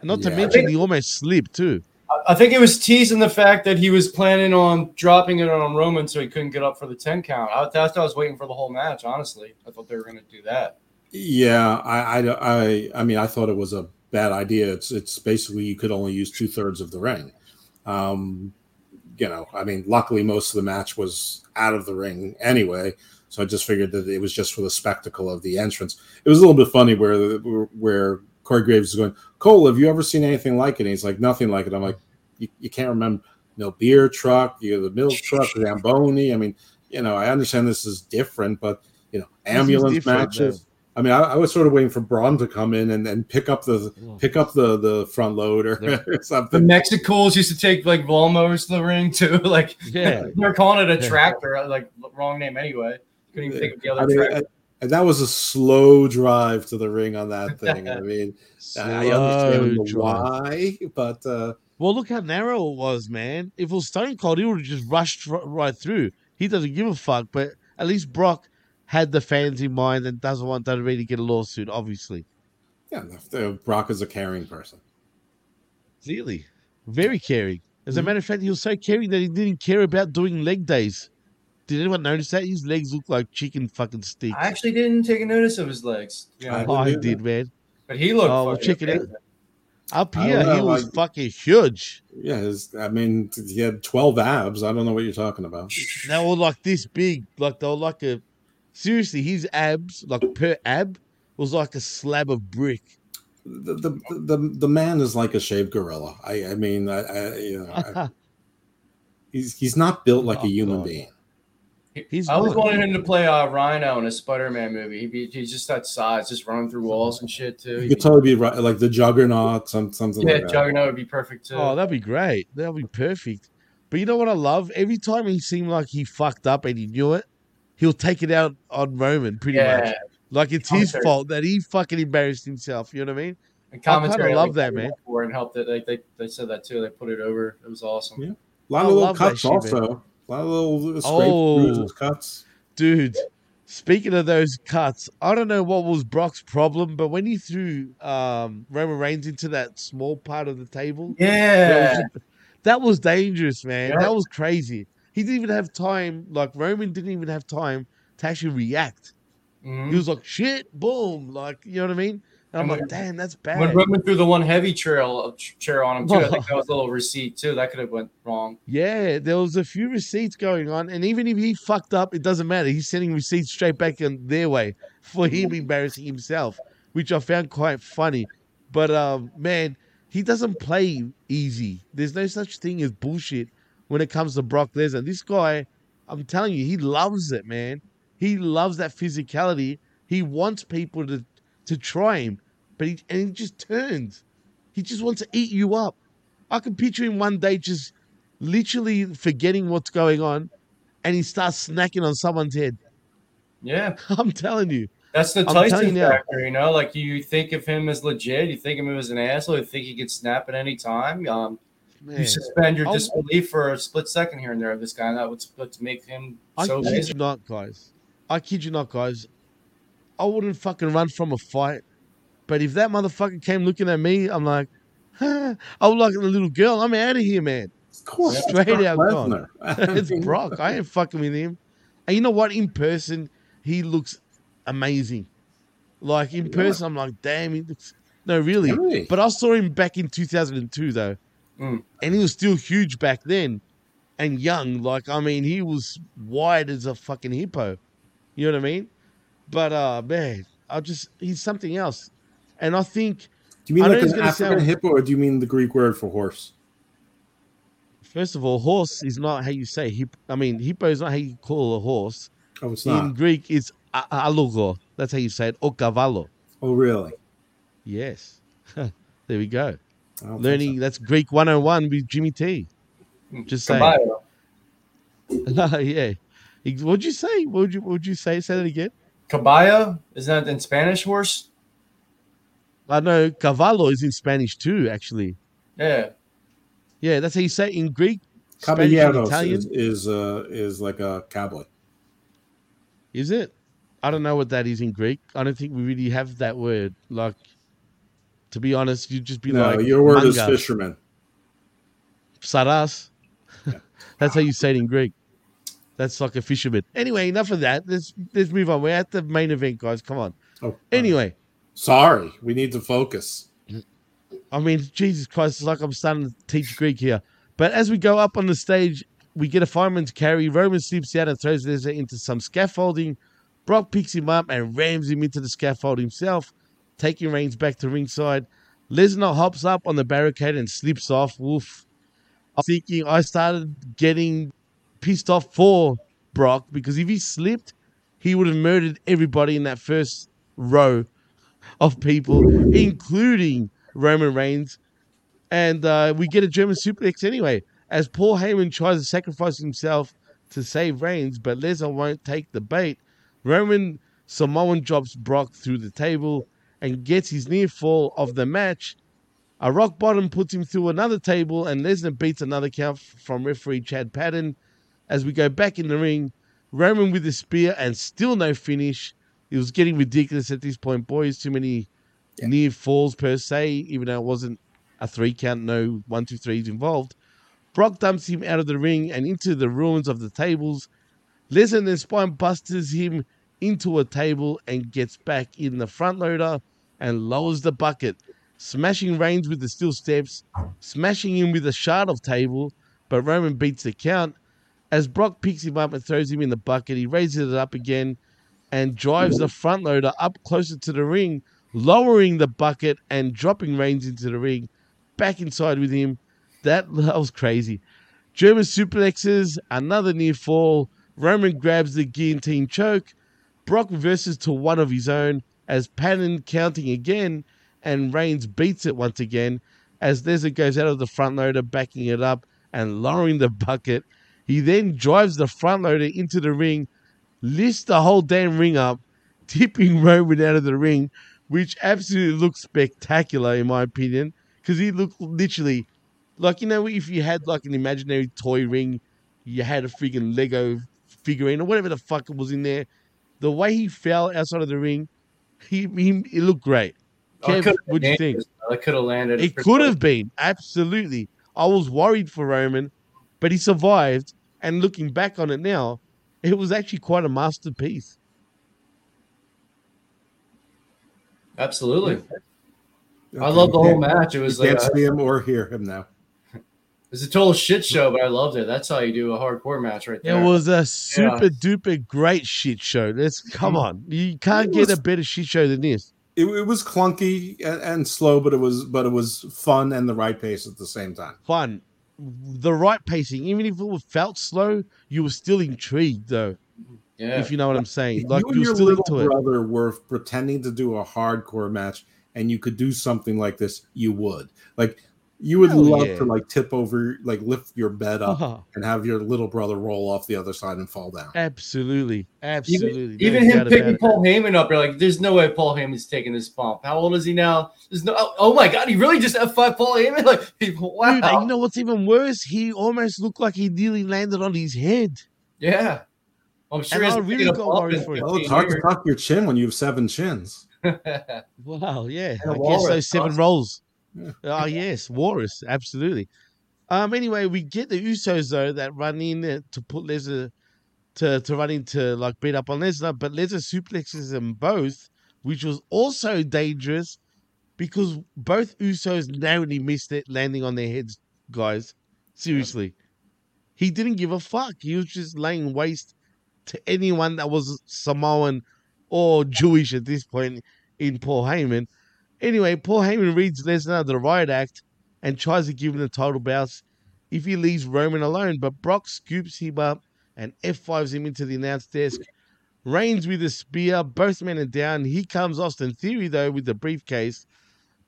And not to mention he almost slipped too. I- think it was teasing the fact that he was planning on dropping it on Roman so he couldn't get up for the 10 count. I, that's what I was waiting for the whole match, honestly. I thought they were going to do that. Yeah, I, I, I, I mean, I thought it was a bad idea. It's, it's basically you could only use two thirds of the ring. Um, you know, I mean, luckily most of the match was out of the ring anyway, so I just figured that it was just for the spectacle of the entrance. It was a little bit funny where where Corey Graves is going, Cole, have you ever seen anything like it? And he's like, nothing like it. I'm like, you, you can't remember no beer truck, you know, the milk truck, the Zamboni. I mean, you know, I understand this is different, but you know, ambulance different, matches. I mean, I, I was sort of waiting for Braun to come in and, and pick up the pick up the the front loader or something. The something. Mexicools used to take like lawnmowers to the ring too. Like, Yeah. they're calling it a tractor, like wrong name anyway. Couldn't even think of the I other mean, tractor. and- and that was a slow drive to the ring on that thing. I mean, I understand the why, but uh, Well, look how narrow it was, man. If it was Stone Cold, he would have just rushed right through. He doesn't give a fuck, but at least Brock had the fans in mind and doesn't want WWE to get a lawsuit, obviously. yeah, Brock is a caring person. Clearly. Very caring. As Mm-hmm. a matter of fact, he was so caring that he didn't care about doing leg days. Did anyone notice that? His legs look like chicken fucking sticks. I actually didn't take a notice of his legs. Yeah, Oh, I did, man. But he looked. Oh, well, fucking check it Up here, don't he was like- fucking huge. Yeah, his, I mean, he had 12 abs. I don't know what you're talking about. They were like this big, like they were like a. Seriously, his abs, like per ab, was like a slab of brick. The the the, the man is like a shaved gorilla. I I mean, I, I you know, I, he's he's not built like a oh, human being. He's I was not. wanting him to play uh, Rhino in a Spider-Man movie. He'd be, he's just that size, just running through walls and shit too. He could be- totally be right, like the Juggernaut, some something yeah, like that. Juggernaut would be perfect too. Oh, that'd be great. That'd be perfect. But you know what I love? Every time he seemed like he fucked up and he knew it, he'll take it out on Roman pretty much. Like it's his fault that he fucking embarrassed himself. You know what I mean? And I kind commentary of love like, that, man. For and helped it. Like they, they said that too. They put it over. It was awesome. Yeah. A lot I of little cuts shit, man. Also. A lot of little scrapes, Oh. bruises, cuts. Dude, speaking of those cuts, I don't know what was Brock's problem, but when he threw um, Roman Reigns into that small part of the table, Yeah. that was, that was dangerous, man. Yeah. That was crazy. He didn't even have time, like Roman didn't even have time to actually react. Mhm. He was like, shit, boom, like, you know what I mean? And I'm like, damn, that's bad. When Roman through the one heavy trail of chair on him too, I think that was a little receipt too. That could have went wrong. Yeah, there was a few receipts going on, and even if he fucked up, it doesn't matter. He's sending receipts straight back in their way for him embarrassing himself, which I found quite funny. But um, man, he doesn't play easy. There's no such thing as bullshit when it comes to Brock Lesnar. This guy, I'm telling you, he loves it, man. He loves that physicality. He wants people to to try him, but he and he just turns. He just wants to eat you up. I can picture him one day just literally forgetting what's going on, and he starts snacking on someone's head. Yeah. I'm telling you. That's the Tyson you factor, you know. Like you think of him as legit, you think of him as an asshole, you think he could snap at any time. Um, Man. you suspend your disbelief for a split second here and there of this guy, and that would make him I so kid you not, guys. I kid you not, guys. I wouldn't fucking run from a fight. But if that motherfucker came looking at me, I'm like, I was like a little girl. I'm out of here, man. Of course, it's straight Brock out gone. it's Brock. I ain't fucking with him. And you know what? In person, he looks amazing. Like in person, I'm like, damn, he looks. No, really. Really? But I saw him back in 2002 though, Mm. and he was still huge back then, and young. Like I mean, he was wide as a fucking hippo. You know what I mean? But uh, man, I'll just he's something else, and I think. Do you mean like an African sound- hippo, or do you mean the Greek word for horse? First of all, horse is not how you say hip. I mean, hippo is not how you call a horse. Oh, it's In. Greek, it's a- alogo. That's how you say it. O cavallo. Oh, really? Yes. there we go. I don't Learning that's Greek 101 with Jimmy T. Just saying. Caballo. yeah. What'd you say? What would you what would you say? Say that again. Caballo is that in Spanish horse? I know cavallo is in Spanish too, actually. Yeah. Yeah, that's how you say it in Greek. Spanish Caballeros Italian. is is, uh, is like a cowboy. Is it? I don't know what that is in Greek. I don't think we really have that word. Like, to be honest, you'd just be No, like, your word is manga. fisherman. Saras. That's how you say it in Greek. That's like a fisherman. Anyway, enough of that. Let's let's move on. We're at the main event, guys. Come on. Oh, uh, Anyway, sorry, we need to focus. I mean, Jesus Christ, it's like I'm starting to teach Greek here. But as we go up on the stage, we get a fireman's carry. Roman slips out and throws Lesnar into some scaffolding. Brock picks him up and rams him into the scaffold himself, taking Reigns back to ringside. Lesnar hops up on the barricade and slips off. Woof. I'm thinking I started getting pissed off for Brock because if he slipped, he would have murdered everybody in that first row of people, including Roman Reigns. And uh, we get a German suplex anyway, as Paul Heyman tries to sacrifice himself to save Reigns, but Lesnar won't take the bait. Roman Samoan drops Brock through the table and gets his near fall of the match. A rock bottom puts him through another table, and Lesnar beats another count from referee Chad Patton. As we go back in the ring, Roman with the spear and still no finish. It was getting ridiculous at this point, boys. Too many near falls per se, even though it wasn't a three count, no one, two, threes involved. Brock dumps him out of the ring and into the ruins of the tables. Lesnar then spine busters him into a table and gets back in the front loader and lowers the bucket, smashing Reigns with the steel steps, smashing him with a shard of table, but Roman beats the count. As Brock picks him up and throws him in the bucket, he raises it up again and drives the front loader up closer to the ring, lowering the bucket and dropping Reigns into the ring, back inside with him. That, that was crazy. German suplexes, another near fall. Roman grabs the guillotine choke. Brock reverses to one of his own as Patton counting again, and Reigns beats it once again as Lesnar goes out of the front loader, backing it up and lowering the bucket. He then drives the front loader into the ring, lifts the whole damn ring up, tipping Roman out of the ring, which absolutely looks spectacular in my opinion, because he looked literally like you know if you had like an imaginary toy ring, you had a freaking Lego figurine or whatever the fuck was in there. The way he fell outside of the ring, he, he it looked great. Kev, what do you think? It could have landed. It could have been absolutely. I was worried for Roman, but he survived. And looking back on it now, it was actually quite a masterpiece. Absolutely. I love the whole match. It was you like can't a, see him or hear him now. it's a total shit show, but I loved it. That's how you do a hardcore match, right there. It was a Yeah. super duper great shit show. Let's come on. You can't It get a better shit show than this. It, it was clunky and, and slow, but it was but it was fun and the right pace at the same time. Fun. The right pacing. Even if it felt slow, you were still intrigued though. Yeah. If you know what I'm saying. If Like you and you were your still little into it. brother were pretending to do a hardcore match, and you could do something like this, you would. Like you would Hell love yeah. to like tip over, like lift your bed up, Uh-huh. and have your little brother roll off the other side and fall down. Absolutely. Absolutely. Even, even him picking about it. Paul Heyman up, you're like, there's no way Paul Heyman's taking this bump. How old is he now? There's no. Oh, oh my god, he really just F5 Paul Heyman? Like, people, wow. Dude, you know what's even worse? He almost looked like he nearly landed on his head. yeah. I'm sure And he's I really picking got worried for him. Well, it's 15 hard to years. tuck your chin when you have seven chins. Wow, yeah. And a I guess those seven awesome. rolls. Oh yes, walrus, absolutely. Um. Anyway, we get the Usos though that run in to put Lesnar to to run into like beat up on Lesnar, but Lesnar suplexes them both, which was also dangerous because both Usos narrowly missed it, landing on their heads. Guys, seriously, he didn't give a fuck. He was just laying waste to anyone that was Samoan or Jewish at this point in Paul Heyman. Anyway, Paul Heyman reads Lesnar the riot act and tries to give him the title bounce if he leaves Roman alone, but Brock scoops him up and F5s him into the announce desk. Reigns with a spear, both men are down. He comes Austin Theory, though, with the briefcase.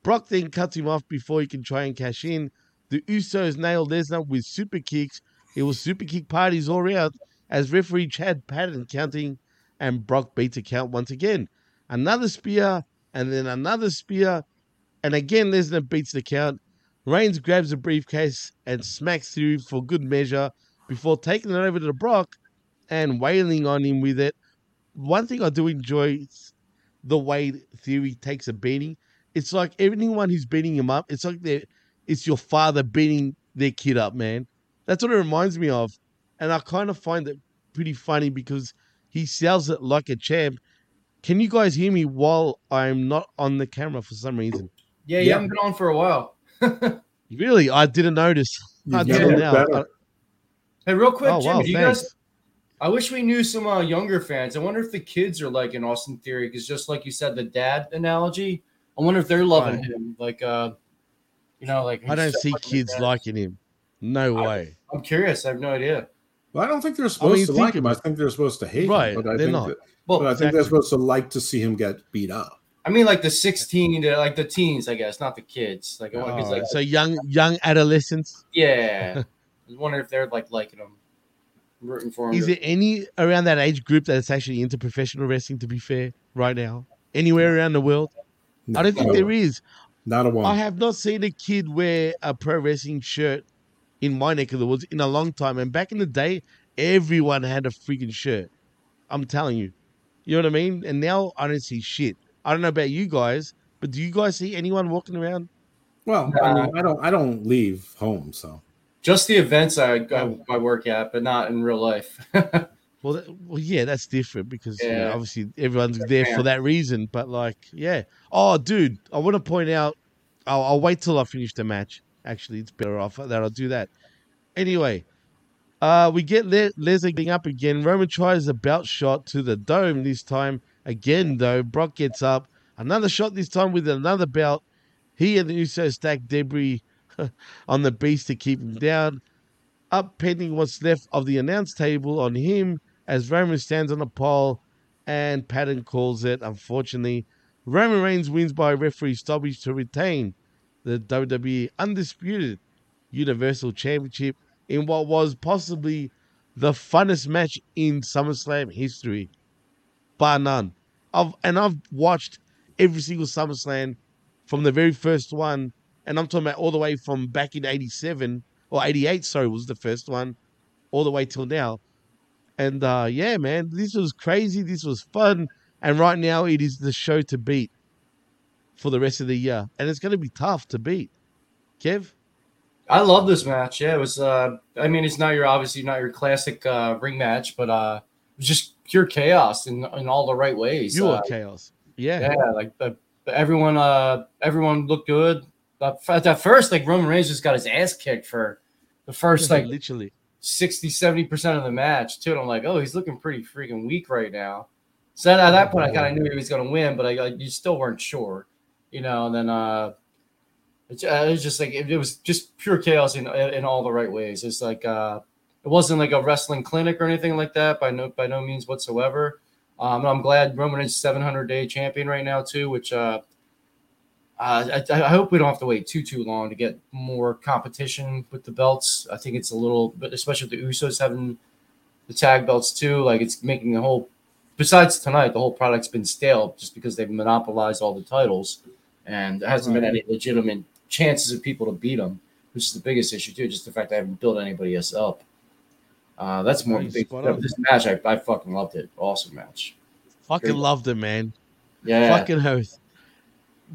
Brock then cuts him off before he can try and cash in. The Usos nail Lesnar with super kicks. It was super kick parties all around as referee Chad Patton counting, and Brock beats a count once again. Another spear, and then another spear, and again Lesnar beats the count. Reigns grabs a briefcase and smacks through for good measure before taking it over to Brock and wailing on him with it. One thing I do enjoy is the way Theory takes a beating. It's like everyone who's beating him up, it's like they're, it's your father beating their kid up, man. That's what it reminds me of. And I kind of find it pretty funny because he sells it like a champ. Can you guys hear me while I'm not on the camera for some reason? Yeah, you haven't been on for a while. Really? I didn't notice. I Yeah, did it's now. Hey, real quick, Oh, Jimmy, wow, do you thanks. guys? I wish we knew some uh, younger fans. I wonder if the kids are like in Austin Theory because just like you said, the dad analogy. I wonder if they're loving Right. him. Like, uh, you know, like I don't see kids liking him. No way. I'm curious. I have no idea. Well, I don't think they're supposed mean, to like him. I think they're supposed to hate Right, him. But I they're think not. That, Well, but I think they're supposed to like to see him get beat up. I mean, like the 16 to like the teens, I guess, not the kids. Like, I wonder, 'cause, Oh, like, so young young adolescents. yeah. I wonder if they're like liking him, rooting for him. Is there any around that age group that's actually into professional wrestling? To be fair, right now, anywhere around the world, I don't think No. there is. Not a one. I have not seen a kid wear a pro wrestling shirt in my neck of the woods in a long time. And back in the day, everyone had a freaking shirt. I'm telling you. You know what I mean? And now I don't see shit. I don't know about you guys, but do you guys see anyone walking around? Well, I mean, I don't. I don't leave home, so Just the events I, I, oh. I work at, but not in real life. Well, that, well, yeah, that's different because you know, obviously everyone's there Yeah. for that reason. But like, yeah. Oh, dude, I want to point out. I'll, I'll wait till I finish the match. Actually, it's better off that I'll do that. Anyway, uh, we get Le- Lesnar getting up again. Roman tries a belt shot to the dome this time. Again, though, Brock gets up. Another shot this time with another belt. He and the Usos stack debris on the beast to keep him down up pending what's left of the announce table on him as Roman stands on a pole and Patton calls it. Unfortunately, Roman Reigns wins by referee stoppage to retain the WWE Undisputed Universal Championship in what was possibly the funnest match in SummerSlam history, bar none. I've, and I've watched every single SummerSlam from the very first one, and I'm talking about all the way from back in '87 or '88. Sorry, was the first one, all the way till now. And uh, yeah, man, this was crazy. This was fun, and right now it is the show to beat for the rest of the year, and it's going to be tough to beat. Kev, I love this match. Yeah, it was. Uh, I mean, it's not your obviously not your classic uh, ring match, but uh, it was just pure chaos in in all the right ways. you uh, chaos. Yeah, yeah, like the, the- everyone, uh, everyone looked good. But f- at first, like Roman Reigns just got his ass kicked for the first like literally 60, 70 percent of the match too. And I'm like, oh, he's looking pretty freaking weak right now. So at that point, I kind of knew he was going to win, but I, I you still weren't sure, you know. And then uh, it, uh, it was just like it, it was just pure chaos in in all the right ways. It's like uh, it wasn't like a wrestling clinic or anything like that by no by no means whatsoever. Um, I'm glad Roman is 700 day champion right now too, which uh, uh, I, I hope we don't have to wait too too long to get more competition with the belts. I think it's a little, but especially with the Usos having the tag belts too, like it's making the whole. Besides tonight, the whole product's been stale just because they've monopolized all the titles, and there hasn't been any legitimate chances of people to beat them, which is the biggest issue too. Just the fact I haven't built anybody else up. Uh, that's more Right, big. spot. This match, I, I fucking loved it. Awesome match. fucking Great. loved it, man. Yeah. fucking oath.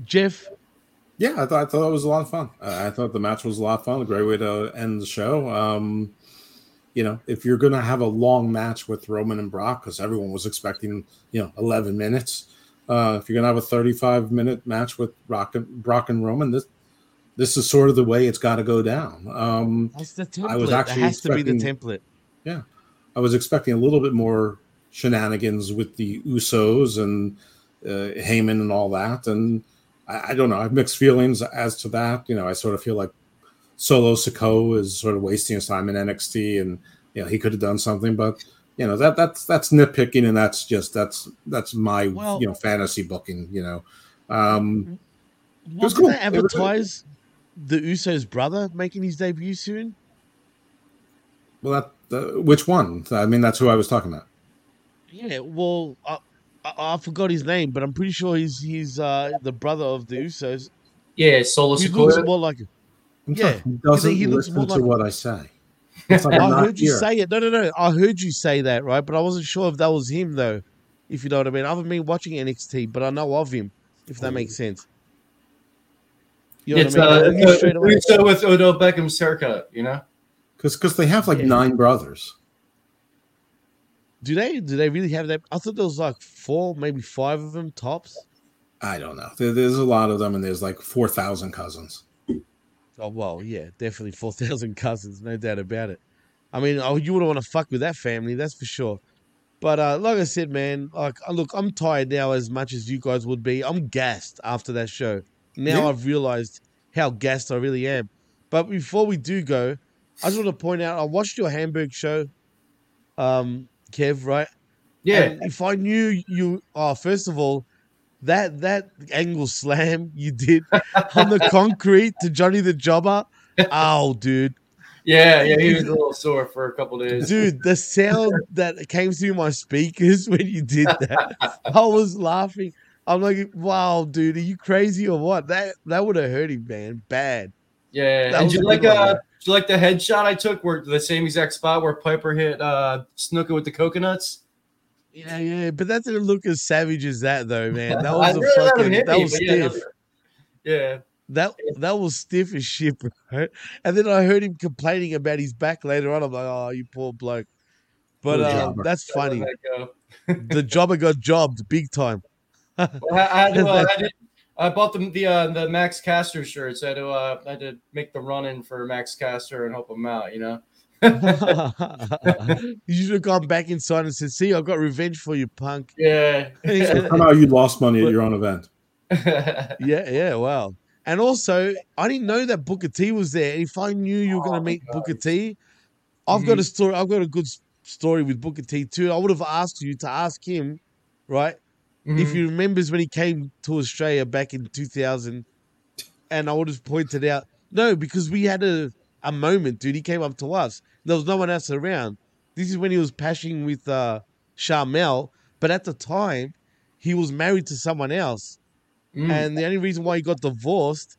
Jeff, Yeah, I thought I thought it was a lot of fun. Uh, I thought the match was a lot of fun. A great way to end the show. Um, you know, if you're going to have a long match with Roman and Brock, because everyone was expecting, you know, 11 minutes. Uh, if you're going to have a 35 minute match with Brock and, Brock and Roman, this this is sort of the way it's got to go down. Um, that's the template. I was that actually has to be the template. yeah, I was expecting a little bit more shenanigans with the Usos and uh, Heyman and all that, and I, I don't know. I have mixed feelings as to that. You know, I sort of feel like Solo Sikoa is sort of wasting his time in NXT, and you know he could have done something, but you know that that's that's nitpicking, and that's just that's that's my Well- you know fantasy booking. You know, um, Wasn't was cool. they advertise the Usos' brother making his debut soon? well, that uh, which one? I mean, that's who I was talking about. Yeah, well, I, I, I forgot his name, but I'm pretty sure he's he's uh, the brother of the Usos. Yeah, Solo He looks more like, I'm yeah, he doesn't he looks listen more to like. what I say. It's like I'm I not heard you here. say it. No, no, no. I heard you say that, right? But I wasn't sure if that was him, though. If you know what I mean. I haven't been watching NXT, but I know of him. If that makes sense. You know it's what I mean? I uh, knew straight away. With Odell Beckham's haircut, you know. because because they have like Yeah. nine brothers. Do they? Do they really have that? I thought there was like four, maybe five of them tops. I don't know. There, there's a lot of them, and there's like four thousand cousins. Oh well, yeah, definitely four thousand cousins, no doubt about it. I mean, oh, you wouldn't want to fuck with that family, that's for sure. But uh, like I said, man, like uh, look, I'm tired now as much as you guys would be. I'm gassed after that show. Now Yeah. I've realized how gassed I really am. But before we do go, I just want to point out I watched your Hamburg show, um, Kev, right? Yeah. And if I knew you, oh, first of all, that that angle slam you did on the concrete to Johnny the Jobber, oh, dude, Yeah, yeah, he was a little sore for a couple days. dude, the sound that came through my speakers when you did that, I was laughing. I'm like, wow, dude, are you crazy or what? That that would have hurt him, man, bad. Yeah, That and you like uh, you like the headshot I took where the same exact spot where Piper hit uh Snuka with the coconuts? Yeah, yeah, but that didn't look as savage as that, though, man. That was a really fucking hit that was but yeah, stiff. Yeah. That that was stiff as shit, bro. And then I heard him complaining about his back later on. I'm like, oh, you poor bloke. But Good jobber. that's Gotta funny. let that go. the jobber got jobbed big time. Well, I, I, had to, uh, I, did, I bought the the, uh, the Max Caster shirts. I had to uh, I had to make the run in for Max Caster and help him out. You know. you should have gone back inside and said, "See, I've got revenge for you, punk." Yeah. So somehow you lost money at your own event. yeah, yeah, wow. And also, I didn't know that Booker T was there. If I knew you were going to meet Booker T, I've got a story. I've got a good story with Booker T too. I would have asked you to ask him, right? If Mhm. he remembers when he came to Australia back in 2000, and I would have pointed out, no, because we had a, a moment, dude. He came up to us. There was no one else around. This is when he was pashing with uh, Sharmell, but at the time, he was married to someone else. Mm. And the only reason why he got divorced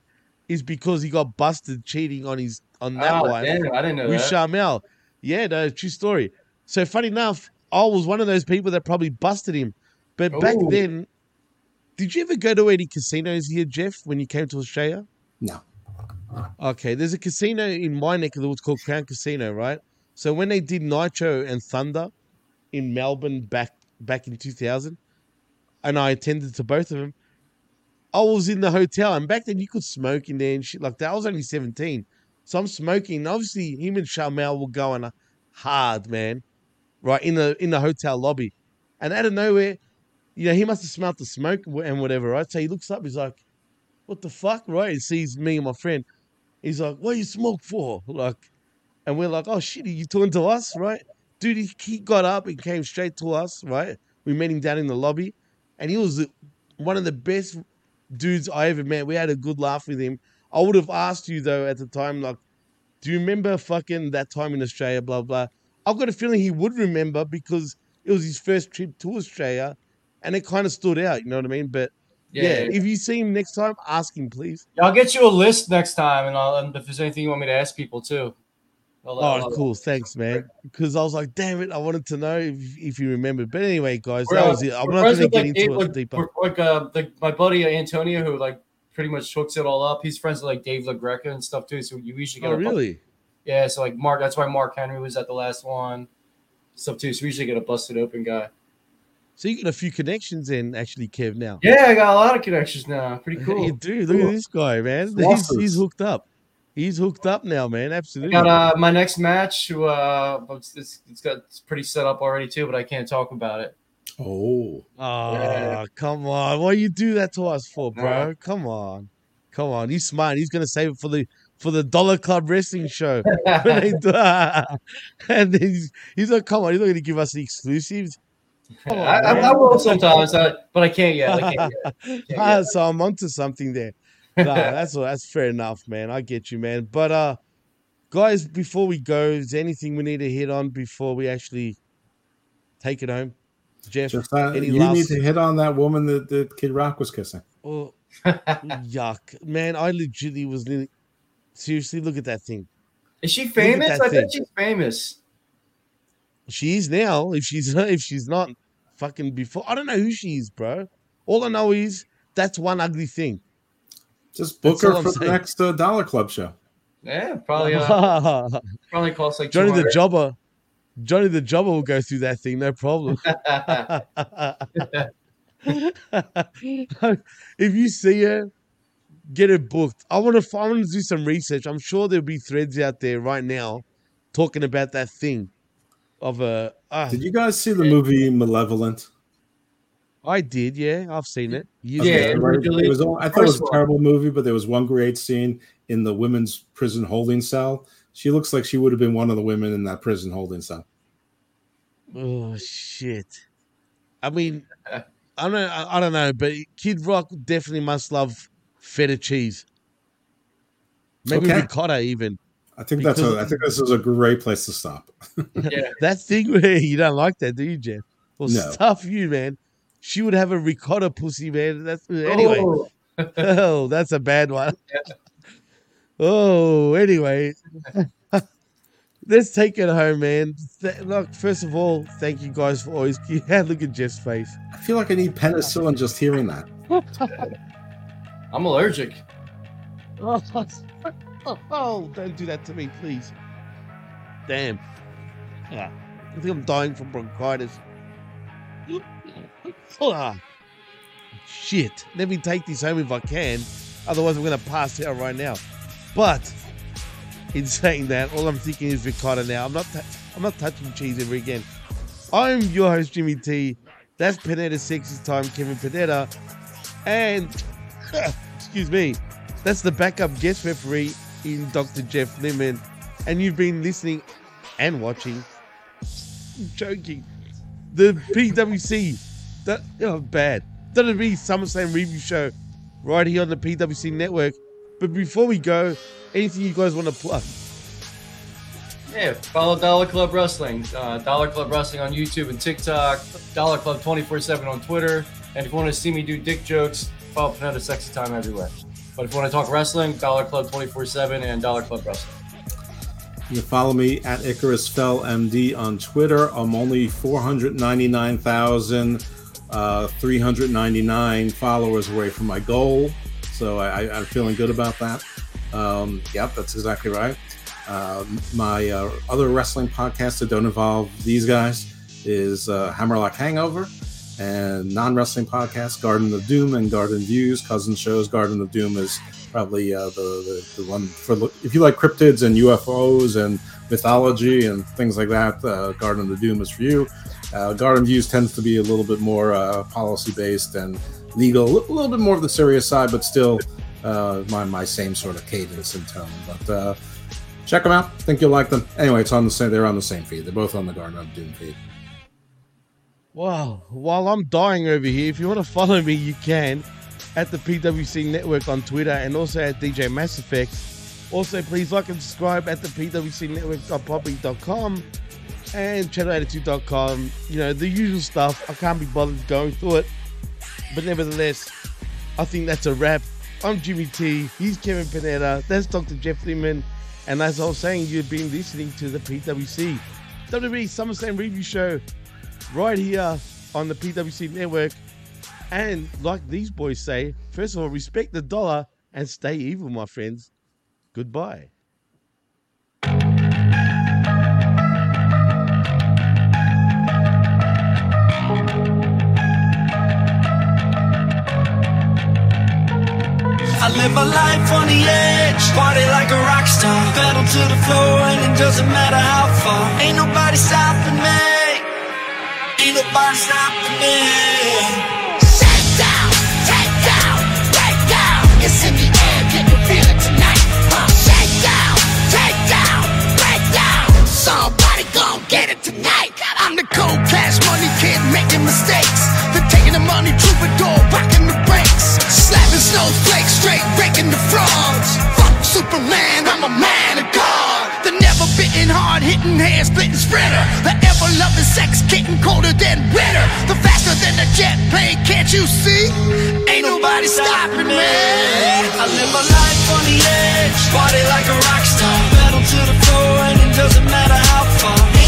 is because he got busted cheating on his on that Oh, wife damn, I didn't know with that. Sharmell. Yeah, no, true story. So funny enough, I was one of those people that probably busted him. But back then, did you ever go to any casinos here, Jeff, when you came to Australia? No. Okay, there's a casino in my neck of the woods called Crown Casino, right? So when they did Nitro and Thunder in Melbourne back back in 2000, and I attended to both of them, I was in the hotel, and back then you could smoke in there and shit like that. I was only 17, so I'm smoking. Obviously, him and Sharmell were going hard, man, right in the in the hotel lobby, and out of nowhere, you know, he must have smelt the smoke and whatever, right? So he looks up, he's like, "What the fuck?" Right? He sees me and my friend. He's like, "What you smoke for?" Like, and we're like, "Oh shit, are you talking to us, right?" Dude, he, he got up and came straight to us, right? We met him down in the lobby, and he was one of the best dudes I ever met. We had a good laugh with him. I would have asked you though at the time, like, do you remember fucking that time in Australia? Blah blah. I've got a feeling he would remember because it was his first trip to Australia, and it kind of stood out. You know what I mean? But Yeah, yeah, yeah, yeah. if you see him next time, ask him, please. Yeah, I'll get you a list next time, and, I'll, and if there's anything you want me to ask people too. I'll- Oh, I'll- cool. Thanks, man. Because I was like, damn it, I wanted to know if, if you remembered. But anyway, guys, We're, that was it. I'm not going to get like, into Dave- it like, deeper. Like uh, the, my buddy Antonio, who like pretty much hooks it all up. He's friends with like Dave LaGreca and stuff too. So you usually get Oh, a bu- really? yeah. So like Mark, that's why Mark Henry was at the last one, stuff too. So we usually get a busted open guy. So you got a few connections in, actually, Kev, now. Yeah, I got a lot of connections now. Pretty cool. You do. Look at this guy, man. He's, he's hooked up. He's hooked up now, man. I Absolutely. got uh, my next match. Uh, it's, it's, it's got it's pretty set up already too, but I can't talk about it. Oh. Oh, come on. What you do that to us for, bro? Come on. Come on. He's smart. He's gonna save it for the for the Dollar Club Wrestling show. When they do- and he's, he's like, come on, he's not gonna give us the exclusives. Come on, I, I, man. I will sometimes, uh, but I can't yet. I can't yet. Ah, so I'm onto something there. No, that's that's fair enough, man. I get you, man. But uh guys, before we go, is there anything we need to hit on before we actually take it home? Jeff, Just that, any you last need to hit on that woman that, that Kid Rock was kissing. Oh, yuck, man! I legitimately was nearly, seriously. Look at that thing. Is she famous? I thing. bet she's famous. She is now. If she's if she's not fucking before, I don't know who she is, bro. All I know is that's one ugly thing. Just book That's all her I'm for the saying. next uh, Dollar Club show. Yeah, probably. Uh, probably costs like Johnny the 200. Jobber. Johnny the Jobber will go through that thing, no problem. if you see her, get her booked. I want to. I want to do some research. I'm sure there'll be threads out there right now talking about that thing. Of a. ah, Did you guys see the movie Malevolent? I did. Yeah, I've seen it. Years Okay, ago. right. It was all- I thought it was a terrible movie, but there was one great scene in the women's prison holding cell. She looks like she would have been one of the women in that prison holding cell. Oh shit! I mean, I don't. know- I, I don't know, but Kid Rock definitely must love feta cheese. Maybe Okay. ricotta, even. I think that's a, I think this is a great place to stop. yeah. that thing where you don't like that, do you, Jeff? Well, No. stuff you, man. She would have a ricotta pussy, man. That's anyway. Oh. Oh, that's a bad one. Oh, anyway. Let's take it home, man. Th- Look, first of all, thank you guys for always. Yeah, look at Jeff's face. I feel like I need penicillin just hearing that. I'm allergic. Oh, oh, oh, don't do that to me, please. Damn. Yeah. I think I'm dying from bronchitis. Ah, shit. Let me take this home if I can. Otherwise, I'm going to pass out right now. But in saying that, all I'm thinking is ricotta now. I'm not. I'm not touching cheese ever again. I'm your host, Jimmy T. That's Panetta Sexy Time, Kevin Panetta. And, excuse me, that's the backup guest referee in Dr. Jeff Lemon. And you've been listening and watching, I'm joking, the PWC, that, oh, bad, WWE SummerSlam review show right here on the PWC network. But before we go, anything you guys want to plug? Yeah, follow Dollar Club Wrestling. Uh, Dollar Club Wrestling on YouTube and TikTok. Dollar Club 24 7 on Twitter. And if you want to see me do dick jokes, follow Panetta Sexy Time everywhere. But if you want to talk wrestling, Dollar Club 24 7 and Dollar Club Wrestling. You can follow me at Icarus Fell MD on Twitter. I'm only 499,000, uh, 399 followers away from my goal. So I, I'm feeling good about that. Um, yep, that's exactly right. Uh, my uh, other wrestling podcasts that don't involve these guys is uh, Hammerlock Hangover and non-wrestling podcasts Garden of Doom and Garden Views. Cousin shows Garden of Doom is probably uh, the, the, the one for if you like cryptids and UFOs and mythology and things like that. Uh, Garden of Doom is for you. Uh, Garden Views tends to be a little bit more uh, policy based and legal, a little bit more of the serious side, but still uh, my my same sort of cadence and tone. But uh, check them out. think you'll like them. Anyway, it's on the same. They're on the same feed. They're both on the Garden of Doom feed. Wow. While I'm dying over here, if you want to follow me, you can at the PWC Network on Twitter and also at DJ Mass Effect. Also, please like and subscribe at the PWC Network.poppy.com and channelattitude.com. You know, the usual stuff. I can't be bothered going through it. But nevertheless, I think that's a wrap. I'm Jimmy T. He's Kevin Panetta. That's Dr. Jeff Lippman. And as I was saying, you've been listening to the PWC WWE SummerSlam Review Show right here on the PWC Network. And like these boys say, first of all, respect the dollar and stay evil, my friends. Goodbye. I live life on the edge, party like a rock star. Pedal to the floor and it doesn't matter how far. Ain't nobody stopping me. Ain't down, take down, down. It's in the air, can feel it tonight? Shake down, take down, break down. Somebody gon' get it tonight. I'm the cold cash money kid mistakes. The taking the money the brakes. Snowflakes, straight the. Fuck Superman, hard hitting, hair splitting spreader. The ever loving sex getting colder than winter. The faster than a jet plane, can't you see? Ain't nobody stopping me. I live my life on the edge, party like a rock star. Pedal to the floor and it doesn't matter how far.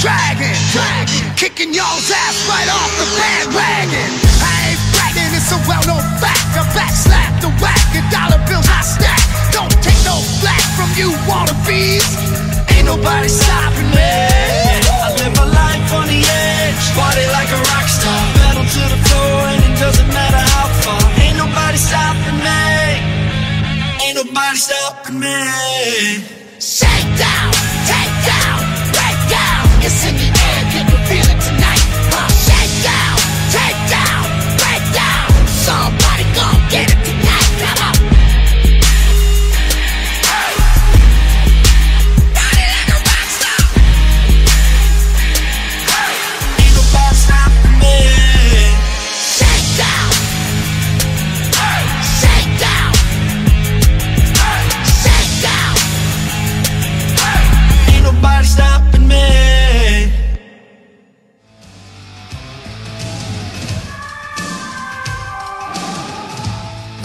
Dragon. Dragon. Kicking y'all's ass right off the bandwagon. I ain't bragging, it's a well known fact. I backslap the whack and dollar bills I stack. Don't take no flack from you wannabes. Ain't nobody stopping me. I live my life on the edge. Party like a rock star. Pedal to the floor and it doesn't matter how far. Ain't nobody stopping me. Ain't nobody stopping me. Shake down, It's in the